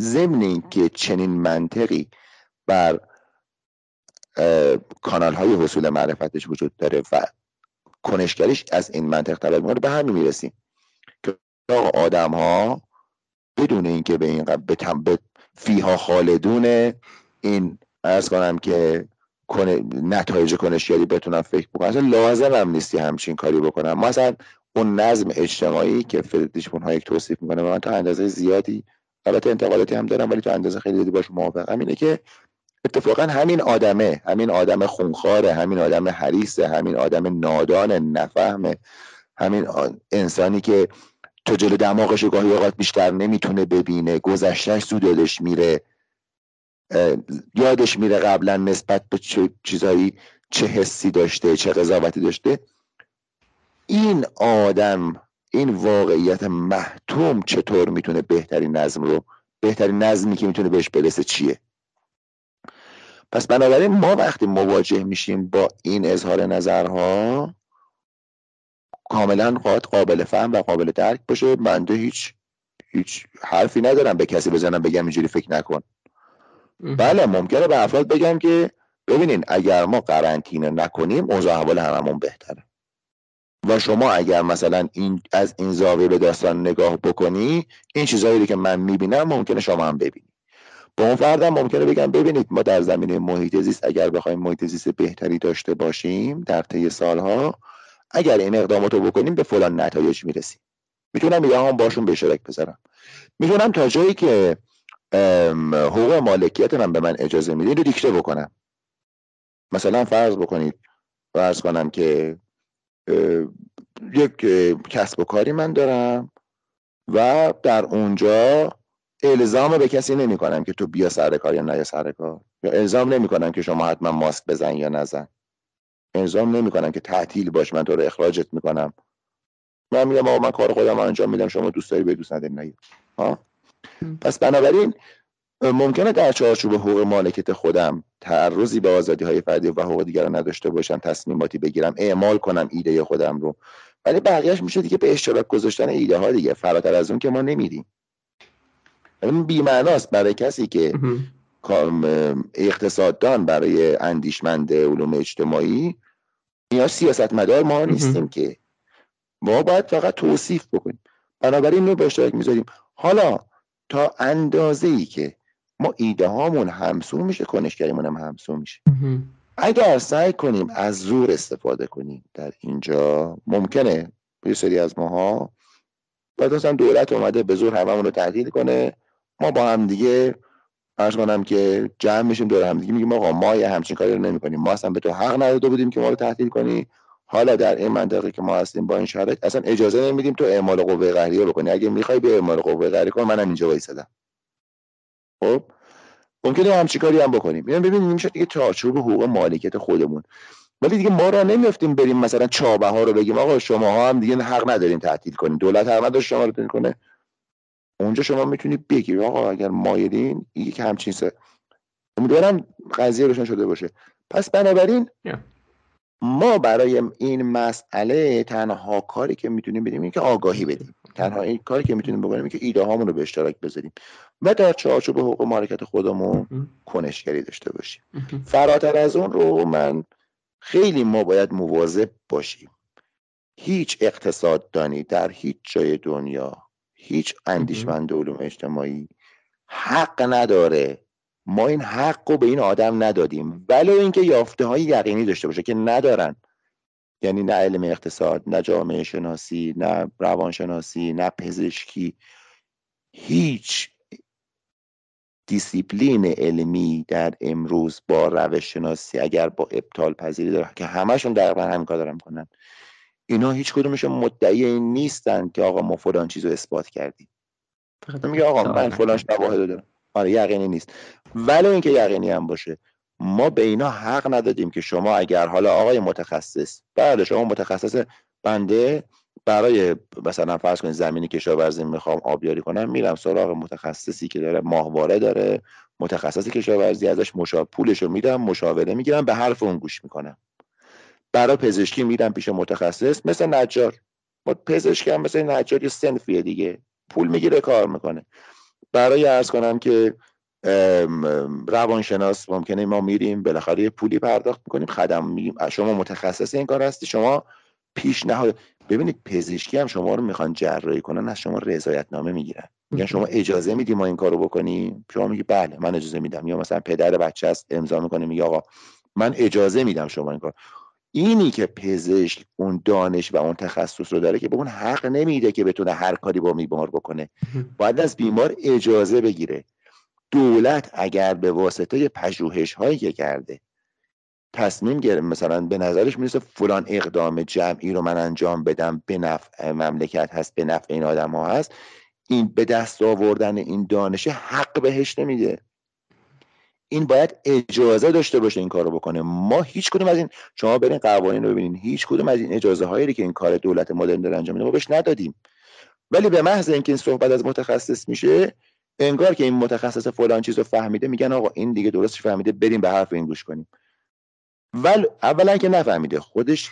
ضمن که چنین منطقی بر کانال های حصول معرفتش وجود داره و کنشگریش از این منطق طلب به همین می‌رسیم که آدم ها بدون اینکه به این به, به فیها خالدون این ارز کنم که نتایج کنشگری بتونم فکر بکنم. اصلا لازم هم نیستی همچین کاری بکنم. مثلا اون نظم اجتماعی که فردیش ها یک توصیف می‌کنه من تا اندازه زیادی البته انتقالاتی هم دارم ولی تا اندازه خیلی زیادی باش موافقم. اینه که اتفاقا همین آدمه همین آدم خونخواره همین آدم حریصه همین آدم نادان نفهمه همین انسانی که تو جلو دماغش گاهی اوقات بیشتر نمی‌تونه ببینه. گذشتهش زود یادش میره. یادش میره قبلا نسبت به چه چیزایی چه حسی داشته چه قضاوتی داشته. این آدم این واقعیت محتوم چطور می‌تونه بهترین نظم رو بهترین نظمی که می‌تونه بهش برسه چیه؟ پس بنابراین ما وقتی مواجه میشیم با این اظهار نظرها کاملا قاعد قابل فهم و قابل درک باشه. منده هیچ هیچ حرفی ندارم به کسی بزنم بگم اینجوری فکر نکن. بله ممکنه به افراد بگم که ببینین اگر ما قرنطینه نکنیم اوضاع احوال هممون بهتره. و شما اگر مثلا این از این زاویه به داستان نگاه بکنی این چیزهایی که من می‌بینم ممکنه شما هم ببینی. با اون فردم ممکنه بگم ببینید ما در زمینه محیط زیست اگر بخوایم محیط زیست بهتری داشته باشیم در طی سالها اگر این اقدامات رو بکنیم به فلان نتایج می‌رسیم. می‌تونم ایده هم باشون به اشتراک بذارم. می‌تونم تا جایی که حقوق مالکیت من به من اجازه میده رو دیکته بکنم. مثلا فرض بکنید فرض کنم که یک کسب و کاری من دارم و در اونجا الزام به کسی نمی کنم که تو بیا سر کار یا نه سر کار. یا الزام نمی کنم که شما حتما ماسک بزن یا نزن. الزام نمی کنم که تعطیل باش من تو رو اخراجت می‌کنم. من میگم آقا من کار خودم انجام میدم شما دوست داری به دوست نداری ها؟ پس بنابراین ممکنه در چارچوب حقوق مالکیت خودم تعرضی به آزادی های فردی و حقوق دیگر نداشته باشم تصمیماتی بگیرم اعمال کنم ایده خودم رو. ولی بقیهش میشه دیگه به اشتراک گذاشتن ایده ها دیگه. فراتر از اون که ما نمیدیم این بیمعناست برای کسی که اقتصاددان برای اندیشمند علوم اجتماعی یا سیاست مدار ما نیستیم که. ما باید فقط توصیف بکنیم. بنابراین رو به اشتراک می‌ذاریم. حالا تا اندازه ای که ما ایده هامون همسو میشه کنشگریمون هم همسو میشه. اگر سعی کنیم از زور استفاده کنیم در اینجا ممکنه یه سری از ماها باید مثلا دولت اومده به زور هممون رو تحلیل کنه. ما با هم دیگه فرض کنم که جمع میشیم دور هم دیگه. میگیم آقا ما یه همچین کاری رو نمی‌کنیم. ما اصلا به تو حق نداده بودیم که ما رو تحلیل کنی. حالا در این منطقه که ما هستیم با این شرایط اصلا اجازه نمیدیم تو اعمال قوه قهریه بکنی. اگه می‌خوای به اعمال قوه قهریه کن منم اینجا وایسادم. خب؟ ممکنه همچین کاری هم بکنیم. یعنی ببینید میشه دیگه چارچوب حقوق مالکیت خودمون. ولی دیگه ما را نمیفتیم بریم مثلا چابه ها رو بگیم. آقا شما ها هم دیگه حق ندارین تعطیل کنین دولت حق نداره شما رو کنه. اونجا شما می‌تونید بگید آقا اگر مایلین یک همچین سه. امیدوارم قضیه روشن شده باشه. پس بنابراین ما برای این مسئله تنها کاری که می‌تونیم بدیم اینه که آگاهی بدیم. تنها این کاری که می‌تونیم بکنیم که ایده هامون رو به اشتراک بذاریم و در چارچوب حقوق مالکیت خودمون کنشگری داشته باشیم. فراتر از اون رو من خیلی ما باید مواظب باشیم. هیچ اقتصاددانی در هیچ جای دنیا هیچ اندیشمند علوم اجتماعی حق نداره. ما این حق رو به این آدم ندادیم. ولو اینکه یافته های یقینی داشته باشه که ندارن. یعنی نه علم اقتصاد نه جامعه شناسی نه روانشناسی نه پزشکی. هیچ دیسیپلین علمی در امروز با روش شناسی اگر با ابطال پذیری داره که همشون در همین کار دارن کنن اینا هیچ کدومشون مدعی این نیستن که آقا ما فلان چیزو اثبات کردیم. میگه آقا من فلان شواهد دارم. آره یقینی نیست. ولی اینکه یقینی هم باشه ما به اینا حق ندادیم که شما اگر حالا آقای متخصص بله شما متخصص بنده برای مثلا فرض کنید زمینی کشاورزی می‌خوام آبیاری کنم میرم سراغ متخصصی که داره ماهواره داره متخصصی کشاورزی ازش مشا... پولش رو میدم مشاوره می‌گیرم به حرف اون گوش می‌کنم. برای پزشکی میرم پیش متخصص مثل نجار. پزشکی هم مثل نجار یه سنفیه دیگه. پول می‌گیره کار می‌کنه. برای ارز کنم که روانشناس ممکنه ما میریم بالاخره پولی پرداخت می‌کنیم خدم میگیم شما متخصص این کار هستی شما پیشنهاد ببینید پزشکی هم شما رو می‌خوان جراحی کنن از شما رضایت نامه می‌گیرن. میگن شما اجازه میدی ما این کارو بکنیم؟ شما میگی بله من اجازه میدم. یا مثلا پدر بچه است امضا می‌کنه میگه آقا من اجازه میدم شما این کار. اینی که پزشک اون دانش و اون تخصص رو داره که به اون حق نمیده که بتونه هر کاری با بیمار بکنه. [laughs] باید از بیمار اجازه بگیره. دولت اگر به واسطه پژوهش هایی که کرده تصمیم گرفت مثلا به نظرش می‌رسه فلان اقدام جمعی رو من انجام بدم به نفع مملکت هست به نفع این آدم ها هست این به دست آوردن این دانش حق بهش نمیده. این باید اجازه داشته باشه این کارو بکنه. ما هیچ کدوم از این شما برین قوانین رو ببینید هیچ کدوم از این اجازه هایی که این کار دولت مدرن داره انجام میده ما بهش ندادیم. ولی به محض اینکه این صحبت از متخصص میشه انگار که این متخصص فلان چیز رو فهمیده میگن آقا این دیگه درست فهمیده بریم به حرف این گوش کنیم. ول اولا که نفهمیده. خودش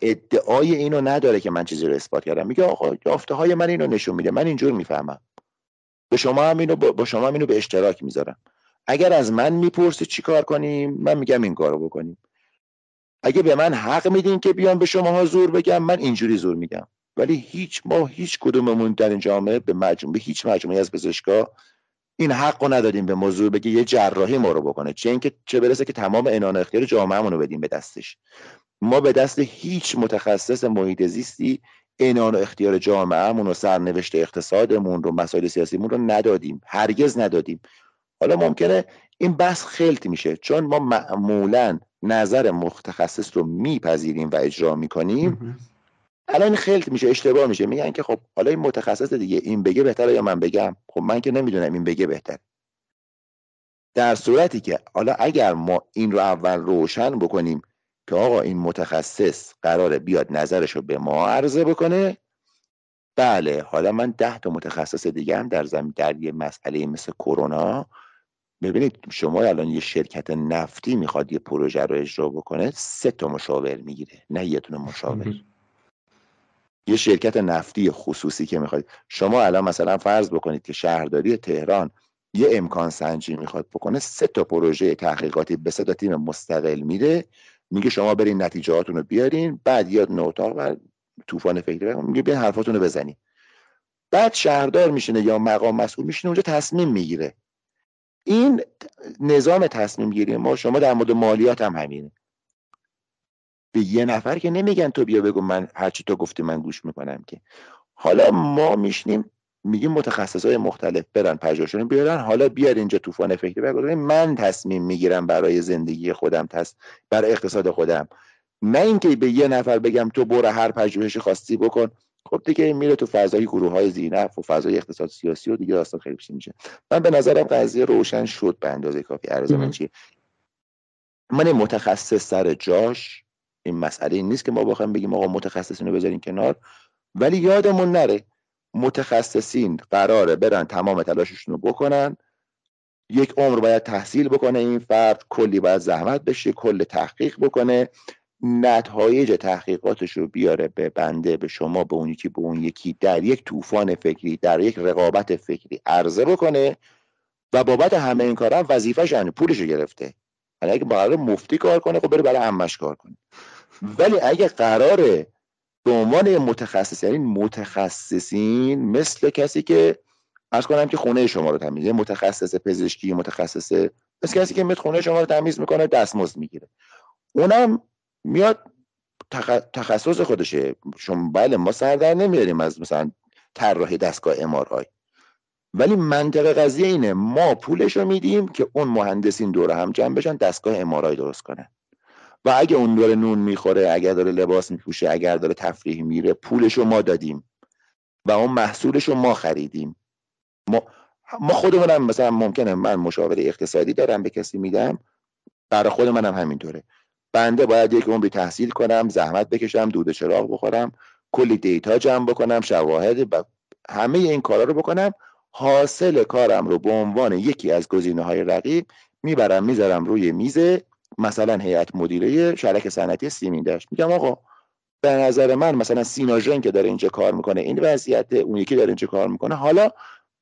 ادعای اینو نداره که من چیزی رو اثبات کردم. میگه آقا یافته های من اینو نشون میده. من اینجور می‌فهمم. به شما هم اینو با شما هم اینو به اشتراک می‌ذارم. اگر از من می‌پرسی چی کار کنیم من میگم این کارو بکنیم. اگه به من حق میدین که بیام به شماها زور بگم من اینجوری زور میگم. ولی هیچ ما هیچ کدوممون در این جامعه به مجموع به هیچ مجموعی از پزشکا این حق ندادیم به موضوع بگه یه جراحی ما رو بکنه. چه اینکه چه برسه که تمام انان اختیار جامعهمون رو بدیم به دستش. ما به دست هیچ متخصص محیط زیستی انان و اختیار جامعهمون و سرنوشت اقتصادمون رو مسائل سیاسیمون رو ندادیم. هرگز ندادیم. حالا ممکنه این بحث خلط میشه چون ما معمولا نظر متخصص رو میپذیریم و اجرا می‌کنیم. الان خلط میشه اشتباه میشه. میگن که خب حالا این متخصص دیگه این بگه بهتره یا من بگم؟ خب من که نمی‌دونم این بگه بهتر در صورتی که حالا اگر ما این رو اول روشن بکنیم که آقا این متخصص قراره بیاد نظرش رو به ما عرضه بکنه بله حالا من ده تا متخصص دیگه هم در زمین در یه مسئله مثل کرونا ببینید شما الان یه شرکت نفتی می‌خواد یه پروژه رو اجرا بکنه سه تا مشاور می‌گیره نه یه دونه مشاور. یه شرکت نفتی خصوصی که می‌خواد. شما الان مثلا فرض بکنید که شهرداری تهران یه امکان سنجی می‌خواد بکنه سه تا پروژه تحقیقاتی به سه تا تیم مستقل میده میگه شما برین نتیجهاتون رو بیارین بعد یاد نوتاق و طوفان فکری میگه بیاین حرفاتون رو بزنین. بعد شهردار میشینه یا مقام مسئول میشینه اونجا تصمیم می‌گیره. این نظام تصمیم گیری ما شما در مورد مالیات هم همینه. به یه نفر که نمیگن تو بیا بگو من هرچی تو گفتی من گوش می‌کنم که. حالا ما میشنیم میگیم متخصص های مختلف برن پژوهشون بیارن حالا بیار اینجا طوفان فکری بگذاریم من تصمیم می‌گیرم برای زندگی خودم تس برای اقتصاد خودم. نه اینکه به یه نفر بگم تو برو هر پژوهشی خواستی بکن. خب دیگه میره تو فضای گروه های زینف و فضای اقتصاد سیاسی و دیگه داستان خیلی پیش میشه. من به نظرم قضیه روشن شد به اندازه کافی. عرض من چیه؟ من متخصص سر جاش این مسئله این نیست که ما بخوایم بگیم آقا متخصصین رو بذارین کنار ولی یادمون نره متخصصین قراره برن تمام تلاششون رو بکنن. یک عمر باید تحصیل بکنه این فرد کلی باید زحمت بشه کل تحقیق بکنه. نتایج تحقیقاتش رو بیاره به بنده به شما به اون یکی به اون یکی در یک طوفان فکری در یک رقابت فکری عرضه بکنه و بابت همه این کارا وظیفه‌ش یعنی پولش رو گرفته. یعنی اگه قرار مفتی کار کنه خب بره برای همش کار کنه. ولی اگه قراره به عنوان متخصص یعنی متخصصین مثل کسی که ارز کنم که خونه شما رو تمیز متخصص پزشکی متخصص مثل کسی که میاد خونه شما رو تمیز می‌کنه دستمزد می‌گیره. اونم میاد تخصص خودشه. چون بله ما سر در نمیاریم از مثلا طراحی دستگاه امارای ولی منطق قضیه اینه ما پولش رو میدیم که اون مهندسین دور هم جمع بشن دستگاه امارای درست کنن. و اگه اون داره نون می‌خوره اگر داره لباس میپوشه اگر داره تفریح میره پولش رو ما دادیم. و اون محصولش رو ما خریدیم. ما ما خودمونم مثلا ممکنه من مشاوره اقتصادی دارم به کسی میدم برای خود منم همینطوره. بنده باید یک عمری تحصیل کنم زحمت بکشم دود چراغ بخورم کلی دیتا جمع بکنم شواهد و همه این کارا رو بکنم. حاصل کارم رو به عنوان یکی از گزینه های رقیب می‌برم می‌ذارم روی میز مثلا هیئت مدیره شرک صنعتی سیمین داشت. میگم آقا به نظر من مثلا سیناژن که داره اینجا کار می‌کنه این وضعیت اون یکی داره اینجا کار می‌کنه. حالا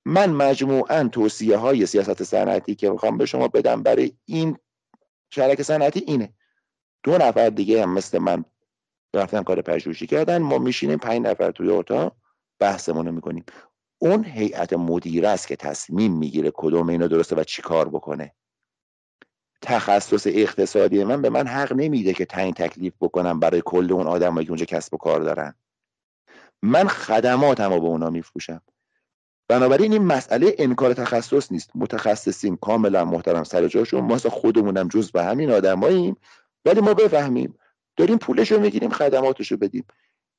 من مجموعا توصیه های سیاست صنعتی که می‌خوام به شما بدم برای این شرک صنعتی اینه. دو نفر دیگه هم مثل من رفتن کار پژوهشی کردن. ما میشینیم پنج نفر توی اتاق بحثمون رو می‌کنیم. اون هیئت مدیره است که تصمیم می‌گیره کدوم اینا درسته و چی کار بکنه. تخصص اقتصادی من به من حق نمیده که تعیین تکلیف بکنم برای کل اون آدمایی که اونجا کسب و کار دارن. من خدماتم رو به اونا میفروشم. بنابراین این مسئله انکار تخصص نیست. متخصصیم کاملا محترم سر جاشون. ما خودمونم جز به همین آدماییم. ولی ما بفهمیم. داریم پولش رو می‌گیریم خدماتش رو بدیم.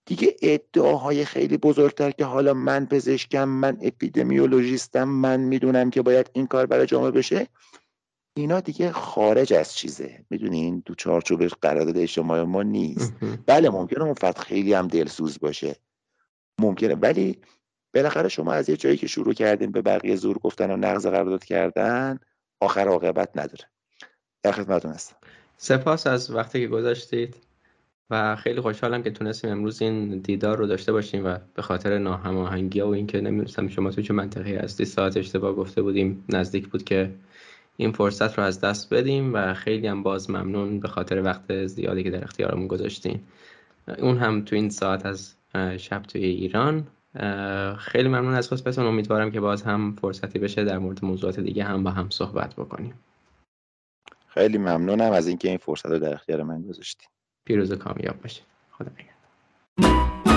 دیگه ادعاهای خیلی بزرگتر که حالا من پزشکم من اپیدمیولوژیستم من می‌دونم که باید این کار برای جامعه بشه اینا دیگه خارج از چیزه. می‌دونین دو چارچوب قرارداد اجتماعی ما نیست. بله ممکنه اون فقط خیلی هم دلسوز باشه. ممکنه. ولی بالاخره شما از یه جایی که شروع کردین به بقیه زور گفتن و نقض قرارداد کردن آخر عاقبت نداره. در خدمتتون هستم. سپاس از وقتی که گذاشتید و خیلی خوشحالم که تونستیم امروز این دیدار رو داشته باشیم و به خاطر ناهماهنگی و اینکه نمی‌دونستم شما تو چه منطقه هستی ساعت اشتباه گفته بودیم نزدیک بود که این فرصت رو از دست بدیم و خیلی هم باز ممنون به خاطر وقت زیادی که در اختیارمون گذاشتین. اون هم تو این ساعت از شب توی ایران. خیلی ممنون از خواستتون امیدوارم که باز هم فرصتی بشه در مورد موضوعات دیگه هم با هم صحبت بکنیم. خیلی ممنونم از اینکه این فرصت رو در اختیار من گذاشتین. پیروز کامیاب باشید خدا نگهدار.